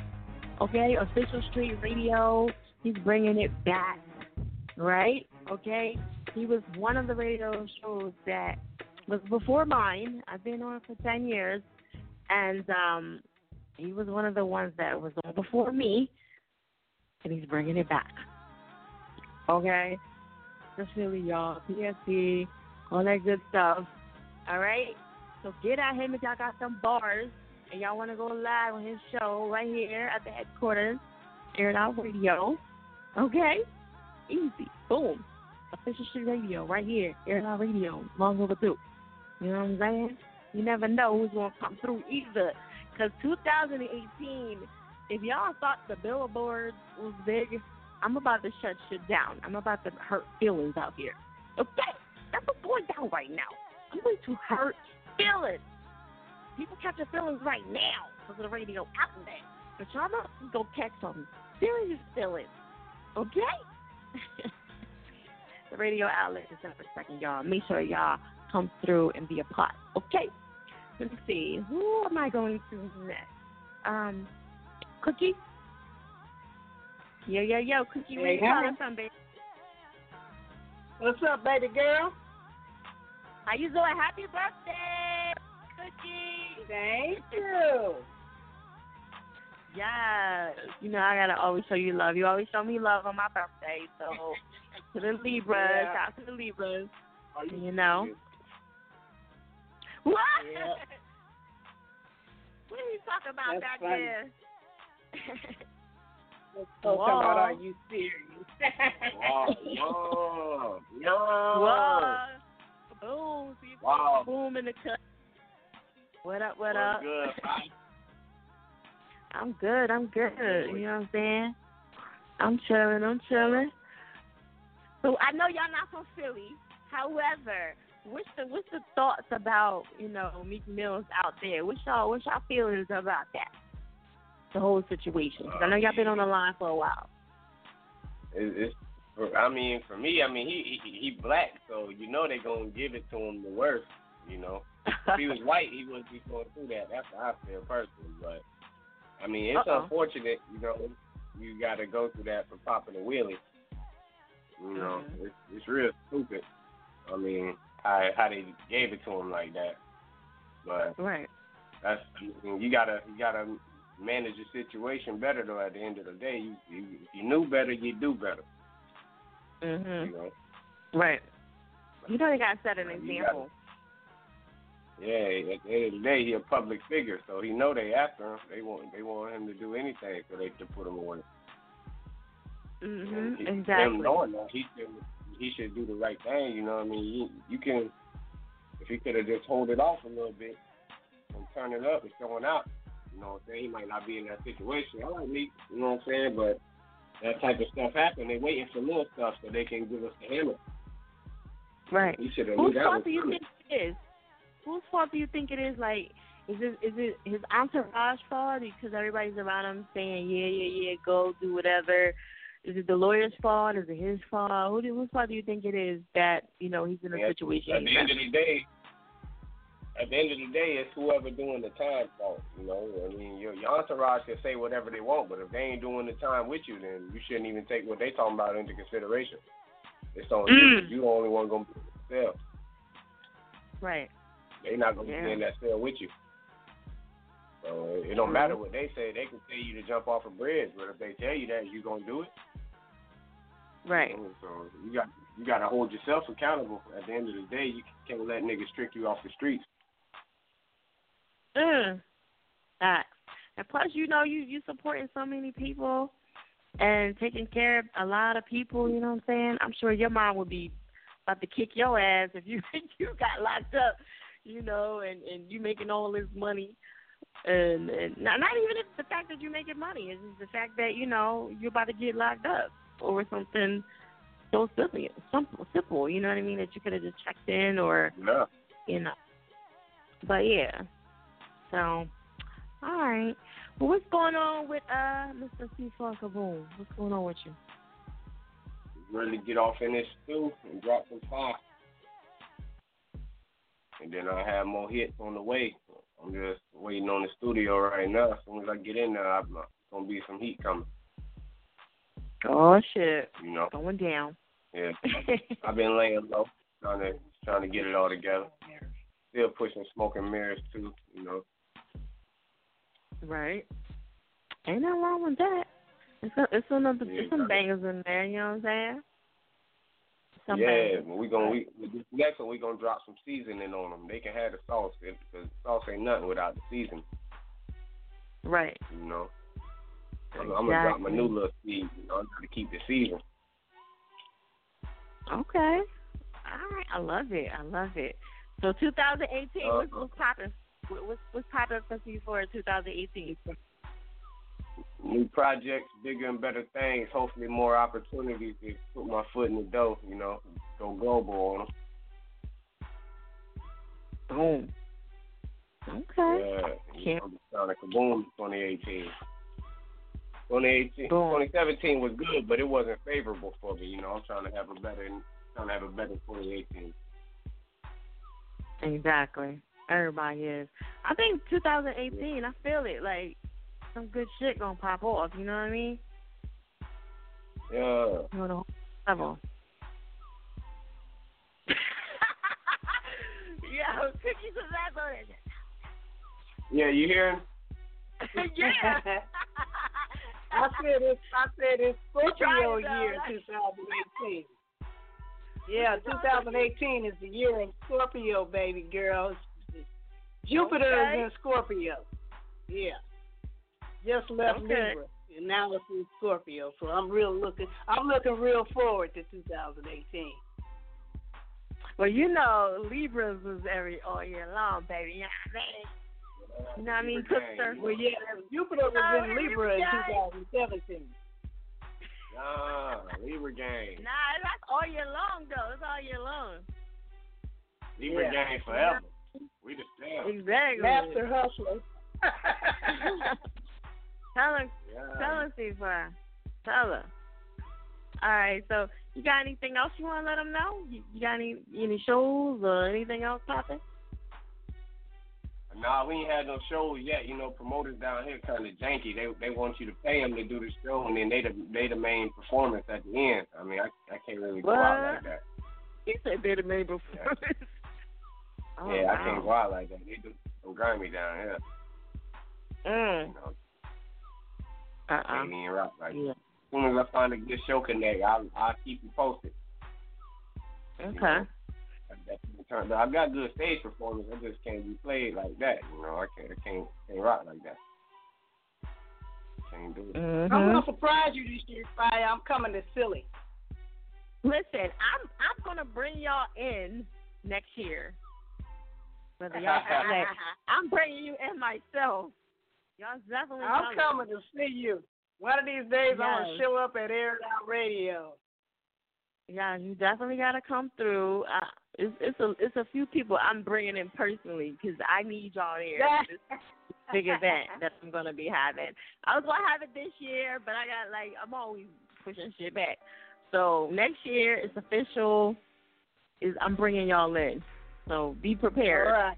Okay? Official Street Radio. He's bringing it back. Right? Okay? He was one of the radio shows that was before mine. I've been on for 10 years. And um, he was one of the ones that was on before me. And he's bringing it back. Okay? Just really, y'all. PSC, all that good stuff. All right? So get at him if y'all got some bars and y'all want to go live on his show right here at the headquarters, Air Out Radio. Okay? Easy. Boom. Official Street Radio right here, Air Out Radio. Long overdue. You know what I'm saying? You never know who's going to come through either. Because 2018, if y'all thought the billboard was big, I'm about to shut shit down. I'm about to hurt feelings out here. Okay? That's what's going down right now. I'm going to hurt feelings. People catch their feelings right now because of the radio outlet. But y'all not go catch some serious feelings. Okay? the radio outlet December 2nd, y'all. Make sure y'all come through and be a part. Okay? Let me see. Who am I going to next? Um, Cookie? Yo, yo, yo, Cookie, where you calling from, baby? What's up, baby girl? How you doing? Happy birthday, Cookie! Thank you. Yes. You know, I gotta always show you love. You always show me love on my birthday. So to the Libras, Yeah. shout out to the Libras. You know. What? what are you talking about That's back funny. there? Let's talk about are you serious? Wow, yo, yo. Whoa. Boom. See, Wow. Boom in the cut. What up, what What's up? good? I'm good, I'm good. You know what I'm saying? I'm chilling, I'm chilling. So I know y'all not from Philly. However, what's the what's the thoughts about, you know, Meek Mills out there? What's y'all what's y'all feelings about that? The whole situation. 'Cause I know y'all been on the line for a while. It, it's, I mean, for me, I mean, he, he he black, so you know they gonna give it to him the worst. You know, if he was white, he wouldn't be going through that. That's how I feel personally. But I mean, it's Uh-oh. unfortunate. You know, you got to go through that for popping a wheelie. You know, Mm-hmm. it's it's real stupid. I mean, how how they gave it to him like that. But Right. that's I mean, you gotta you gotta manage the situation better though. At the end of the day, you, you if you knew better, you do better. Mhm. You know. Right. You know they gotta set an example. Yeah, at the end of the day, he a public figure, so he know they after him. They want they want him to do anything so they can put him away. Mhm. Exactly. Him knowing that he should he should do the right thing. You know what I mean? You, you can if he could have just hold it off a little bit and turn it up and showing out. You know what I'm saying? He might not be in that situation. I like me, you know what I'm saying? But that type of stuff happen. They waiting for little stuff so they can give us the hammer. Right. He should have Whose fault do you coming. think it is? Whose fault do you think it is? Like, is it is it his entourage fault because everybody's around him saying, yeah, yeah, yeah, go do whatever, Is it the lawyer's fault? Is it his fault? Who do, whose fault do you think it is that you know he's in a Yeah, situation? At the end of the day, at the end of the day, it's whoever doing the time fault. You know, I mean, your, your entourage can say whatever they want, but if they ain't doing the time with you, then you shouldn't even take what they talking about into consideration. It's on you. Mm. You the only one gonna be in the cell. right. They not gonna Yeah. be in that cell with you. So it don't Mhm. matter what they say. They can tell you to jump off a bridge, but if they tell you that, you gonna do it. Right. You know, so you got you got to hold yourself accountable. At the end of the day, you can't let niggas trick you off the streets. Mm. That. And plus, you know, you you supporting so many people and taking care of a lot of people. You know what I'm saying? I'm sure your mom would be about to kick your ass if you you got locked up. You know, and and you making all this money. And, and not, not even the fact that you're making money. It's just the fact that you know you're about to get locked up over something so simple, simple, simple. You know what I mean? That you could have just checked in or Yeah. you know. But yeah. So, all right. Well, what's going on with uh Mr. C4 Kaboom? What's going on with you? Ready to get off in this stew and drop some fire. And then I have more hits on the way. I'm just waiting on the studio right now. As soon as I get in there, I'm uh, gonna be some heat coming. Oh shit. You know. Going down. Yeah. I've been laying low, trying to trying to get it all together. Still pushing Smoke and Mirrors too, you know. Right. Ain't nothing wrong with that. It's a, it's another Yeah, it's some bangers in there, you know what I'm saying? Some yeah, but we gonna we this next one we gonna drop some seasoning on them. They can have the sauce because sauce ain't nothing without the seasoning. Right. You know. I'm, I'm gonna drop my new little seed. You know, I'm trying to keep the season. Okay. All right. I love it. I love it. So 2018, Uh, what's, what's popping? What- What's what's popping for you for 2018? New projects, bigger and better things. Hopefully, more opportunities to put my foot in the door. You know, go global on them. Boom. Okay. Yeah, Can't- I'm trying to kaboom 2018. 2018, 2017 was good, but it wasn't favorable for me. You know, I'm trying to have a better, trying to have a better 2018. Exactly. Everybody is. I think 2018. I feel it. Like some good shit gonna pop off. You know what I mean? Yeah. You know, level. yeah, cookies and that on it. Yeah, you hear? yeah. I said it's I said it's Scorpio year 2018. Yeah, 2018 is the year of Scorpio, baby girls. Jupiter Okay. is in Scorpio. Yeah. Just left Okay. Libra. And now it's in Scorpio. So I'm real looking I'm looking real forward to 2018. Well, you know, Libras is every all year long, baby. You know what I mean? You know what I mean, Cookster? Well yeah, Jupiter was oh, in Libra in 2017. Nah, Libra gang. Nah, that's all year long though. It's all year long. Libra Yeah. gang forever. We the stamp. Exactly. Master hustler. Tell her, Yeah. tell her, Steve. Tell her. All right. So, you got anything else you want to let them know? You, you got any any shows or anything else popping? Nah, we ain't had no shows yet. You know, promoters down here kind of janky. They they want you to pay them to do the show, and then they the they the main performance at the end. I mean, I I can't really go out like that. He said they're the main performance. Oh, yeah, I can't go out like that. They do some grimy down here. Mm. You know, Uh-uh. can't even rock like Yeah. As soon as I find a good show connect, I'll I'll keep you posted. Okay. But I've got good stage performance. I just can't be played like that. You know, I can't I can't can't rock like that. Can't do it. Mm-hmm. I'm gonna surprise you this year, Fiya. I'm coming to Silly. Listen, I'm I'm gonna bring y'all in next year. Whether y'all like, I'm bringing you in myself. Y'all definitely. I'm coming to see you. One of these days, I'm gonna show up at Air It Out Radio. Yeah, you definitely gotta come through. Uh, it's it's a it's a few people I'm bringing in personally because I need y'all there. Yeah. for this big event that I'm gonna be having. I was gonna have it this year, but I got like I'm always pushing shit back. So next year it's official. Is I'm bringing y'all in. So be prepared. All right.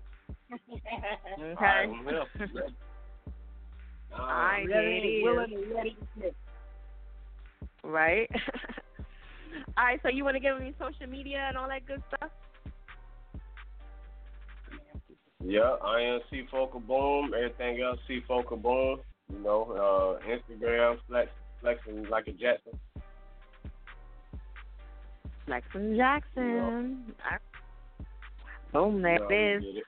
Okay. All right, there it ready, is. willing, and ready. Right. all right. So you want to give me social media and all that good stuff? Yeah, I am C4 Kaboom. Everything else C4 Kaboom. You know, uh, Instagram flex flexing like a. Jackson Jackson. All right. Boom, there You know, it is. get it.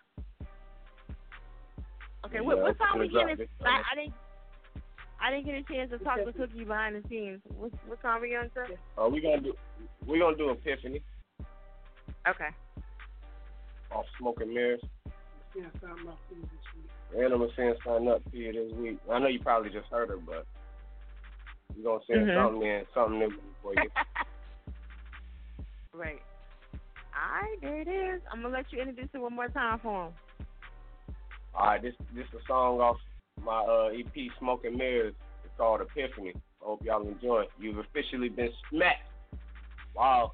Okay, what, what Yeah, time we getting? I, I didn't. I didn't get a chance to talk to Cookie behind the scenes. What what time we on, sir? Uh, we gonna do we gonna do Epiphany Okay. off Smoke and Mirrors. Yeah, something else this week. And I'm gonna send something up to you this week. I know you probably just heard her, but we gonna send Mhm. something in, something new for you. Right. All right, there it is. I'm gonna let you introduce it one more time for him. All right, this this a song off my uh, EP Smoke and Mirrors. It's called Epiphany. I hope y'all enjoy it. You've officially been smacked. Wow.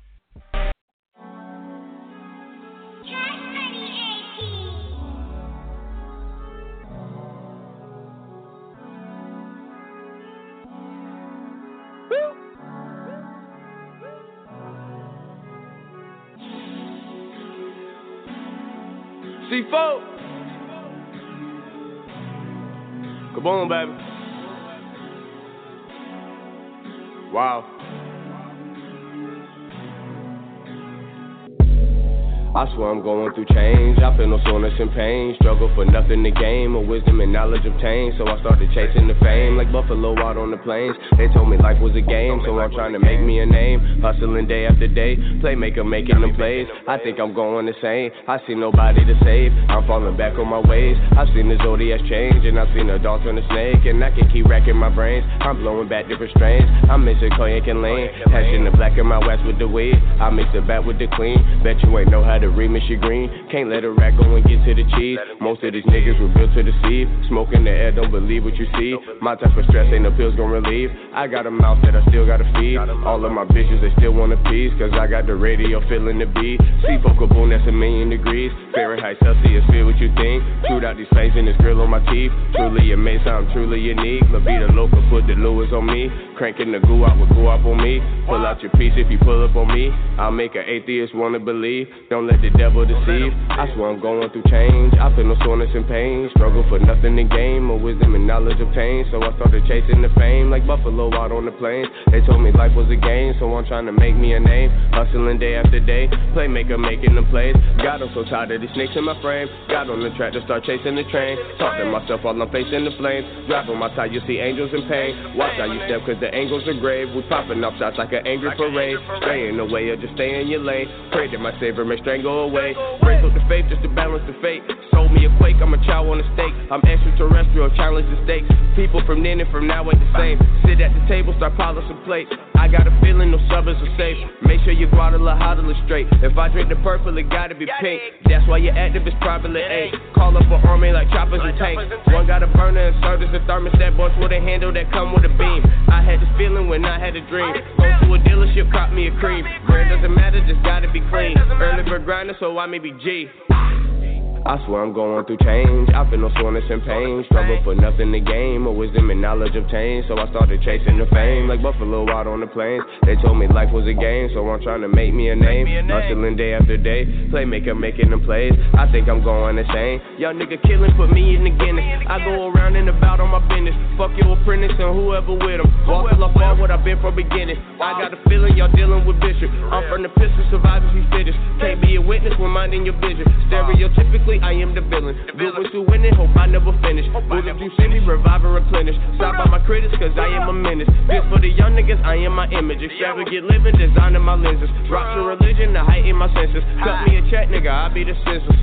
C4. Kaboom, baby. Wow. I swear I'm going through change. I feel no soreness and pain. Struggle for nothing to gain. More wisdom and knowledge obtained. So I started chasing the fame. Like Buffalo out on the plains. They told me life was a game. So I'm trying to make me a name. Hustling day after day. Playmaker making them plays. I think I'm going insane. I see nobody to save. I'm falling back on my ways. I've seen the zodiac change. And I've seen a dog turn a snake. And I can keep racking my brains. I'm blowing back different strains. I'm mixing cognac and lean. Passion the black in my wax with the weed. I mix the back with the clean. Bet you ain't know how to remix your green. Can't let a rat go and get to the cheese. Most of these niggas were built to deceive. Smoke in the air, don't believe what you see. My type of stress ain't no pills gonna relieve. I got a mouth that I still gotta feed. All of my bitches, they still want a piece. Cause I got the radio feeling the beat. C4 Kaboom, that's a million degrees. Fahrenheit, Celsius, feel what you think. Shoot out these fangs and this grill on my teeth. Truly amazing, I'm truly unique. La Vida Loca, put the Lewis on me. Cranking the goo out with goo up on me. Pull out your piece if you pull up on me. I'll make an atheist wanna believe. Don't let the devil deceive. I swear I'm going through change. I feel no soreness and pain. Struggle for nothing to gain. More wisdom and knowledge obtained. So I started chasing the fame like Buffalo out on the plains. They told me life was a game, so I'm trying to make me a name. Hustling day after day. Playmaker making the plays. God, I'm so tired of these snakes in my frame. Got on the track to start chasing the train. Talking myself while I'm facing the flames. On my tie, you see angels in pain. Watch how you step, cause the angles are grave. We popping up shots like an angry parade. Stay in the way or just stay in your lane. Pray that my savior may strangle away. Break up the faith just to balance the fate. Sold me a quake, I'm a chow on a stake. I'm extraterrestrial, challenge the stakes. People from then and from now ain't the same. Sit at the table, start some plates. I got a feeling no suburbs are safe. Make sure your Guadalajara hodl is straight. If I drink the purple, it gotta be pink. That's why your activist probably ain't. Call up an army like choppers and tanks. One got a burner and serves as a thermostat. Boss with a handle that come with a beam. I had this feeling when I had a dream. Go to a dealership, cop me a cream. Brand doesn't matter, just gotta be clean. Early bird so I may be G. I swear I'm going through change. I feel no soreness and pain. Struggle for nothing to gain. More wisdom and knowledge obtained. So I started chasing the fame. Like Buffalo out on the plains. They told me life was a game. So I'm trying to make me a name. Hustling day after day. Playmaker making them plays. I think I'm going insane. Young nigga killing, put me in the Guinness. I go around and about on my business. Fuck your apprentice and whoever with him. Walk till I fall what I've been from beginning. I got a feeling y'all dealing with Bishop. I'm from the pistol, survivors we fittest. Can't be a witness when minding your vision. I am the villain. Moving to win it, hope I never finish. Bullet you see me, revive and replenish. Stop by my critics, cause I am a menace. This for the young niggas, I am my image. Extravagant living, designing my lenses. Drop to religion to heighten my senses. Cut me a check, nigga, I be the scissors.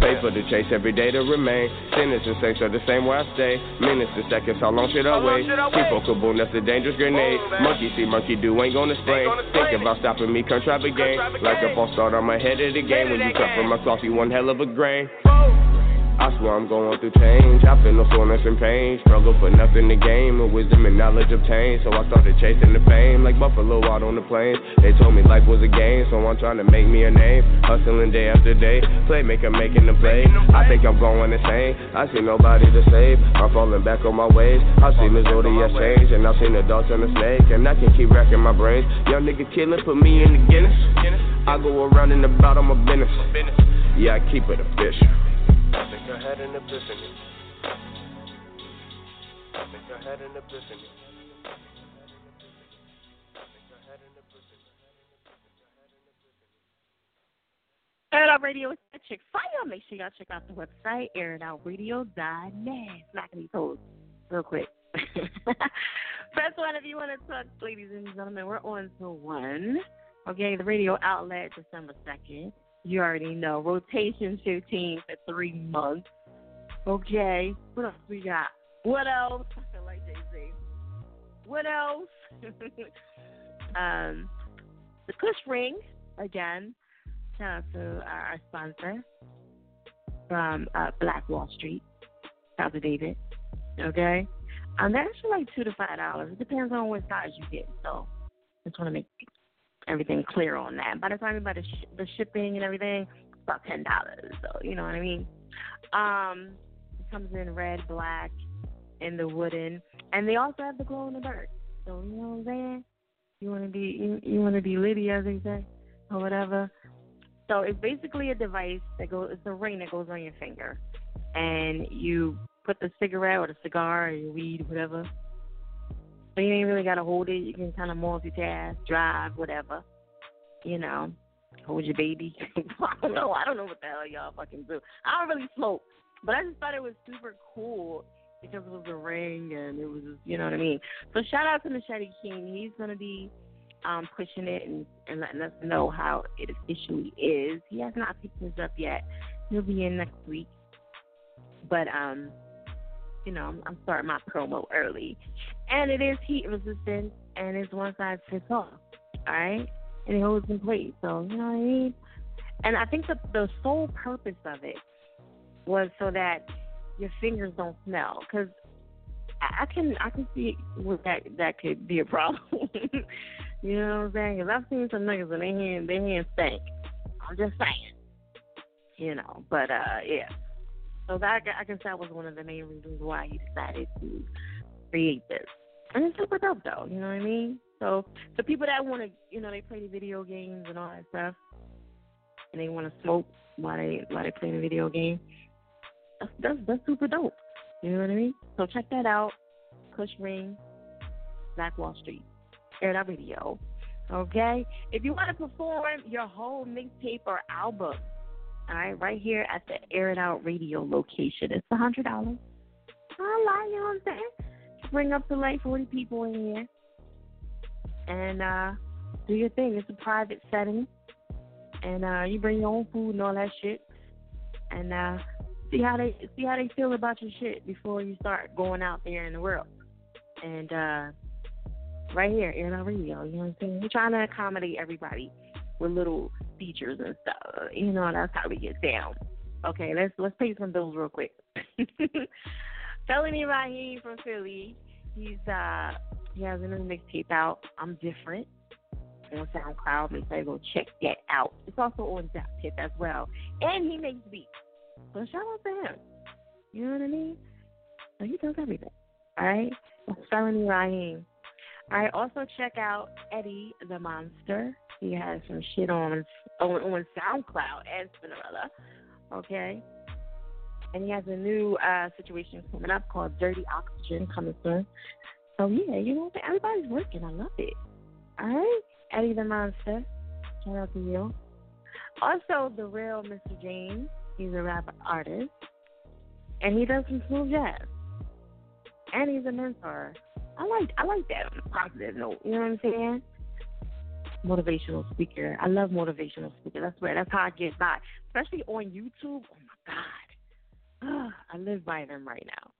Pay for the chase every day to remain. Sinners and saints are the same where I stay. Minutes to seconds, how long should I wait? Keep on kaboom, that's a dangerous grenade. Monkey see, monkey do, ain't gonna spray. Think about stopping me, come try again. Like a false start, I'm ahead of the game. When you cut from my sauce, you one hell of a grain. I swear I'm going through change. I feel no soreness and pain. Struggle for nothing to gain. With wisdom and knowledge obtained. So I started chasing the fame like Buffalo out on the plains. They told me life was a game, so I'm trying to make me a name. Hustling day after day. Playmaker making the play. I think I'm going insane. I see nobody to save. I'm falling back on my ways. I see the Zodiac change. And I've seen the dogs and the snake. And I can keep racking my brains. Young nigga killing, put me in the Guinness. I go around and about on my business. Yeah, I keep it official. I think I had an epiphany. I think I had an epiphany. Air It Out Radio is at Chick Fire. Make sure y'all check out the website, airitoutradio.net. Smacking these toes real quick. Press one if you want to talk, ladies and gentlemen. We're on to one. Okay, the radio outlet December 2nd. You already know. Rotation 15 for three months. Okay, what else we got? What else? I like Jay Z. What else? um, the Kush Ring, again. Shout out to our sponsor from uh, Black Wall Street. Shout out to David. Okay? Um, they're actually like two to five dollars. It depends on what size you get. So, I just want to make everything clear on that. By the time you buy the, sh- the shipping and everything, it's about ten dollars. So, you know what I mean. Um, it comes in red, black, and the wooden, and they also have the glow in the dark. So, you know what I'm saying? You want to be you, you want to be litty, as they say, or whatever. So it's basically a device that goes. It's a ring that goes on your finger, and you put the cigarette or the cigar or your weed, whatever. So you ain't really gotta hold it. You can kind of multitask, drive, whatever. You know, hold your baby. I don't know. I don't know what the hell y'all fucking do. I don't really smoke, but I just thought it was super cool because it was a ring and it was, just, you know what I mean. So shout out to Machete King. He's gonna be um, pushing it and, and letting us know how it officially is. He has not picked this up yet. He'll be in next week. But um, you know, I'm, I'm starting my promo early, and it is heat resistant, and it's one size fits all. All right, and it holds in place. So you know what I mean. And I think the the sole purpose of it was so that your fingers don't smell, because I, I can I can see that that could be a problem. you know what I'm saying? Because I've seen some niggas and their hand their hands stink. I'm just saying. You know, but uh yeah. So that I guess that was one of the main reasons why he decided to create this. And it's super dope though, you know what I mean? So the people that want to, you know, they play the video games and all that stuff, and they want to smoke while they while they play the video game. That's, that's that's super dope. You know what I mean? So check that out. Kush Ring, Black Wall Street, Air It Out Radio. Okay? If you want to perform your whole mixtape or album, all right, right here at the Air It Out Radio location, it's a hundred dollars. I like, you know what I'm saying? Bring up to like forty people in here, and uh do your thing. It's a private setting, and uh you bring your own food and all that shit, and uh see how they see how they feel about your shit before you start going out there in the world. And uh right here, Air Out Radio, you know what I'm saying? We're trying to accommodate everybody with little features and stuff. You know, that's how we get down. Okay, let's let's pay some bills real quick. Felony Raheem from Philly. He's uh he has a new mixtape out. I'm different on SoundCloud. Make sure you go check that out. It's also on DatPiff as well. And he makes beats. So shout out to him. You know what I mean? So he does everything. All right? Felony Raheem. All right, also check out Eddie the Monster. He has some shit on on, on SoundCloud and Spinrilla. Okay? And he has a new uh situation coming up called Dirty Oxygen coming soon. So yeah, you know everybody's working. I love it. All right? Eddie the Monster. Shout out to you. Also the real Mr. James. He's a rap artist. And he does some smooth jazz. And he's a mentor. I like I like that on a positive note. You know what I'm saying? Motivational speaker. I love motivational speaker. That's where that's how I get by. Especially on YouTube. Oh my God. I live by them right now.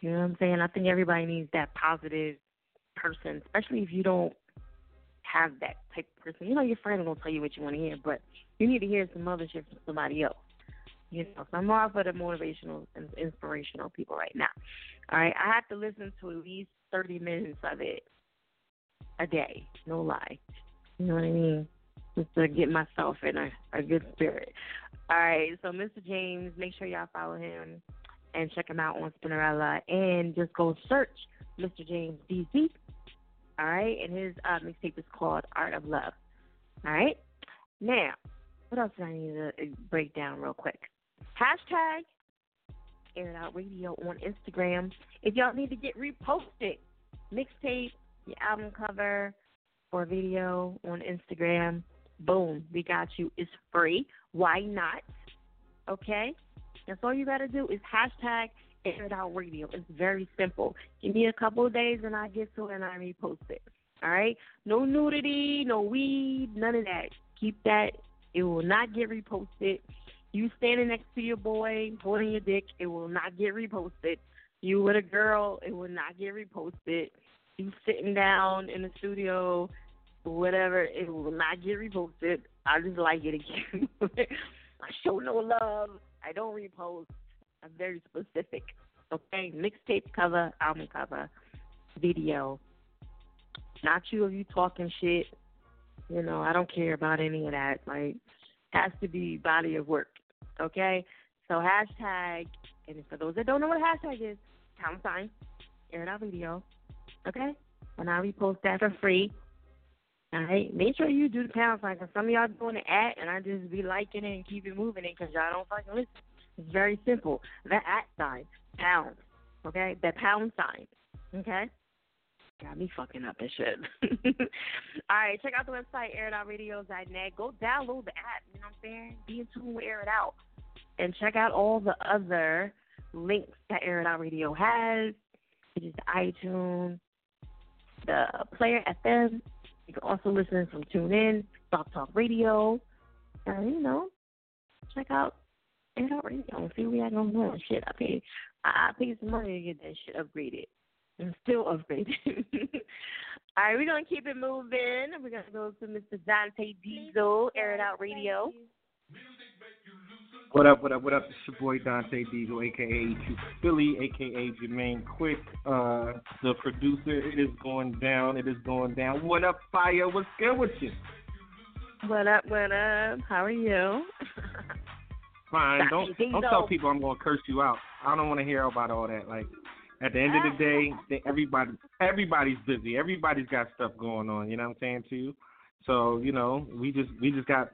You know what I'm saying? I think everybody needs that positive person, especially if you don't have that type of person. You know your friend will tell you what you want to hear, but you need to hear some other shit from somebody else. You know, so I'm more for the motivational and inspirational people right now. All right, I have to listen to at least 30 minutes of it a day. No lie. You know what I mean? Just to get myself in a, a good spirit. All right, so Mr. James, make sure y'all follow him and check him out on Spinrilla, and just go search Mr. James DC. All right, and his uh, mixtape is called Art of Love. All right, now what else do I need to uh, break down real quick? Hashtag Air It Out Radio on Instagram. If y'all need to get reposted, mixtape, your album cover, or video on Instagram, boom, we got you. It's free. Why not? Okay? That's all you got to do is hashtag Air It Out Radio. It's very simple. Give me a couple of days and I get to it and I repost it. All right? No nudity, no weed, none of that. Keep that. It will not get reposted. You standing next to your boy holding your dick, it will not get reposted. You with a girl, it will not get reposted. You sitting down in the studio, whatever, it will not get reposted. I just like it again. I show no love. I don't repost. I'm very specific. Okay, mixtape cover, album cover, video. Not you if you talking shit. You know, I don't care about any of that. Like, has to be body of work. Okay, so hashtag, and for those that don't know what hashtag is, pound sign, air it out video. Okay, and I repost that for free. All right, make sure you do the pound sign because some of y'all doing the at, and I just be liking it and keep it moving it because y'all don't fucking listen. It's very simple. That at sign, pound, okay? That pound sign, okay? Got me fucking up and shit. All right, check out the website, airitoutradio.net. Go download the app, you know what I'm saying? Be in tune with Air It Out. And check out all the other links that Air It Out Radio has, which is the iTunes, the Player FM. You can also listen from TuneIn, Blog Talk Radio. And, you know, check out It Out Radio. See, we ain't gonna do shit. I paid, I paid some money to get that shit upgraded and still upgraded. All right, we're gonna keep it moving. We're gonna go to Mr. Dante Diesel, Air It Out Radio. What up, what up, what up? It's your boy Dante Diesel, aka Philly, aka Jermaine Quick, uh, the producer. It is going down, it is going down. What up, Fiya? What's good with you? What up, what up? How are you? Fine. Don't don't tell people I'm gonna curse you out. I don't want to hear about all that. Like at the end of the day, they, everybody everybody's busy. Everybody's got stuff going on. You know what I'm saying to you? So you know, we just we just got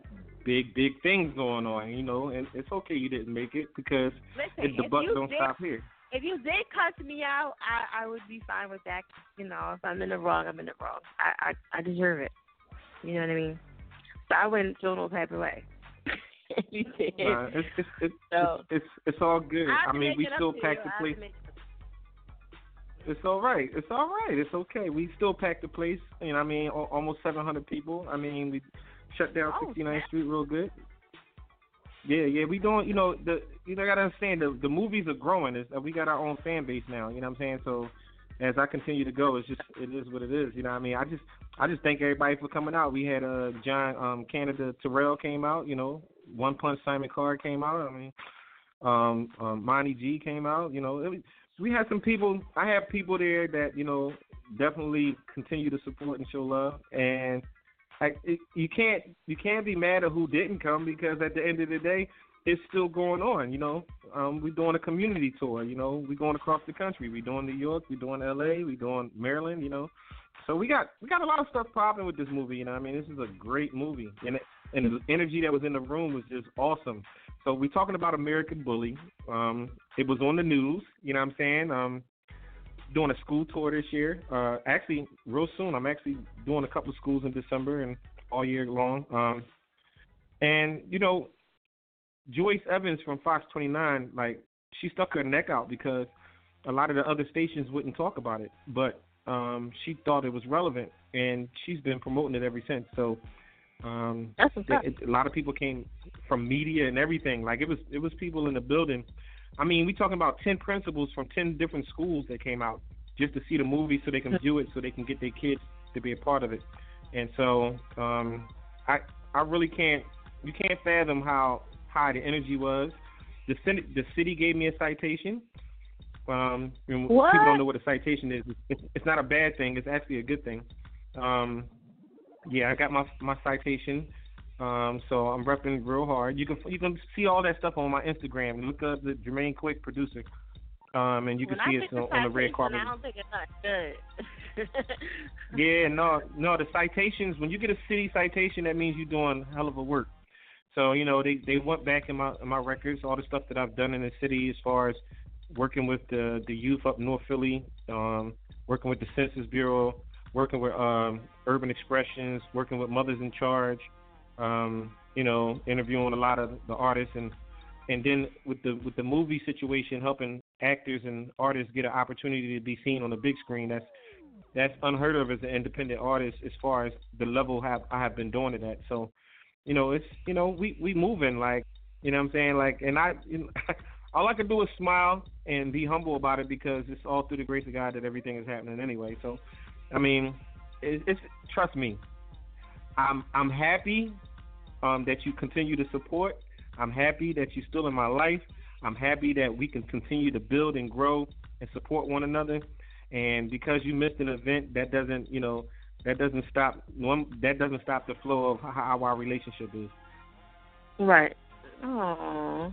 big big things going on. You know, and it's okay you didn't make it because Listen, it, the buck don't did- stop here. If you did cuss me out, I I would be fine with that. You know, if I'm in the wrong, I'm in the wrong. I I, I deserve it. You know what I mean? So I wouldn't feel no type of way. you did. Nah, it's, it's, it's, So- it's, it's it's all good. I mean, we still pack the place. make- It's all right. It's all right. It's okay. We still packed the place. You know, I mean, almost 700 people. I mean, we shut down Oh, 69th Street real good. Yeah, yeah. We doing. You know, the you know, I gotta understand the the movies are growing. It's, we got our own fan base now. You know what I'm saying? So as I continue to go, it's just it is what it is. You know what I mean? I just I just thank everybody for coming out. We had uh John um Canada Terrell came out. You know, One Punch Simon Carr came out. I mean, um, um Monty G came out. You know, it, we had some people. I have people there that you know definitely continue to support and show love. And It, you can't you can't be mad at who didn't come because at the end of the day, it's still going on. You know, um, we're doing a community tour. You know, we're going across the country. We're doing New York. We're doing L.A. We're doing Maryland. You know, so we got we got a lot of stuff popping with this movie. You know, I mean, this is a great movie, and it, and the energy that was in the room was just awesome. So we're talking about American Bully. Um, it was on the news. You know what I'm saying? Um, doing a school tour this year. Uh, actually, real soon. I'm actually doing a couple of schools in December and all year long. Um, and you know, Joyce Evans from Fox 29, like she stuck her neck out because a lot of the other stations wouldn't talk about it, but um, she thought it was relevant, and she's been promoting it ever since. So. Um, it- it- a lot of people came from media and everything. Like it was, it was people in the building. I mean, we talking about ten principals from ten different schools that came out just to see the movie, so they can view it, so they can get their kids to be a part of it. And so, um, I, I really can't, you can't fathom how high the energy was. the city, the city gave me a citation. Um, What? people don't know what a citation is. It's, it's not a bad thing. It's actually a good thing. Um, yeah, I got my my citation. Um, so I'm repping real hard. You can you can see all that stuff on my Instagram. Look up the Jermaine Quick producer. Um, and you can when see I it on, the on the red carpet. I don't think it's not good. Yeah, no, no. The citations. When you get a city citation, that means you're doing hell of a work. So you know they they went back in my in my records, all the stuff that I've done in the city as far as working with the the youth up North Philly, um, working with the Census Bureau, working with um, Urban Expressions, working with Mothers in Charge, um, you know, interviewing a lot of the artists and and then with the with the movie situation, helping actors and artists get an opportunity to be seen on the big screen. That's that's unheard of as an independent artist as far as the level have I have been doing it at. So, you know, it's you know we we moving like you know what I'm saying like, and I you know, all I can do is smile and be humble about it because it's all through the grace of God that everything is happening anyway. So, I mean, it, it's trust me, I'm I'm happy um, that you continue to support. I'm happy that you're still in my life. I'm happy that we can continue to build and grow and support one another. And because you missed an event, that doesn't, you know, that doesn't stop one. That doesn't stop the flow of how our relationship is. right. Oh.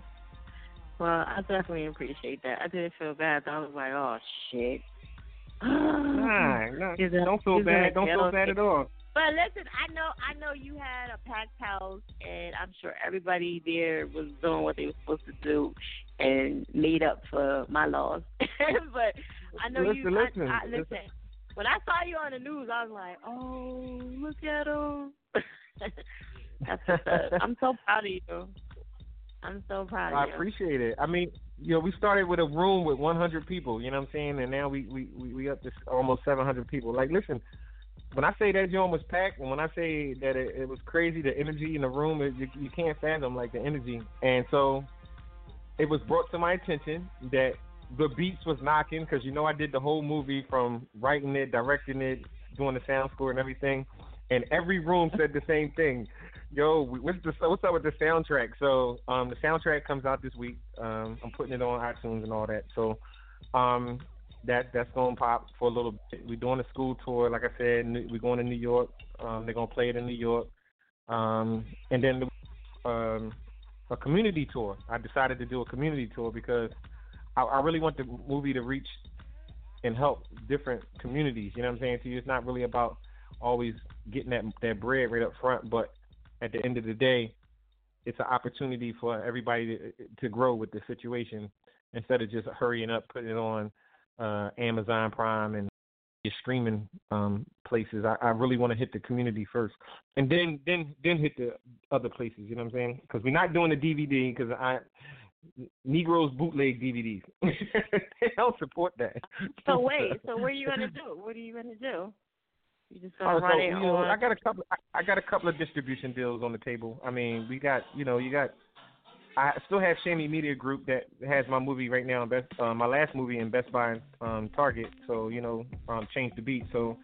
Well, I definitely appreciate that. I didn't feel bad. I was like, oh shit. Nah, nah, don't feel bad. Don't feel bad at all. But listen, I know I know you had a packed house, and I'm sure everybody there was doing what they were supposed to do, and made up for my loss. but I know you. Listen, I- listen, I, listen. listen. When I saw you on the news, I was like, oh, look at him. That's what's up. I'm so proud of you. I'm so proud of you. I appreciate it. I mean, you know, we started with a room with 100 people. You know what I'm saying? And now we we we, we up to almost 700 people. Like, listen, when I say that joint was packed, and when I say that it, it was crazy, the energy in the room, it, you, you can't fathom like the energy. And so, it was brought to my attention that the beats was knocking because you know I did the whole movie from writing it, directing it, doing the sound score and everything, and every room said the same thing. Yo, what's the what's up with the soundtrack? So um, the soundtrack comes out this week. Um, I'm putting it on iTunes and all that. So um, that that's gonna pop for a little bit. We're doing a school tour, like I said. We're going to New York. Um, they're gonna play it in New York, um, and then um, a community tour. I decided to do a community tour because I, I really want the movie to reach and help different communities. You know what I'm saying? You, it's not really about always getting that that bread right up front, but at the end of the day, it's an opportunity for everybody to, to grow with the situation instead of just hurrying up, putting it on uh, Amazon Prime and your streaming um, places. I, I really want to hit the community first, and then then then hit the other places. You know what I'm saying? Because we're not doing the DVD because I Negroes bootleg DVDs. they don't support that. So wait, so what are you gonna do? What are you gonna do? You just gonna Oh, run so, it you know, on? I got a couple. I, I got a couple of distribution deals on the table. I mean, we got, you know, you got. I still have Shammy Media Group that has my movie right now. Best, uh, my last movie in Best Buy, um, Target. So you know, um, change the beat. So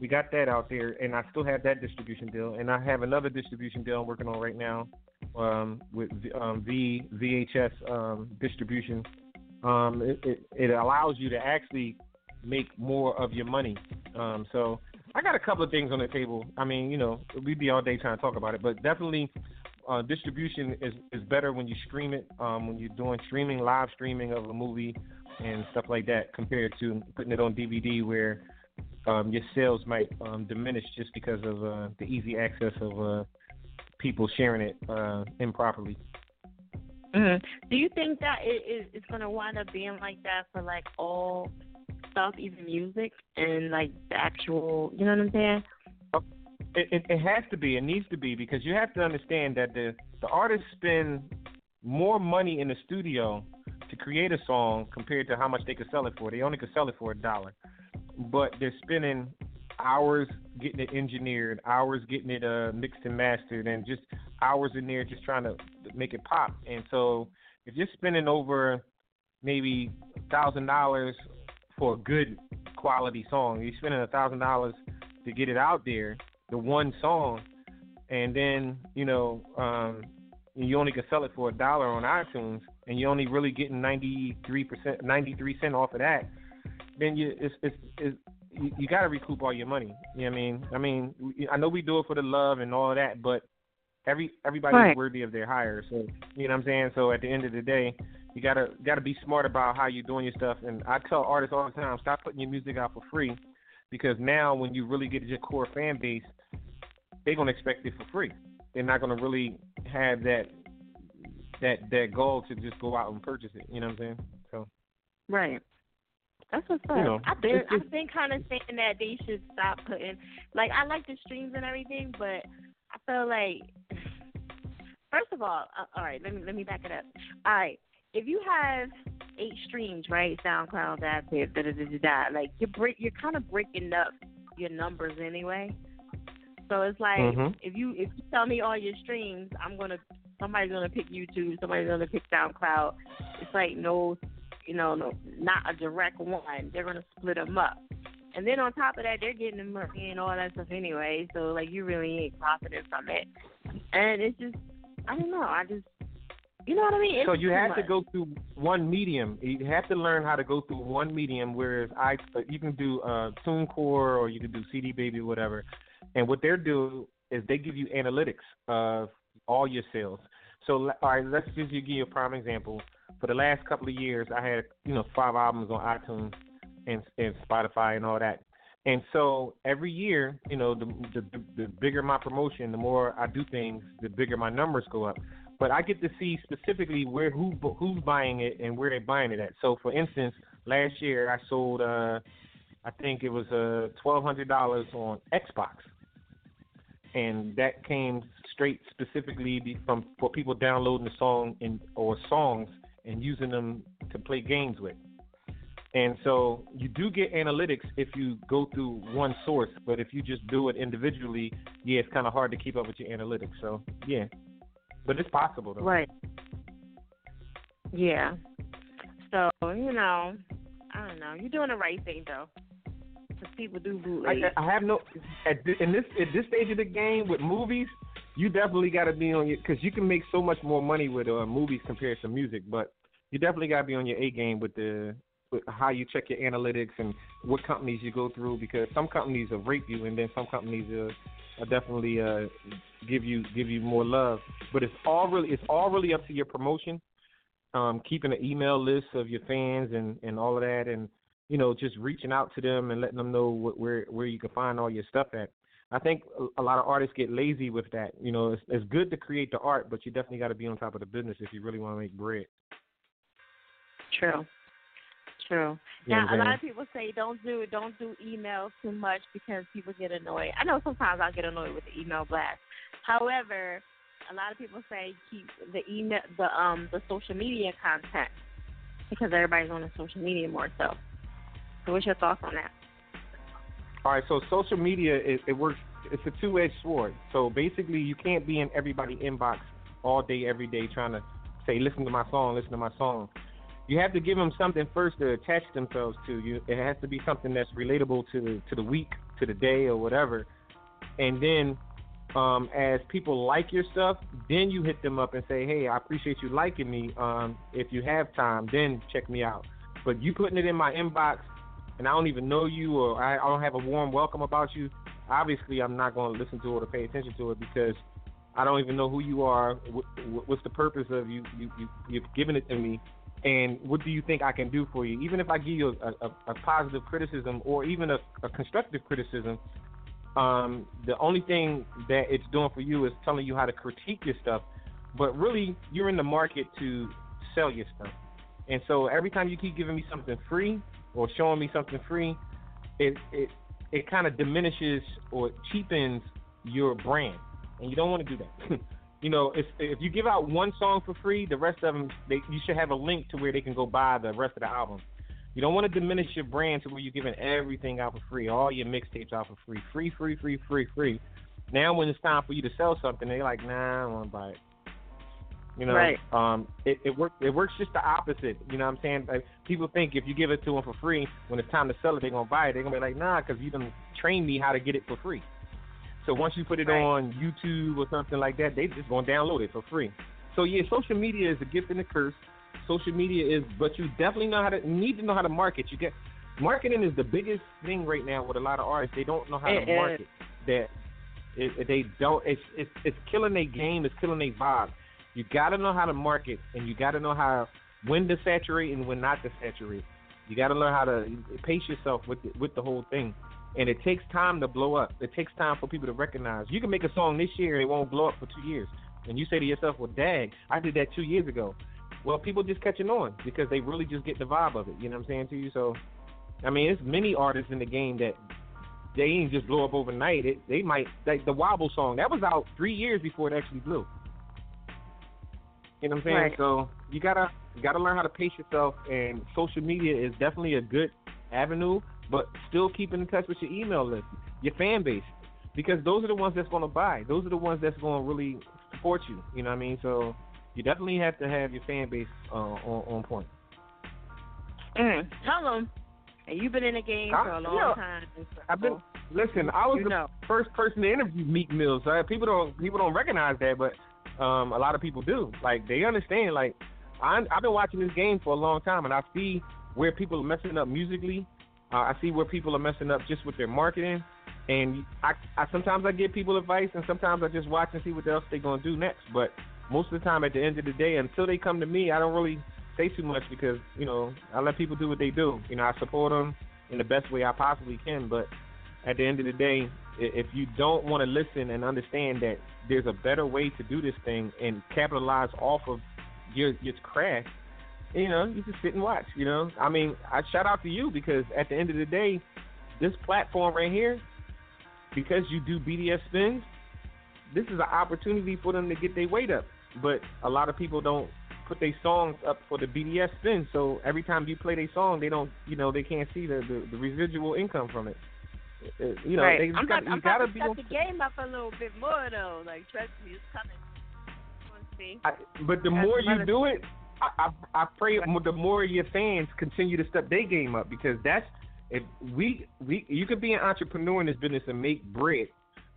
we got that out there, and I still have that distribution deal, and I have another distribution deal I'm working on right now um, with um, V VHS um, distribution. Um, it, it, it allows you to actually make more of your money. Um, so I got a couple of things on the table. I mean, you know, we'd be all day trying to talk about it, but definitely uh, distribution is, is better when you stream it, um, when you're doing streaming, live streaming of a movie and stuff like that, compared to putting it on DVD where um, your sales might um, diminish just because of uh, the easy access of uh, people sharing it uh, improperly. hmm Do you think that it is it's gonna wind up being like that for like all stuff, even music and like the actual? You know what I'm saying? It, it, has to be. It needs to be because you have to understand that the the artists spend more money in the studio to create a song compared to how much they could sell it for. They only could sell it for a dollar, but they're spending hours getting it engineered, hours getting it uh, mixed and mastered, and just hours in there just trying to make it pop. And so if you're spending over maybe thousand dollars for a good quality song, you're spending a thousand dollars to get it out there, the one song, and then you know um, you only can sell it for a dollar on iTunes. and you're only really getting 93 percent, 93 cent off of that, then you it's it's, it's you, you got to recoup all your money. You know what I mean? I mean, I know we do it for the love and all of that, but every everybody's Right. worthy of their hire. So you know what I'm saying. So at the end of the day, you gotta gotta be smart about how you're doing your stuff. And I tell artists all the time, stop putting your music out for free, because now when you really get your core fan base, they're gonna expect it for free. They're not gonna really have that that that goal to just go out and purchase it. You know what I'm saying? So Right. That's what's up. You know, I've been I've been kind of saying that they should stop putting like I like the streams and everything, but I feel like first of all, uh, all right, let me let me back it up. All right, if you have eight streams, right, SoundCloud, that's it, da da da da da. Like you're break, you're kind of breaking up your numbers anyway. So it's like Mhm. if you if you tell me all your streams, I'm gonna somebody's gonna pick YouTube, somebody's gonna pick SoundCloud. It's like no, you know, no, not a direct one. They're gonna split them up, and then on top of that, they're getting the money and all that stuff anyway. So like you really ain't profiting from it, and it's just I don't know. I just you know what I mean. It's So you have to go through one medium. You have to learn how to go through one medium. Whereas I, you can do uh, TuneCore or you can do CD Baby, whatever. And what they're do is they give you analytics of all your sales. So all right, let's just give you a prime example. For the last couple of years, I had you know five albums on iTunes and and Spotify and all that. And so every year, you know, the, the the bigger my promotion, the more I do things, the bigger my numbers go up. But I get to see specifically where who who's buying it and where they're buying it at. So, for instance, last year I sold, uh, I think it was uh, twelve hundred dollars on Xbox, and that came straight specifically from for people downloading the song and or songs and using them to play games with. And so you do get analytics if you go through one source, but if you just do it individually, yeah, it's kind of hard to keep up with your analytics. So yeah, but it's possible though. Right. Yeah. So you know, I don't know. You're doing the right thing though, because people do bootleg. I, I have no at thi- in this at this stage of the game with movies. You definitely got to be on your because you can make so much more money with uh, movies compared to music, but you definitely got to be on your A game with the with how you check your analytics and what companies you go through because some companies will rape you and then some companies uh, will definitely uh, give you give you more love. But it's all really it's all really up to your promotion, um, keeping an email list of your fans and and all of that, and you know just reaching out to them and letting them know what, where where you can find all your stuff at. I think a, a lot of artists get lazy with that. You know, it's, it's good to create the art, but you definitely got to be on top of the business if you really want to make bread. True. True. You now a lot of people say don't do don't do emails too much because people get annoyed. I know sometimes I get annoyed with the email blast. However, a lot of people say keep the email the um the social media content because everybody's on the social media more so. So what's your thoughts on that? All right, so social media it, it works. It's a two-edged sword. So basically, you can't be in everybody's inbox all day, every day, trying to say, "Listen to my song, listen to my song." You have to give them something first to attach themselves to. You it has to be something that's relatable to to the week, to the day, or whatever. And then, um, as people like your stuff, then you hit them up and say, "Hey, I appreciate you liking me. Um, if you have time, then check me out." But you putting it in my inbox and I don't even know you or I, I don't have a warm welcome about you, obviously I'm not going to listen to it or pay attention to it because I don't even know who you are. What, what's the purpose of you, you, you you've given it to me, and what do you think I can do for you? Even if I give you a, a, a positive criticism or even a, a constructive criticism, um, the only thing that it's doing for you is telling you how to critique your stuff. But really, you're in the market to sell your stuff. And so every time you keep giving me something free or showing me something free, it it it kind of diminishes or cheapens your brand, and you don't want to do that. you know, if if you give out one song for free, the rest of them they you should have a link to where they can go buy the rest of the album. You don't want to diminish your brand to where you're giving everything out for free, all your mixtapes out for free, free, free, free, free, free. Now when it's time for you to sell something, they're like, nah, I don't want to buy it. You know, Right. um, it, it works. It works just the opposite. You know what I'm saying? Like, people think if you give it to them for free, when it's time to sell it, they're gonna buy it. They're gonna be like, nah, because you done trained me how to get it for free. So once you put it on YouTube or something like that, they just gonna download it for free. So yeah, social media is a gift and a curse. social media is, but you definitely know how to need to know how to market. You get marketing is the biggest thing right now with a lot of artists. They don't know how to It is. market. That it, they don't. It's it's it's killing their game. It's killing their vibe. You got to know how to market, and you got to know how when to saturate and when not to saturate. You got to learn how to pace yourself with the, with the whole thing. And it takes time to blow up. It takes time for people to recognize. You can make a song this year and it won't blow up for two years. And you say to yourself, "Well, dang, I did that two years ago." Well, people just catching on because they really just get the vibe of it. You know what I'm saying to you? So, I mean, there's many artists in the game that they ain't just blow up overnight. It they might like the Wobble song that was out three years before it actually blew. You know what I'm saying? Right. So you gotta you gotta learn how to pace yourself, and social media is definitely a good avenue, but still keep in touch with your email list, your fan base, because those are the ones that's gonna buy. Those are the ones that's gonna really support you. You know what I mean? So you definitely have to have your fan base uh, on on point. Mm, tell them. And you've been in the game I- for a long yeah. time. I've been listen. I was You the know. first person to interview Meek Mill, so people don't people don't recognize that, but um, a lot of people do. Like they understand. Like I, I've been watching this game for a long time, and I see where people are messing up musically. Uh, I see where people are messing up just with their marketing, and I, I sometimes I give people advice, and sometimes I just watch and see what else they're gonna do next. But most of the time, at the end of the day, until they come to me, I don't really say too much because you know I let people do what they do. You know, I support them in the best way I possibly can, but at the end of the day, if you don't want to listen and understand that there's a better way to do this thing and capitalize off of your your craft, you know, you just sit and watch. You know, I mean, I shout out to you because at the end of the day, this platform right here, because you do BDS spins, this is an opportunity for them to get their weight up. But a lot of people don't put their songs up for the BDS spin, so every time you play their song, they don't, you know, they can't see the the, the residual income from it. Uh, You know, right. they just I'm got, I'm you gotta about to be. step on- the game up a little bit more though. Like trust me, it's coming. I, but the That's more you do it, I, I, I pray the more your fans continue to step their game up because that's if we we you could be an entrepreneur in this business and make bread.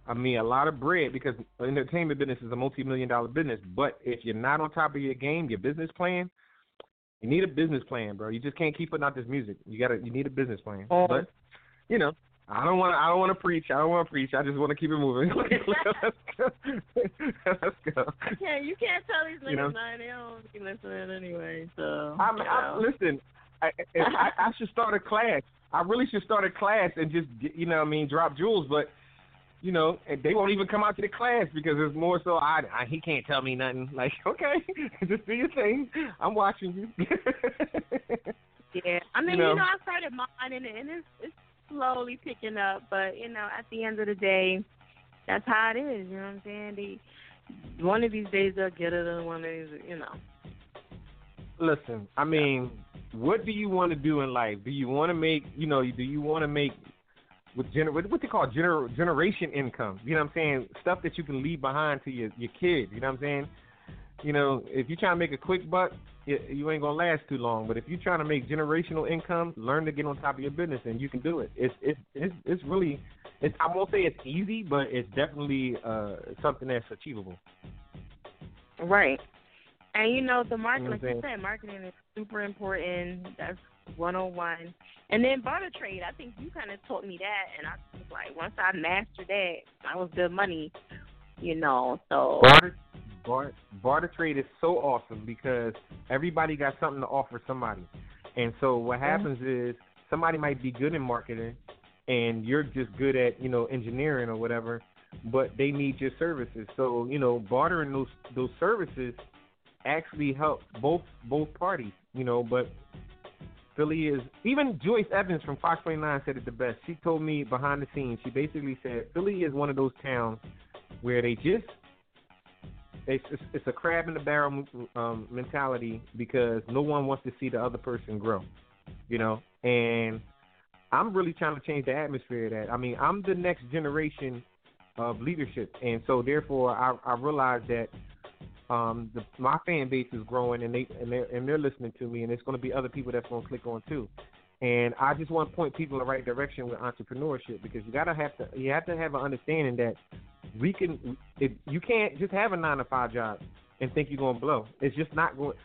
I mean, a lot of bread because entertainment business is a multi-million dollar business. But if you're not on top of your game, your business plan, you need a business plan, bro. You just can't keep putting out this music. You gotta, you need a business plan. Oh. But you know, I don't want, to I don't want to preach. I don't want to preach. I just want to keep it moving. Let's go. Let's go. Yeah, you can't tell these niggas You know? nothing. They don't be listening anyway. So I'm, you I'm, listen, I, I, I I should start a class. I really should start a class and just, you know, what I mean, drop jewels. But you know, they won't even come out to the class because it's more so I, I he can't tell me nothing. Like, okay, just do your thing. I'm watching you. Yeah, I mean, You know. you know, I started mine, and, and it's it's slowly picking up. But you know, at the end of the day, that's how it is. You know what I'm saying? They, one of these days they'll get it, and one of these, you know. Listen, I mean, what do you want to do in life? Do you want to make, you know, do you want to make with gener- what they call gener- generation income? You know what I'm saying? Stuff that you can leave behind to your your kids. You know what I'm saying? You know, if you're trying to make a quick buck, you, you ain't gonna last too long. But if you're trying to make generational income, learn to get on top of your business, and you can do it. It's it's it's, it's really, it's I won't say it's easy, but it's definitely uh, something that's achievable. Right. And you know, the marketing, You know like you said, marketing is super important. That's 101. And then barter trade, I think you kind of taught me that, and I was like, once I mastered that, I was good money, you know. So Barter, barter, barter trade is so awesome because everybody got something to offer somebody. And so what happens is somebody might be good in marketing and you're just good at, you know, engineering or whatever, but they need your services. So, you know, bartering those those services actually help both both parties, you know, but Philly is even Joyce Evans from Fox 29 said it the best. She told me behind the scenes, she basically said Philly is one of those towns where they just it's, it's, it's a crab in the barrel um, mentality because no one wants to see the other person grow, you know. And I'm really trying to change the atmosphere of that. I mean, I'm the next generation of leadership, and so therefore I, I realize that um, the, my fan base is growing, and they and they're and they're listening to me, and it's going to be other people that's going to click on too. And I just want to point people in the right direction with entrepreneurship because you gotta have to you have to have an understanding that we can if you can't just have a nine to five job and think you're gonna blow. It's just not going.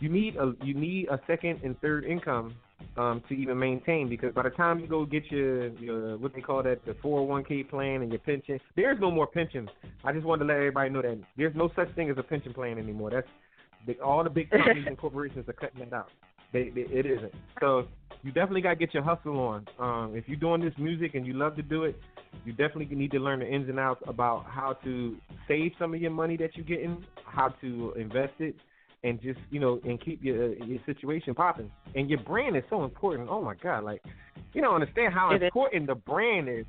you need a you need a second and third income um, to even maintain because by the time you go get your your what they call that the 401k plan and your pension, there's no more pensions. I just wanted to let everybody know that there's no such thing as a pension plan anymore. That's all the big companies and corporations are cutting that out. They, they, it isn't. So you definitely got to get your hustle on. Um, if you're doing this music and you love to do it, you definitely need to learn the ins and outs about how to save some of your money that you're getting, how to invest it, and just you know and keep your your situation popping. And your brand is so important. Oh my God, like you don't understand how It is. important the brand is.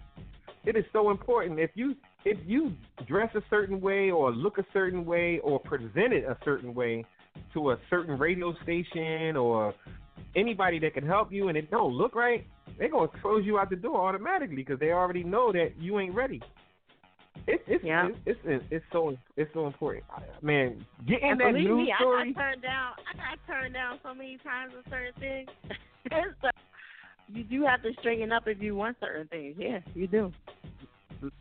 It is so important. If you if you dress a certain way or look a certain way or present it a certain way to a certain radio station or anybody that can help you and it don't look right, they're gonna close you out the door automatically because they already know that you ain't ready. It's it's Yeah. it's, it's it's so it's so important, man. Getting and that believe news me, story. I got turned down. I got turned down so many times with certain things. so you do have to straighten up if you want certain things. Yeah, you do.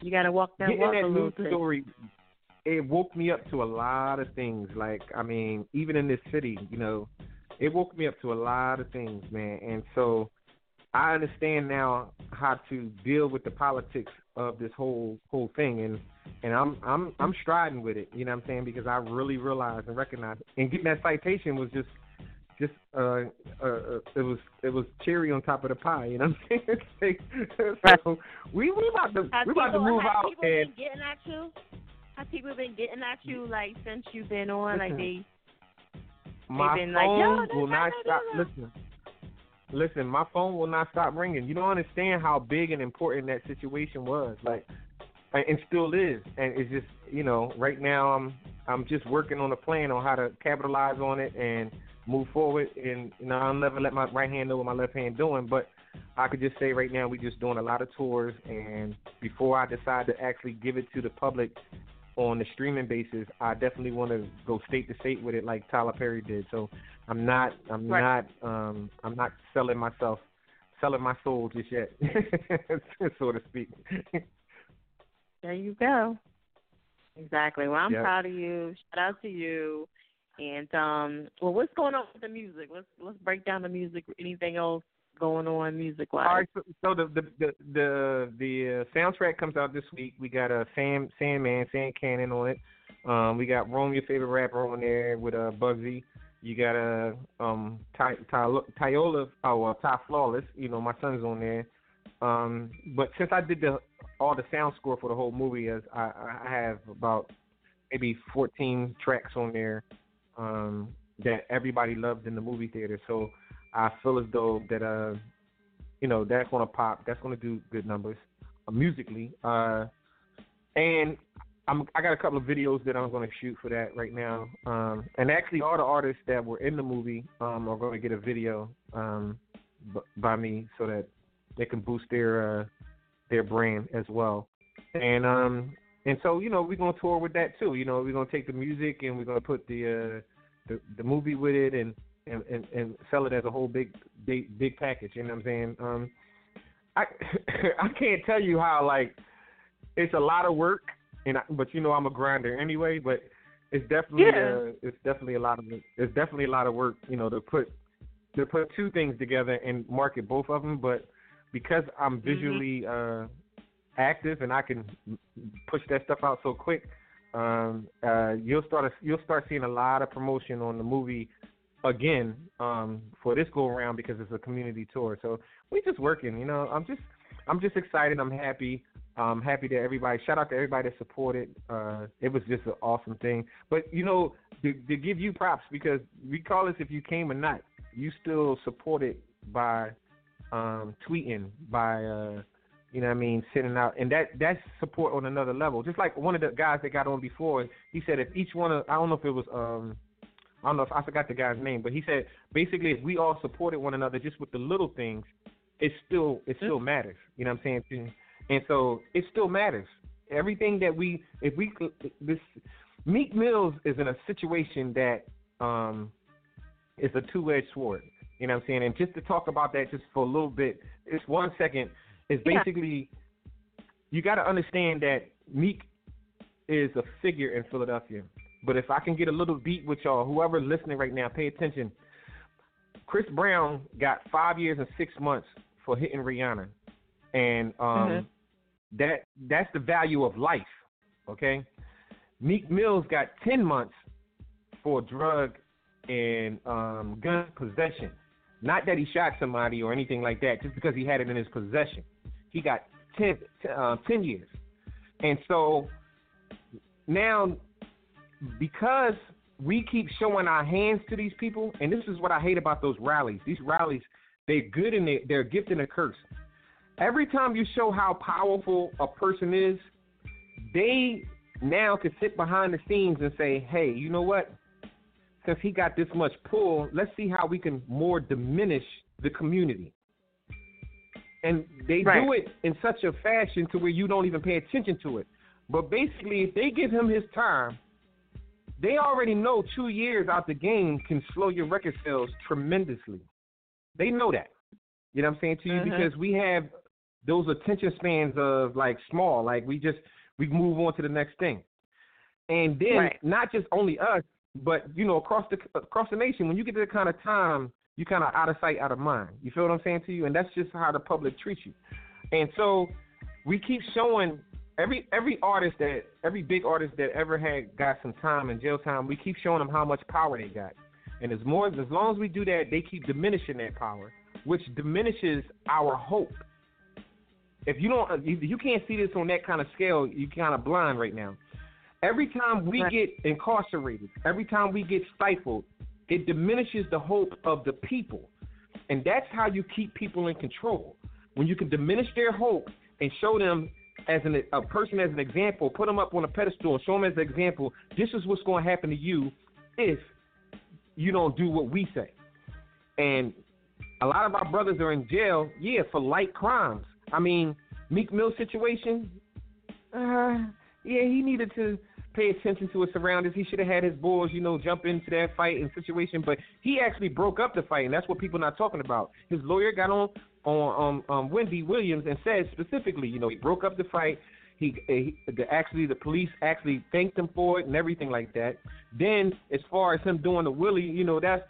You got to walk that Getting walk that a little news story, it woke me up to a lot of things. Like I mean, even in this city, you know, it woke me up to a lot of things, man. And so I understand now how to deal with the politics of this whole whole thing, and and I'm I'm I'm striding with it. You know what I'm saying? Because I really realized and recognized, and getting that citation was just just uh, uh, uh it was it was cherry on top of the pie. You know what I'm saying? so we we about to Have we about to people, move have out people and been getting at you? Have people been getting at you like since you've been on? Like they my like, phone "Yo, will not stop. Listen, listen, my phone will not stop ringing. You don't understand how big and important that situation was, like, and still is. And it's just, you know, right now I'm I'm just working on a plan on how to capitalize on it and move forward. And you know, I'll never let my right hand know what my left hand doing, but. I could just say right now we're just doing a lot of tours, and before I decide to actually give it to the public on the streaming basis, I definitely want to go state to state with it like Tyler Perry did. So I'm not I'm Right. not um I'm not selling myself selling my soul just yet, so to speak. There you go. Exactly. Well, I'm Yep. proud of you. Shout out to you. And um, well, what's going on with the music? Let's let's break down the music. Anything else going on music wise? All right, so, so the the the the, the uh, soundtrack comes out this week. We got a uh, Sam Sandman, Sam Cannon on it. Um, we got Rome, your favorite rapper, on there with uh, Bugsy. You got a uh, um Ty, Ty, Tyola, oh uh, Ty Flawless. You know my son's on there. Um, but since I did the all the sound score for the whole movie, as I, I have about maybe 14 tracks on there um, that everybody loved in the movie theater. So I feel as though that uh, you know, that's gonna pop. That's gonna do good numbers uh, musically. Uh, and I'm I got a couple of videos that I'm gonna shoot for that right now. Um, and actually, all the artists that were in the movie um, are gonna get a video um, b- by me so that they can boost their uh, their brand as well. And um, and so you know we're gonna tour with that too. You know we're gonna take the music and we're gonna put the uh, the, the movie with it and and, and and sell it as a whole big big big package. You know what I'm saying? Um, I I can't tell you how like it's a lot of work, and I, but you know I'm a grinder anyway. But it's definitely Yeah. uh, it's definitely a lot of it's definitely a lot of work. You know to put to put two things together and market both of them. But because I'm visually uh, active and I can push that stuff out so quick, um, uh, you'll start you'll start seeing a lot of promotion on the movie again um, for this go around because it's a community tour. So we just working. You know, I'm just I'm just excited. I'm happy. I'm happy that everybody. Shout out to everybody that supported. Uh, it was just an awesome thing. But you know, to, to give you props because regardless if you came or not, you still supported by um, tweeting, by uh, you know what I mean, sending out, and that that's support on another level. Just like one of the guys that got on before, he said if each one of I don't know if it was um I don't know if I forgot the guy's name, but he said basically if we all supported one another just with the little things, it still it still matters. You know what I'm saying? And so it still matters. Everything that we if we this Meek Mills is in a situation that um is a two edged sword. You know what I'm saying? And just to talk about that just for a little bit, just one second, is Yeah. basically you got to understand that Meek is a figure in Philadelphia. But if I can get a little beat with y'all, whoever listening right now, pay attention. Chris Brown got five years and six months for hitting Rihanna, and um, Mhm. that that's the value of life. Okay, Meek Mills got ten months for drug and um, gun possession. Not that he shot somebody or anything like that, just because he had it in his possession. He got 10, uh, 10 years. And so now, because we keep showing our hands to these people, and this is what I hate about those rallies. These rallies, they're good and they- they're a gift and a curse. Every time you show how powerful a person is, they now can sit behind the scenes and say, hey, you know what? Since he got this much pull, let's see how we can more diminish the community. And they Right. do it in such a fashion to where you don't even pay attention to it. But basically, if they give him his time, they already know two years out the game can slow your record sales tremendously. They know that. You know what I'm saying to you? Mhm. Because we have those attention spans of like small, like we just we move on to the next thing. And then Right. not just only us, but you know across the across the nation, when you get to that kind of time, you kind of out of sight, out of mind. You feel what I'm saying to you? And that's just how the public treats you. And so we keep showing every every artist that every big artist that ever had got some time in jail time, we keep showing them how much power they got. And as more as long as we do that, they keep diminishing that power, which diminishes our hope. If you don't, if you can't see this on that kind of scale, you kind of blind right now. Every time we get incarcerated, every time we get stifled, it diminishes the hope of the people. And that's how you keep people in control. When you can diminish their hope and show them as an, a person as an example, put them up on a pedestal and show them as an example, this is what's going to happen to you if you don't do what we say. And a lot of our brothers are in jail, yeah, for light crimes. I mean, Meek Mill situation, uh, yeah, he needed to pay attention to his surroundings. He should have had his boys, you know, jump into that fight and situation. But he actually broke up the fight, and that's what people not talking about. His lawyer got on on um, um, Wendy Williams and said specifically, you know, he broke up the fight. He, he the, actually the police actually thanked him for it and everything like that. Then as far as him doing the willie, you know, that's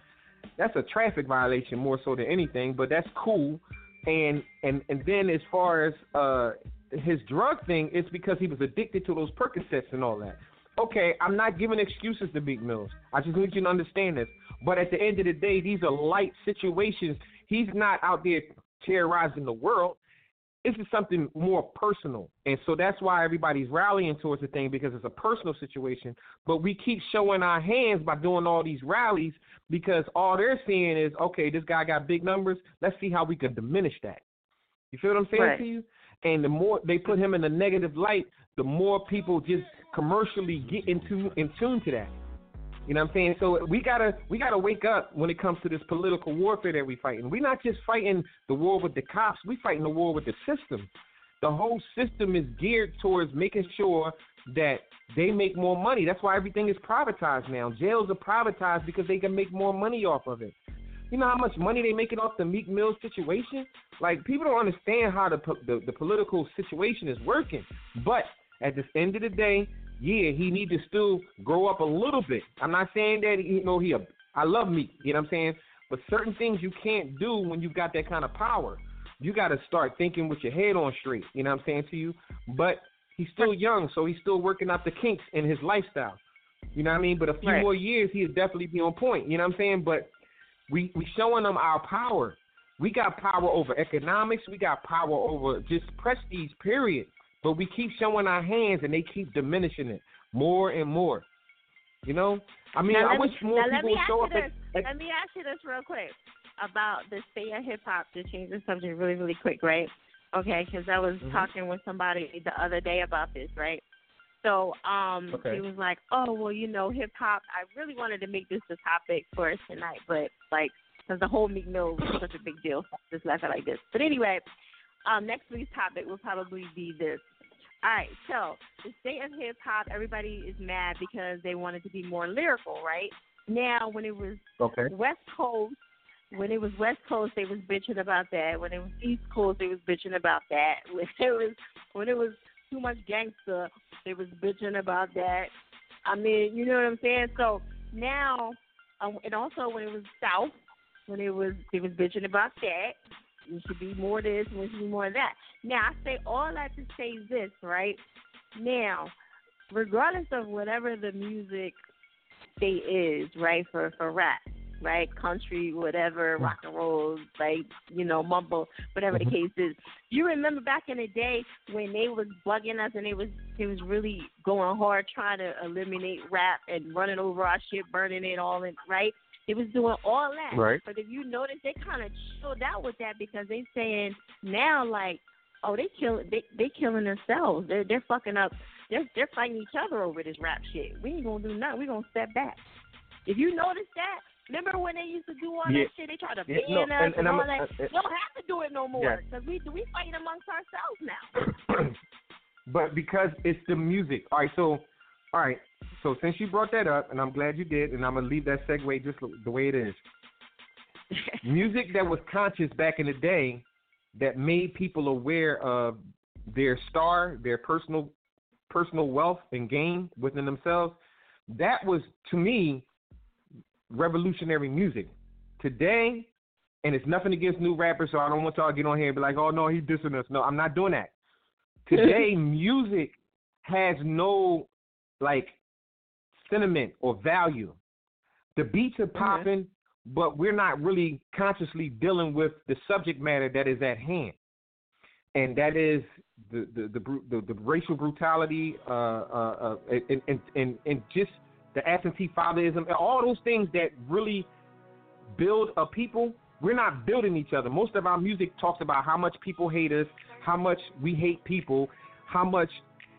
that's a traffic violation more so than anything, but that's cool. And and and then as far as uh his drug thing, is because he was addicted to those Percocets and all that. Okay, I'm not giving excuses to Big Mills. I just need you to understand this. But at the end of the day, these are light situations. He's not out there terrorizing the world. This is something more personal. And so that's why everybody's rallying towards the thing because it's a personal situation. But we keep showing our hands by doing all these rallies because all they're seeing is, okay, this guy got big numbers. Let's see how we can diminish that. You feel what I'm saying Right. to you? And the more they put him in a negative light, the more people just commercially get into in tune to that. You know what I'm saying? So we gotta we gotta wake up when it comes to this political warfare that we're fighting. We're not just fighting the war with the cops. We're fighting the war with the system. The whole system is geared towards making sure that they make more money. That's why everything is privatized now. Jails are privatized because they can make more money off of it. You know how much money they making off the Meek Mill situation? Like people don't understand how the the, the political situation is working. But at the end of the day, yeah, he need to still grow up a little bit. I'm not saying that you know he. A, I love Meek, you know what I'm saying. But certain things you can't do when you got that kind of power. You got to start thinking with your head on straight. You know what I'm saying to you. But he's still young, so he's still working out the kinks in his lifestyle. You know what I mean? But a few Right. more years, he'll definitely be on point. You know what I'm saying? But we we showing them our power. We got power over economics. We got power over just prestige. Period. But we keep showing our hands, and they keep diminishing it more and more. You know? I mean, now, I wish me, more people me would show you up. this. At, at, Let me ask you this real quick about the state of hip hop to change the subject really, really quick, right? Okay, because I was Mhm. talking with somebody the other day about this, right? So um, Okay. he was like, "Oh, well, you know, hip hop. I really wanted to make this the topic for us tonight, but like, because the whole Meek Mill was such a big deal, just left it like this. But anyway, um, next week's topic will probably be this. All right, so the state of hip hop, everybody is mad because they wanted to be more lyrical, right? Now, when it was okay. West Coast, when it was West Coast, they was bitching about that. When it was East Coast, they was bitching about that. When it was when it was too much gangster, they was bitching about that. I mean, you know what I'm saying? So now, um, and also when it was South, when it was they was bitching about that, we should be more this, we should be more that. Now I say all that to say this, right? Now, regardless of whatever the music state is, right, for for rap, right, country, whatever, mm-hmm. rock and roll, like you know, mumble, whatever the mm-hmm. case is. You remember back in the day when they was bugging us and they was they was really going hard trying to eliminate rap and running over our shit, burning it all in, right? They was doing all that. Right. But if you notice, they kind of chilled out with that because they saying now like, oh, they kill they they killing themselves. They're they're fucking up. They're they're fighting each other over this rap shit. We ain't gonna do nothing. We gonna step back. If you notice that, remember when they used to do all Yeah. that shit? They tried to Yeah, ban no, us and- and all I'm- that. uh, uh, we don't have to do it no more Yeah. because we we fighting amongst ourselves now. but because it's the music. All right, so all right, so since you brought that up, and I'm glad you did, and I'm gonna leave that segue just the way it is. music that was conscious back in the day that made people aware of their star, their personal personal wealth and gain within themselves. That was to me revolutionary music. Today, and it's nothing against new rappers, so I don't want y'all to get on here and be like, "Oh no, he's dissing us." No, I'm not doing that. Today, music has no like sentiment or value. The beats are popping, but we're not really consciously dealing with the subject matter that is at hand, and that is the the the, the, the racial brutality, uh, uh, uh, and, and and and just the absentee fatherism, all those things that really build a people. We're not building each other. Most of our music talks about how much people hate us, how much we hate people, how much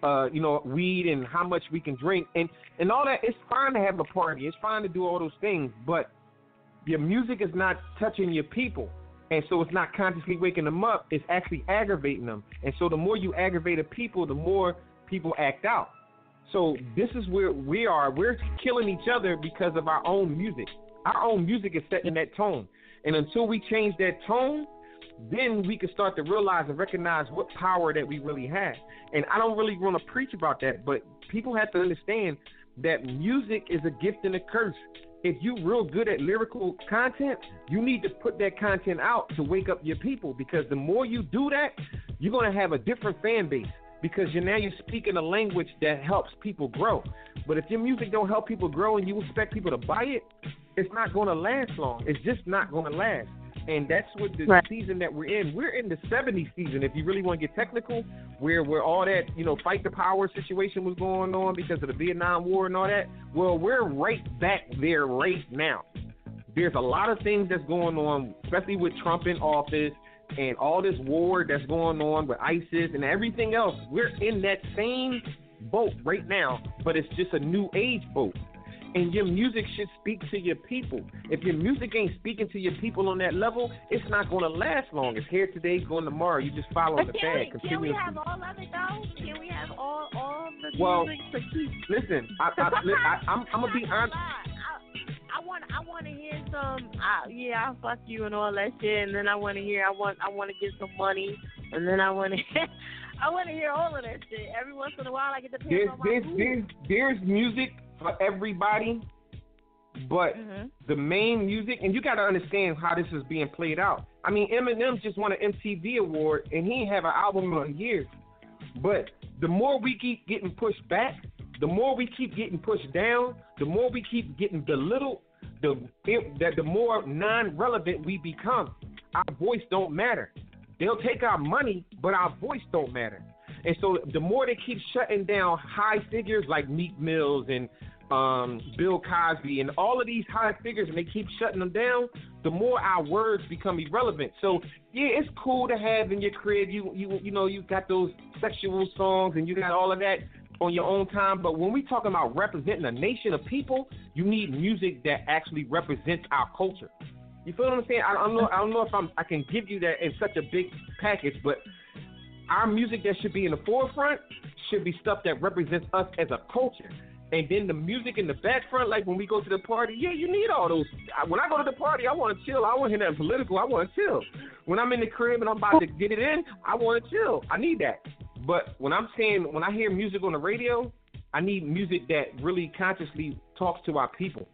uh, you know, weed and how much we can drink and and all that. It's fine to have a party. It's fine to do all those things, but your music is not touching your people. And so it's not consciously waking them up, it's actually aggravating them. And so the more you aggravate a people, the more people act out. So this is where we are. We're killing each other because of our own music. Our own music is setting that tone. And until we change that tone, then we can start to realize and recognize what power that we really have. And I don't really want to preach about that, but people have to understand that music is a gift and a curse. If you're real good at lyrical content, you need to put that content out to wake up your people because the more you do that, you're going to have a different fan base because you're now you're speaking a language that helps people grow. But if your music don't help people grow and you expect people to buy it, it's not going to last long. It's just not going to last. And that's what the Right. season that we're in. We're in the 70s season. If you really want to get technical, where where all that you know fight the power situation was going on because of the Vietnam War and all that. Well, we're right back there right now. There's a lot of things that's going on, especially with Trump in office and all this war that's going on with ISIS and everything else. We're in that same boat right now, but it's just a new age boat. And your music should speak to your people. If your music ain't speaking to your people on that level, it's not going to last long. It's here today, going tomorrow. You just follow But the can we, can we have all of it though? Can we have all all the Well, music to keep? Listen, I, I, I, I'm, I'm gonna be honest. I want I want to hear some. Uh, yeah, I fuck you and all that shit, and then I want to hear I want I want to get some money, and then I want to I want to hear all of that shit. Every once in a while, I get to pay There's, on my there's, there's, there's music for everybody, but Mm-hmm. the main music, and you got to understand how this is being played out. I mean, Eminem just won an MTV award, and he ain't have an album in a year. But the more we keep getting pushed back, the more we keep getting pushed down, the more we keep getting belittled, the that the more non-relevant we become. Our voice don't matter. They'll take our money, but our voice don't matter. And so the more they keep shutting down high figures like Meek Mills and um, Bill Cosby and all of these high figures, and they keep shutting them down, the more our words become irrelevant. So yeah, it's cool to have in your crib. You you you know you got those sexual songs and you got all of that on your own time. But when we talking about representing a nation of people, you need music that actually represents our culture. You feel what I'm saying? I, I don't know. I don't know if I'm. I can give you that in such a big package, but our music that should be in the forefront should be stuff that represents us as a culture. And then the music in the back front, like when we go to the party, yeah, you need all those. When I go to the party, I want to chill. I want to hear that political. I want to chill. When I'm in the crib and I'm about to get it in, I want to chill. I need that. But when I'm saying, when I hear music on the radio, I need music that really consciously talks to our people,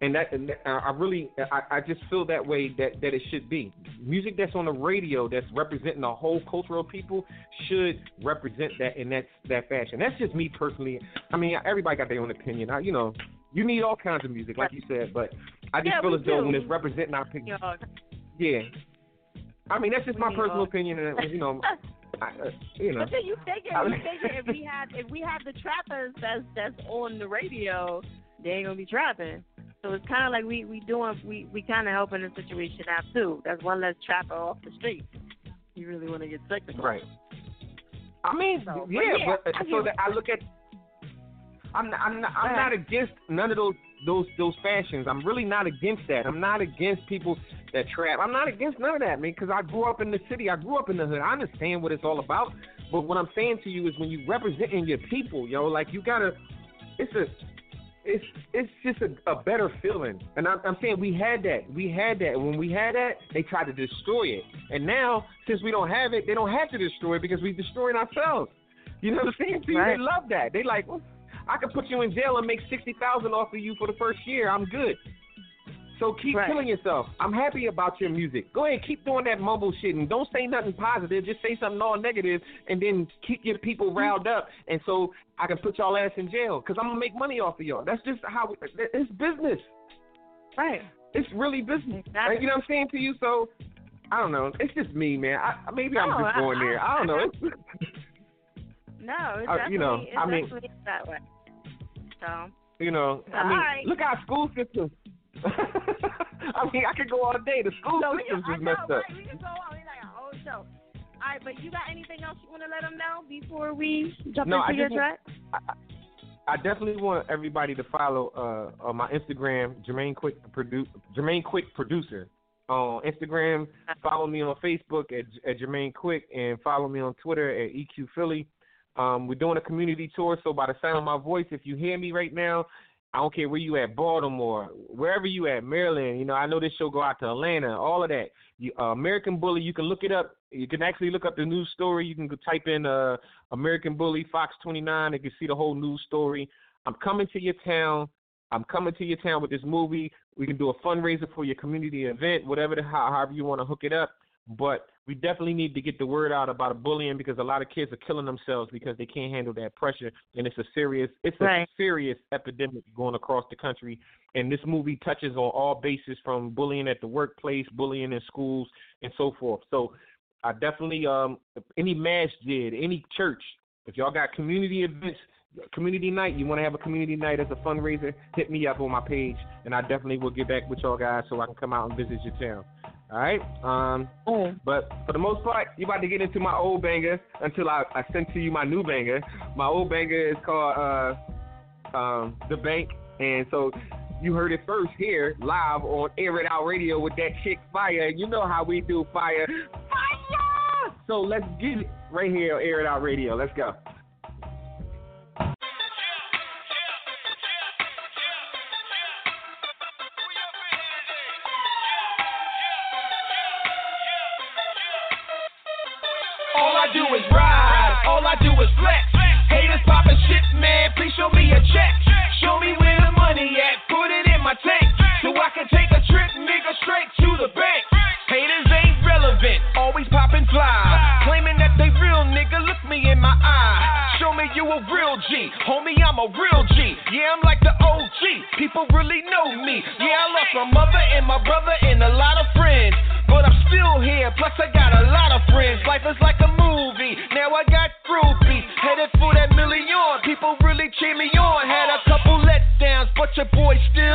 and that, and I really I, I just feel that way that that it should be. Music that's on the radio that's representing the whole culture of people should represent that in that that fashion. That's just me personally. I mean, everybody got their own opinion. I, you know, you need all kinds of music, like you said, but I just Yeah, feel as though do. when it's representing our people, yeah. I mean, that's just my personal all- opinion, and you know, I, uh, you know. But then you figure, you figure if we have if we have the trappers that's that's on the radio, they ain't gonna be trapping. So it's kind of like we we doing we we kind of helping the situation out too. That's one less trapper off the street. You really want to get technical, Right. I mean, So, but yeah, yeah, but, uh, I so that I look at, I'm not, I'm not, I'm not against none of those those those fashions. I'm really not against that. I'm not against people that trap. I'm not against none of that, man. Because I grew up in the city. I grew up in the hood. I understand what it's all about. But what I'm saying to you is, when you representing your people, yo, like you gotta, it's a, it's it's just a, a better feeling. And I'm, I'm saying we had that. We had that. When we had that, they tried to destroy it. And now, since we don't have it, they don't have to destroy it because we destroying ourselves. You know what I'm saying? to? Right. They love that. They like, I could put you in jail and make sixty thousand off of you for the first year. I'm good. So keep killing yourself. I'm happy about your music. Go ahead, keep doing that mumble shit and don't say nothing positive. Just say something all negative and then keep your people riled up. And so I can put y'all ass in jail because I'm gonna make money off of y'all. That's just how it's business. Right. It's really business. Exactly. You know what I'm saying to you? So I don't know. It's just me, man. I, maybe I'm No, just I- going there. I don't know. It's, No, it's Uh, you know, I mean- that way. So you know, I mean, Alright. look at our school system. I mean, I could go all day. The school So system's can, I know, up. right? We can go on. Like a whole show. All right, but you got anything else you want to let them know before we jump No, into I your just track? I definitely want everybody to follow uh, on my Instagram, Jermaine Quick produ- Jermaine Quick producer. On Instagram, follow me on Facebook at, at Jermaine Quick, and follow me on Twitter at EQ Philly. Um, we're doing a community tour, so by the sound of my voice, if you hear me right now, I don't care where you at, Baltimore, wherever you at, Maryland. You know, I know this show go out to Atlanta, all of that. You, uh, American Bully, you can look it up. You can actually look up the news story. You can type in uh, American Bully Fox 29. and You can see the whole news story. I'm coming to your town. I'm coming to your town with this movie. We can do a fundraiser for your community event, whatever the however you want to hook it up. But we definitely need to get the word out about bullying because a lot of kids are killing themselves because they can't handle that pressure, and it's a serious it's a Right. serious epidemic going across the country. And this movie touches on all bases from bullying at the workplace, bullying in schools, and so forth. So I definitely um any masjid, any church, if y'all got community events, community night, you want to have a community night as a fundraiser, hit me up on my page, and I definitely will get back with y'all guys so I can come out and visit your town. All right. Um, but for the most part, you about to get into my old banger until I, I send to you my new banger. My old banger is called uh, um, The Bank, and so you heard it first here live on Air It Out Radio with that chick Fiya. You know how we do Fiya. Fiya! So let's get it right here on Air It Out Radio. Let's go. Your boy still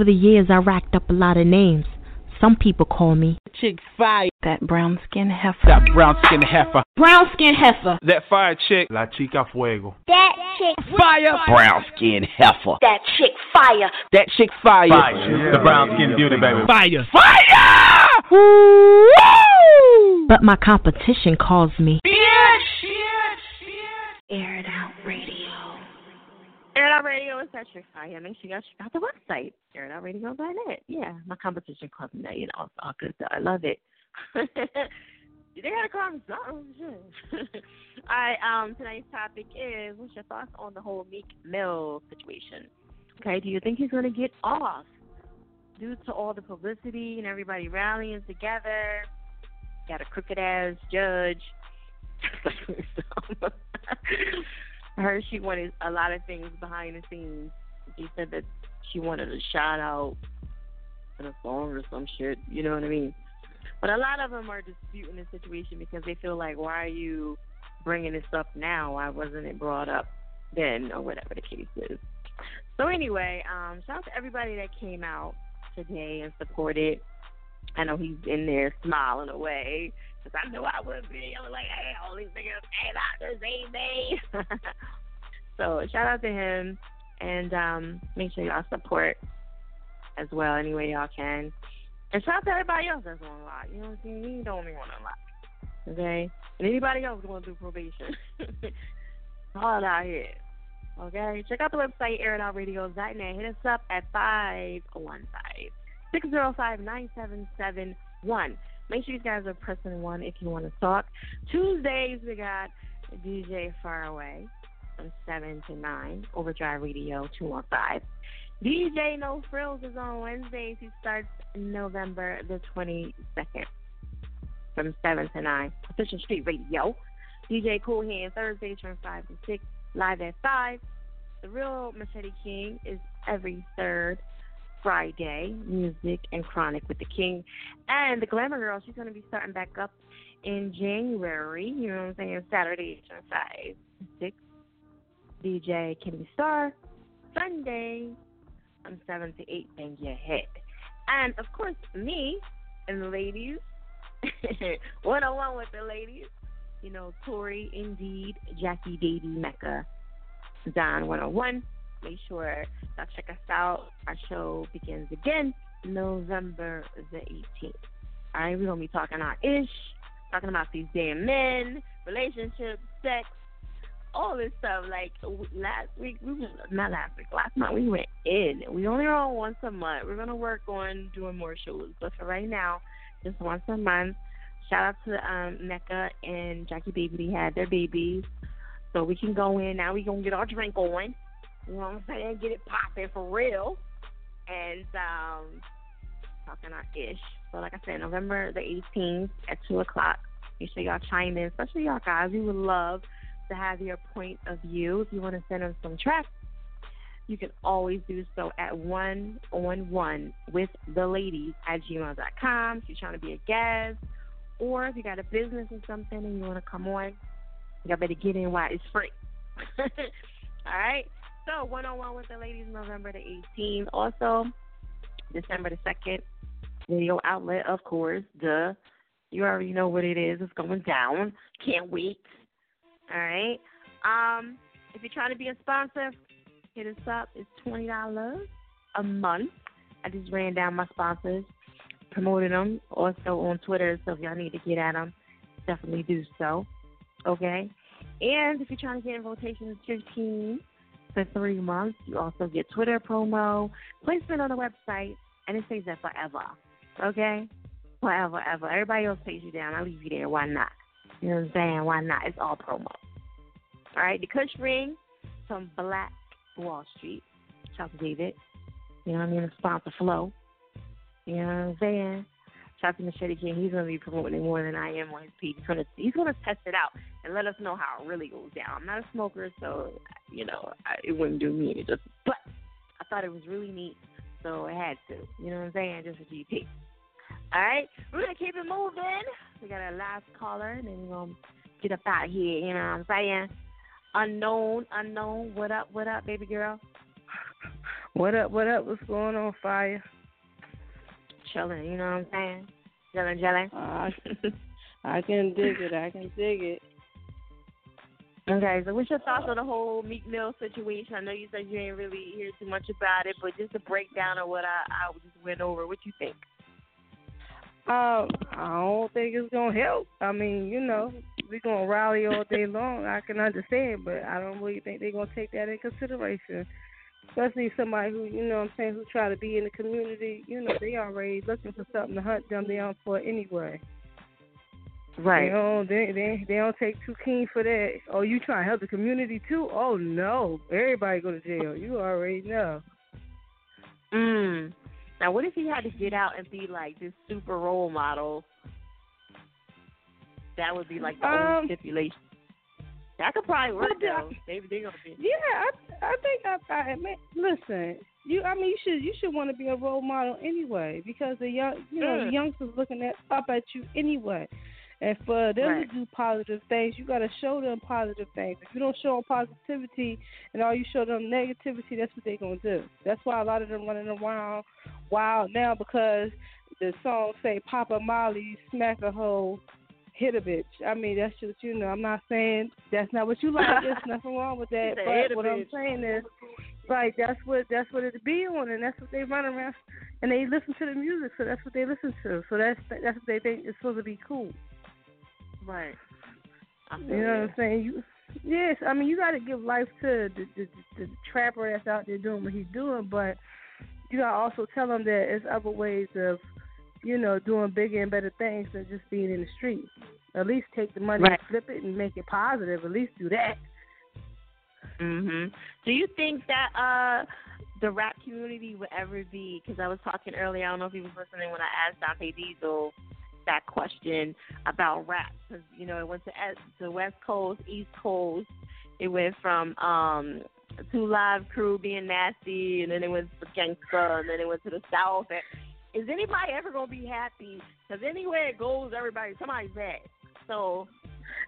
Over the years, I racked up a lot of names. Some people call me Chick Fiya. that brown skin heifer. That brown skin heifer. Brown skin heifer. That Fiya Chick. La Chica Fuego. That chick Fiya. Brown skin heifer. That chick Fiya. That chick Fiya. Fiya. The brown skin beauty, baby. Fiya. Fiya! But my competition calls me Air it out radio. Air radio is that trick fire. Make sure you guys check out the website. AirItOutRadio.net. Yeah, my competition me that. You know, it's all good. Though. I love it. they gotta call me all right. Um, tonight's topic is what's your thoughts on the whole Meek Mill situation? Okay, do you think he's gonna get off due to all the publicity and everybody rallying together? Got a crooked ass judge. I heard she wanted a lot of things behind the scenes. She said that she wanted a shout out in a song or some shit. You know what I mean? But a lot of them are disputing the situation because they feel like, why are you bringing this up now? Why wasn't it brought up then, or whatever the case is? So anyway, um, shout out to everybody that came out today and supported. I know he's in there smiling away because I knew I would be. I was like, hey, all these niggas came out the same day. so shout out to him and um, make sure y'all support as well any way y'all can. And shout out to everybody else that's on lock. You know what I'm saying? You don't only want to lock. Okay? And anybody else going through probation. All out here. Okay? Check out the website, airitoutradio.net. Hit us up at 515 605 9771. Make sure you guys are pressing one if you want to talk. Tuesdays, we got DJ Faraway from 7 to 9, Overdrive Radio 215. DJ No Frills is on Wednesdays. He starts November the 22nd from 7 to 9. Official Street Radio. DJ Cool Hand Thursdays from 5 to 6, live at 5. The Real Machete King is every third Friday, music and chronic with the King. And the Glamour Girl, she's going to be starting back up in January. You know what I'm saying? Saturday from 5 to 6. DJ Kenny Star. Sunday from 7 to 8. Bang your head. And of course, me and the ladies. 101 with the ladies. You know, Tori, Indeed, Jackie, Davy, Mecca, Don 101. Make sure y'all check us out. Our show begins again November the 18th. All right, we're going to be talking our ish, talking about these damn men, relationships, sex, all this stuff. Like last week, we were, not last week, last month we went in. We only are on once a month. We're going to work on doing more shows. But for right now, just once a month. Shout out to um, Mecca and Jackie Baby. They had their babies. So we can go in now. We going to get our drink on. You know what I'm saying? Get it popping for real. And um talking our ish. So like I said, November the 18th at 2 o'clock. Make sure y'all chime in, especially y'all guys. We would love to have your point of view. If you want to send us some tracks, you can always do so at one on one with the ladies at gmail.com. If you're trying to be a guest, or if you got a business or something and you want to come on, y'all better get in while it's free. All right. So one on one with the ladies, November the 18th. Also, December the 2nd, video outlet, of course. Duh. You already know what it is. It's going down. Can't wait. All right. Um, if you're trying to be a sponsor, hit us up. It's twenty dollars a month. I just ran down my sponsors, promoted them also on Twitter. So if y'all need to get at them, definitely do so. Okay. And if you're trying to get in rotation, it's 15 for three months. You also get Twitter promo, placement on the website, and it stays there forever. Okay? Forever, ever. Everybody else pays you down. I leave you there. Why not? You know what I'm saying? Why not? It's all promo. All right, the Kush Ring from Black Wall Street. To David. You know what I mean? The sponsor Flow. You know what I'm saying? Shout out to Machete King. He's gonna be promoting more than I am on his page. He's he's gonna test it out and let us know how it really goes down. I'm not a smoker, so you know I, it wouldn't do me any just. But I thought it was really neat, so I had to. You know what I'm saying? Just a GP. All right, we're gonna keep it moving. We got our last caller, and then we're gonna get up out here. You know what I'm saying? Unknown, unknown. What up? What up, baby girl? What up? What up? What's going on, Fiya? Chilling. You know what I'm saying? Chilling, chilling. Uh, I can dig it. I can dig it. Okay, so what's your thoughts on the whole Meek Mill situation? I know you said you ain't really hear too much about it, but just a breakdown of what I, I just went over. What you think? Um, I don't think it's gonna help. I mean, you know, we're gonna rally all day long. I can understand, but I don't really think they're gonna take that in consideration. Especially somebody who, you know what I'm saying, who try to be in the community, you know, they already looking for something to hunt them down for anyway. Right. You know, they they they don't take too keen for that. Oh, you trying to help the community too? Oh no. Everybody go to jail. You already know. Mm. Now, what if he had to get out and be like this super role model? That would be like the Um, only stipulation. That could probably work though. They they gonna be. Yeah, I I think I, I admit. Listen, you. I mean, you should you should want to be a role model anyway because the young, you know, the Mm. youngsters looking at up at you anyway. And for them Right. to do positive things, you got to show them positive things. If you don't show them positivity and all you show them negativity, that's what they're gonna do. That's why a lot of them running around wild now because the song say Papa Molly smack a hoe, hit a bitch. I mean that's just you know I'm not saying that's not what you like. There's nothing wrong with that. He said, "Hit a But what I'm saying is like that's what that's what it be on and that's what they run around and they listen to the music so that's what they listen to so that's that's what they think is supposed to be cool. Right. I You know what I'm saying? You, yes, I mean you got to give life to the, the, the, the trapper that's out there doing what he's doing, but you got to also tell him that there's other ways of, you know, doing bigger and better things than just being in the street. At least take the money Right. and flip it and make it positive. At least do that. Mhm. Do you think that uh the rap community would ever be? Because I was talking earlier. I don't know if he was listening when I asked Dante Diesel that question about rap. Because you know it went to the West Coast, East Coast. It went from um Two Live Crew being nasty, and then it went to Gangsta, and then it went to the South. And is anybody ever gonna be happy? Because anywhere it goes, everybody somebody's bad. So.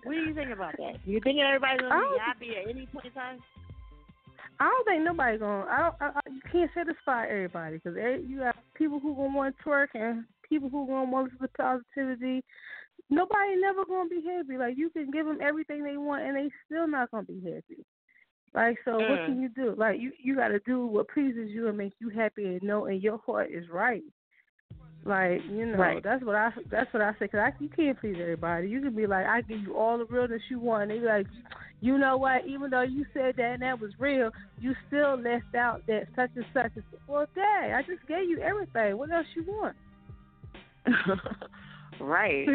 What do you think about that? You think everybody's gonna be happy at any point in time? I don't think nobody's gonna. I don't. I, I, you can't satisfy everybody because you got people who gonna want to twerk and people who gonna want the positivity. Nobody never gonna be happy. Like you can give them everything they want and they still not gonna be happy. Like so, what Mm. can you do? Like you, you got to do what pleases you and makes you happy and know in your heart is right. Like you know, Right. that's what I that's what I say. Cause I, you can't please everybody. You can be like, I give you all the realness you want. And they be like, you know what? Even though you said that and that was real, you still left out that such and such. And. Well, dang, I just gave you everything. What else you want? right.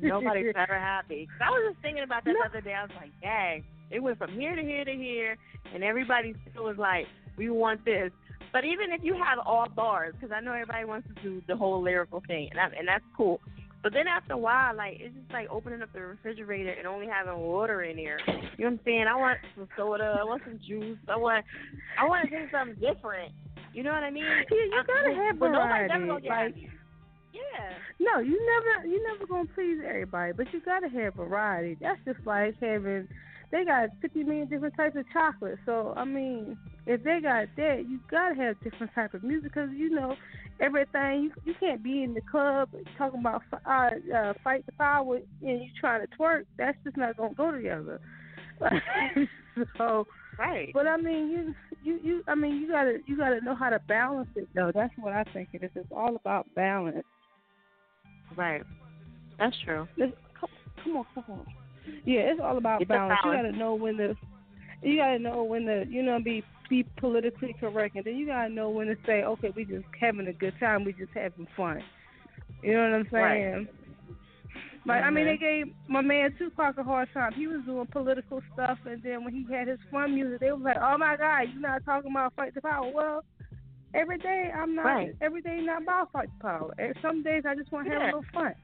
Nobody's ever happy. 'Cause I was just thinking about that the other day. I was like, dang, it went from here to here to here, and everybody still was like, we want this. But even if you have all bars, because I know everybody wants to do the whole lyrical thing, and, I, and that's cool. But then after a while, like it's just like opening up the refrigerator and only having water in there. You know what I'm saying? I want some soda. I want some juice. I want, I want to do something different. You know what I mean? Yeah, you gotta have but nobody's variety. ever gonna get Like, happy. Yeah. no, you never, you never gonna please everybody, but you gotta have variety. That's just like having. They got 50 million different types of chocolate. So I mean, if they got that, you gotta have different type of music because you know everything. You you can't be in the club talking about uh, uh, fight the power and you trying to twerk. That's just not gonna go together. so right. But I mean, you you you. I mean, you gotta you gotta know how to balance it though. That's what I think it is. It's all about balance. Right. That's true. Come, come on, come on. Yeah, it's all about It's a balance. You gotta know when to you gotta know when to you know be be politically correct, and then you gotta know when to say, okay, we just having a good time, we just having fun. You know what I'm saying? Right. Like I mean, they mm-hmm. gave my man Tupac a hard time. He was doing political stuff, and then when he had his fun music, they was like, "Oh my God, you're not talking about fight the power." Well, every day I'm not. Right. Every day not about fight the power. And Some days I just want to have a little fun.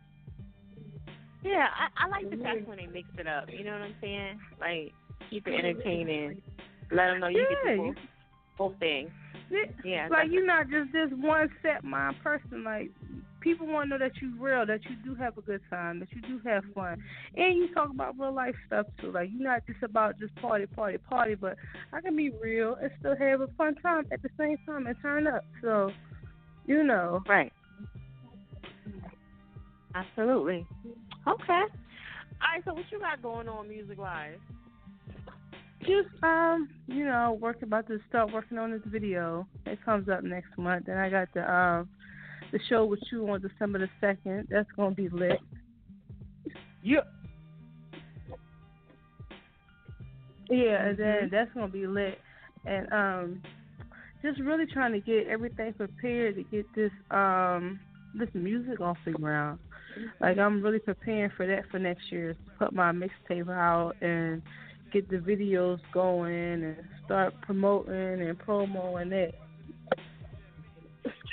Yeah, I, I like the fact when they mix it up. You know what I'm saying? Like keep it entertaining. Let them know you Yeah, get the both, both things. Yeah. like you're not just this one set mind person. Like people want to know that you're real, that you do have a good time, that you do have fun, and you talk about real life stuff too. Like you're not just about just party, party, party, but I can be real and still have a fun time at the same time and turn up. So, you know, right? Absolutely. Okay. All right. So what you got going on music wise? Just um, you know, working about to start working on this video. It comes up next month. Then I got the um, the show with you on December the second. That's gonna be lit. Yeah. Yeah, and then that's gonna be lit, and um, just really trying to get everything prepared to get this um this music off the ground. Like I'm really preparing for that for next year. Put my mixtape out and get the videos going and start promoting and promoing it.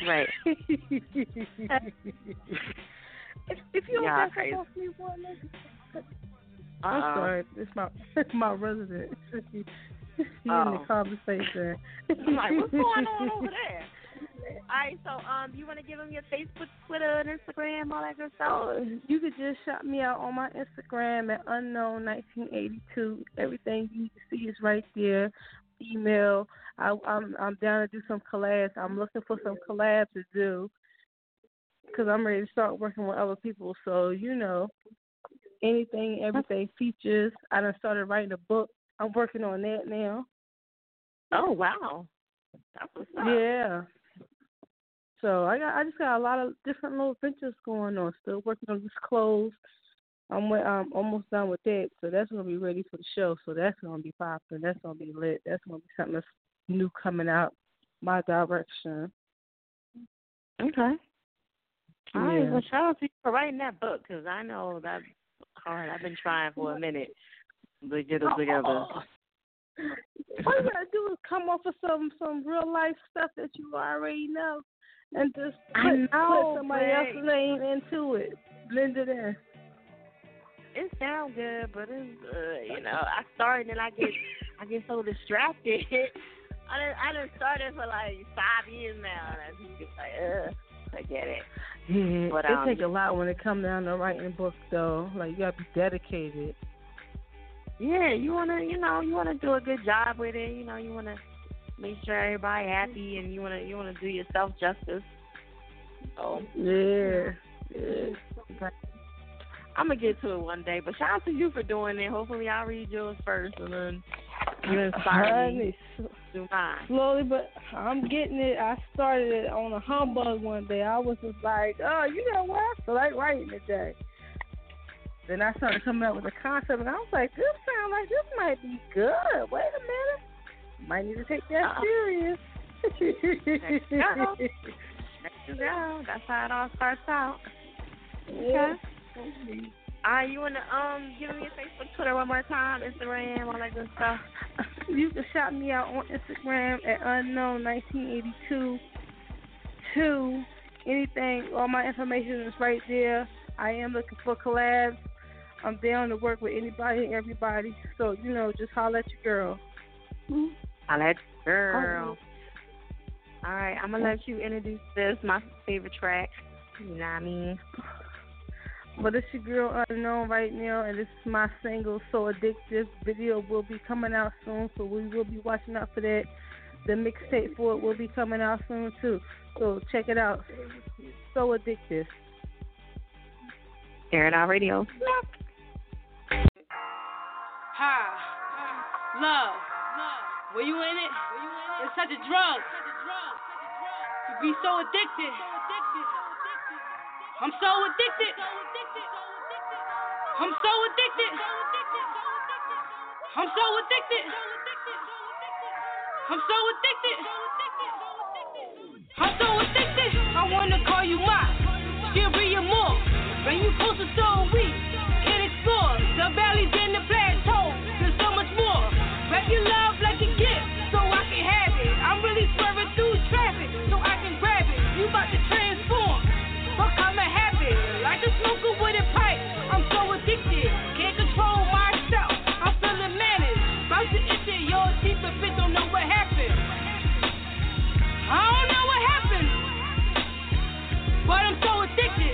Right. if, if you don't Yeah, back crazy. up off me one minute. I'm Uh-oh. sorry, it's my it's my resident. She, she in Oh. the conversation. I'm like, what's going on over there? All right. So um, you want to give them your Facebook, Twitter, and Instagram, all that good stuff? You could just shout me out on my Instagram at unknown1982. Everything you see is right there. Email. I, I'm I'm down to do some collabs. I'm looking for some collabs to do because I'm ready to start working with other people. So you know, anything, everything features. I done started writing a book. I'm working on that now. Oh wow, that's what's up. Yeah. So I got I just got a lot of different little ventures going on. Still working on this clothes. I'm um almost done with that, so that's gonna be ready for the show. So that's gonna be popping. That's gonna be lit. That's gonna be something that's new coming out my direction. Okay. All right. Yeah. Well, shout out to you for writing that book because I know that's hard. I've been trying for a minute to get it together. All you gotta do is come up with some some real life stuff that you already know, and just put, know, put somebody else's name into it, blend it in. It sounds good, but it's uh, you know I started and I get I get so distracted. I done I done started for like five years now, and I just get like, uh, forget it. Yeah, But, it um, take a lot when it come down to writing books, though. Like you gotta be dedicated. Yeah, you wanna you know you wanna do a good job with it. You know you wanna make sure everybody happy, and you wanna you wanna do yourself justice. So Yeah, yeah. I'm gonna get to it one day. But shout out to you for doing it. Hopefully I'll read yours first, and then you inspire me to mine. slowly, but I'm getting it. I started it on a humbug one day. I was just like, oh, you know what? I feel like writing today. Then I started coming up with a concept, and I was like, this sounds like this might be good. Wait a minute, might need to take that Uh-oh. serious. There you go. There you go. That's how it all starts out. Yeah. All right, you wanna um give me your Facebook, Twitter one more time, Instagram, all that good stuff. You can shout me out on Instagram at unknown1982. Two, anything, all my information is right there. I am looking for collabs. I'm down to work with anybody and everybody. So you know, just holler at your girl. Holla at your girl. All right, I'm gonna let you introduce this, my favorite track. You know what I mean? But it's your girl unknown right now, and this is my single, So Addictive. Video will be coming out soon, so we will be watching out for that. The mixtape for it will be coming out soon too, so check it out. So Addictive. Air it out radio. Hi. Love. Were you in it? It's such a drug. To be so addicted. I'm so addicted. I'm so addicted. I'm so addicted. I'm so addicted. I'm so addicted. I wanna call you mine. Still be your more. Bring you closer so we can explore the valleys and the plateaus. There's so much more. Wrap your love I don't know what happened. But I'm so addicted.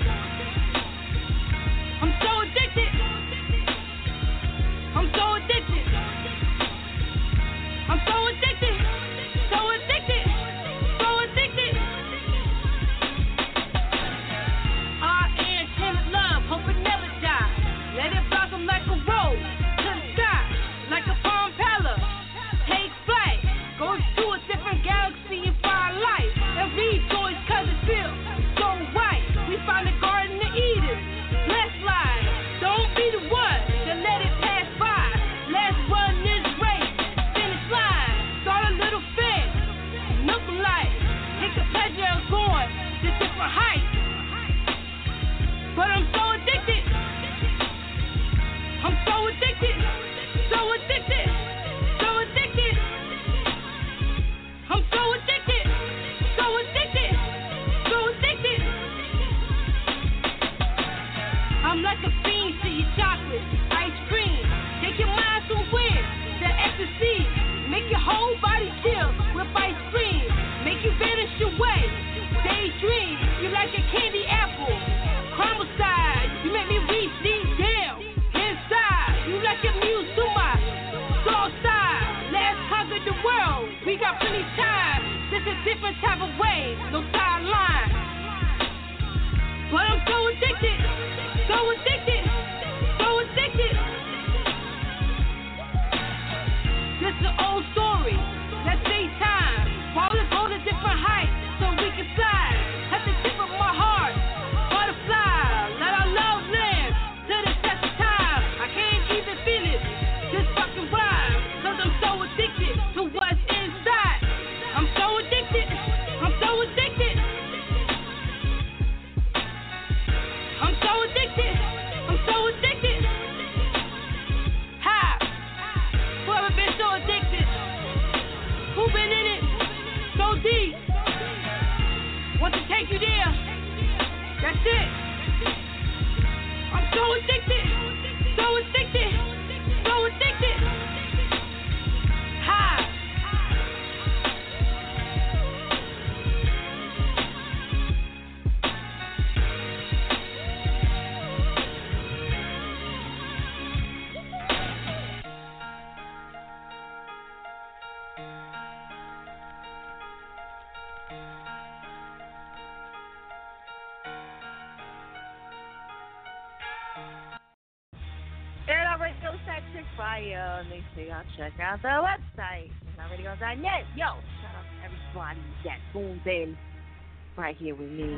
Right here with me. You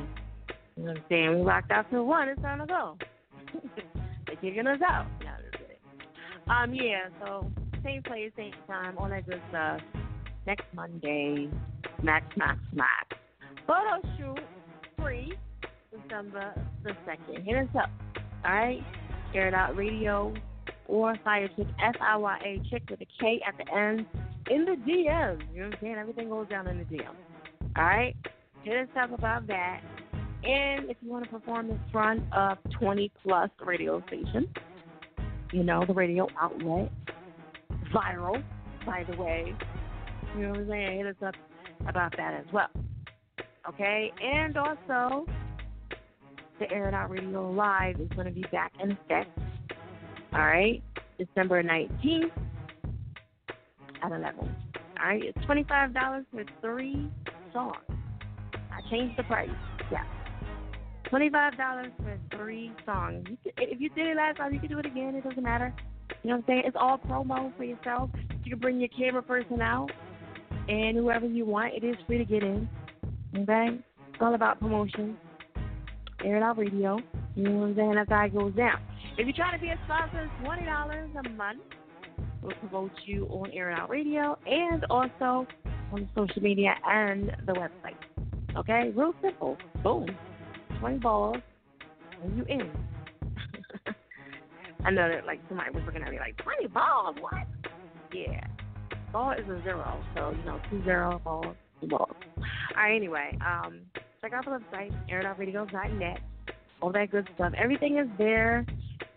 know what I'm saying? We locked out till one. It's time to go. They're kicking us out. Um, yeah, so same place, same time, all that good stuff. Next Monday, smack, smack, smack. Photo shoot, free, December the 2nd. Hit us up, all right? Air It Out Radio or Fiya Chick, F I Y A Chick with a K at the end in the DM. You know what I'm saying? Everything goes down in the DM. All right? Hit us up about that. And if you want to perform in front of 20 plus radio stations, you know, the radio outlet, viral, by the way, you know what I'm saying? Hit us up about that as well. Okay? And also, the Air It Out Radio Live is going to be back in effect. All right? December 19th at 11. All right? It's $25 for three songs. I changed the price. Yeah. $25 for three songs. If you did it last time, you can do it again. It doesn't matter. You know what I'm saying? It's all promo for yourself. You can bring your camera person out and whoever you want. It is free to get in. Okay? It's all about promotion. Air it out radio. You know what I'm saying? That's how it goes down. If you're trying to be a sponsor, it's twenty dollars a month. We'll promote you on Air It Out Radio and also on social media and the website. Okay? Real simple. Boom. Twenty balls and you in. I know that like somebody was looking at me like, Twenty balls, what? Yeah. Ball is a zero, so you know, two zero balls, two balls. All right, anyway, um, check out the website, airitoutradio.net. All that good stuff. Everything is there.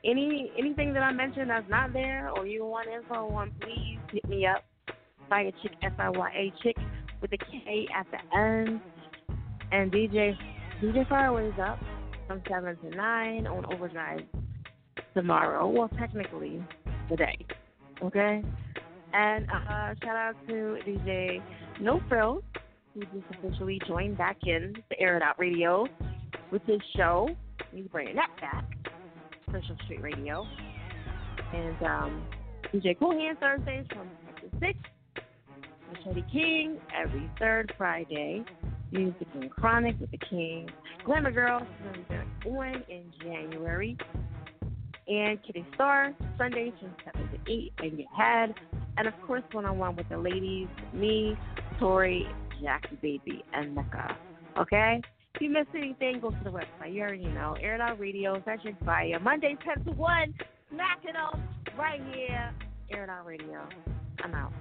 Any anything that I mentioned that's not there or you want info on, please hit me up. Fiya Chick F I Y A Chick with a K at the end. And DJ DJ Fireways up from seven to nine on overdrive tomorrow. Well technically today. Okay? And uh, shout out to DJ No Frills, who just officially joined back in the Air It Out Radio with his show. He's bringing that back, Special Street Radio. And um, DJ Cool Hand Thursdays from 6 to 6. Machete King every third Friday. Music and Chronic with the King. Glamour Girls is going on in January. And Kitty Star, Sundays from 7 to 8. And Get head. and of course one on one with the ladies, me, Tori, Jackie Baby, and Mecca. Okay? If you missed anything, go to the website. You already know. Air It Out Radio, Session Fire. Monday 10 to 1. Smack it up right here. Air It Out Radio. I'm out.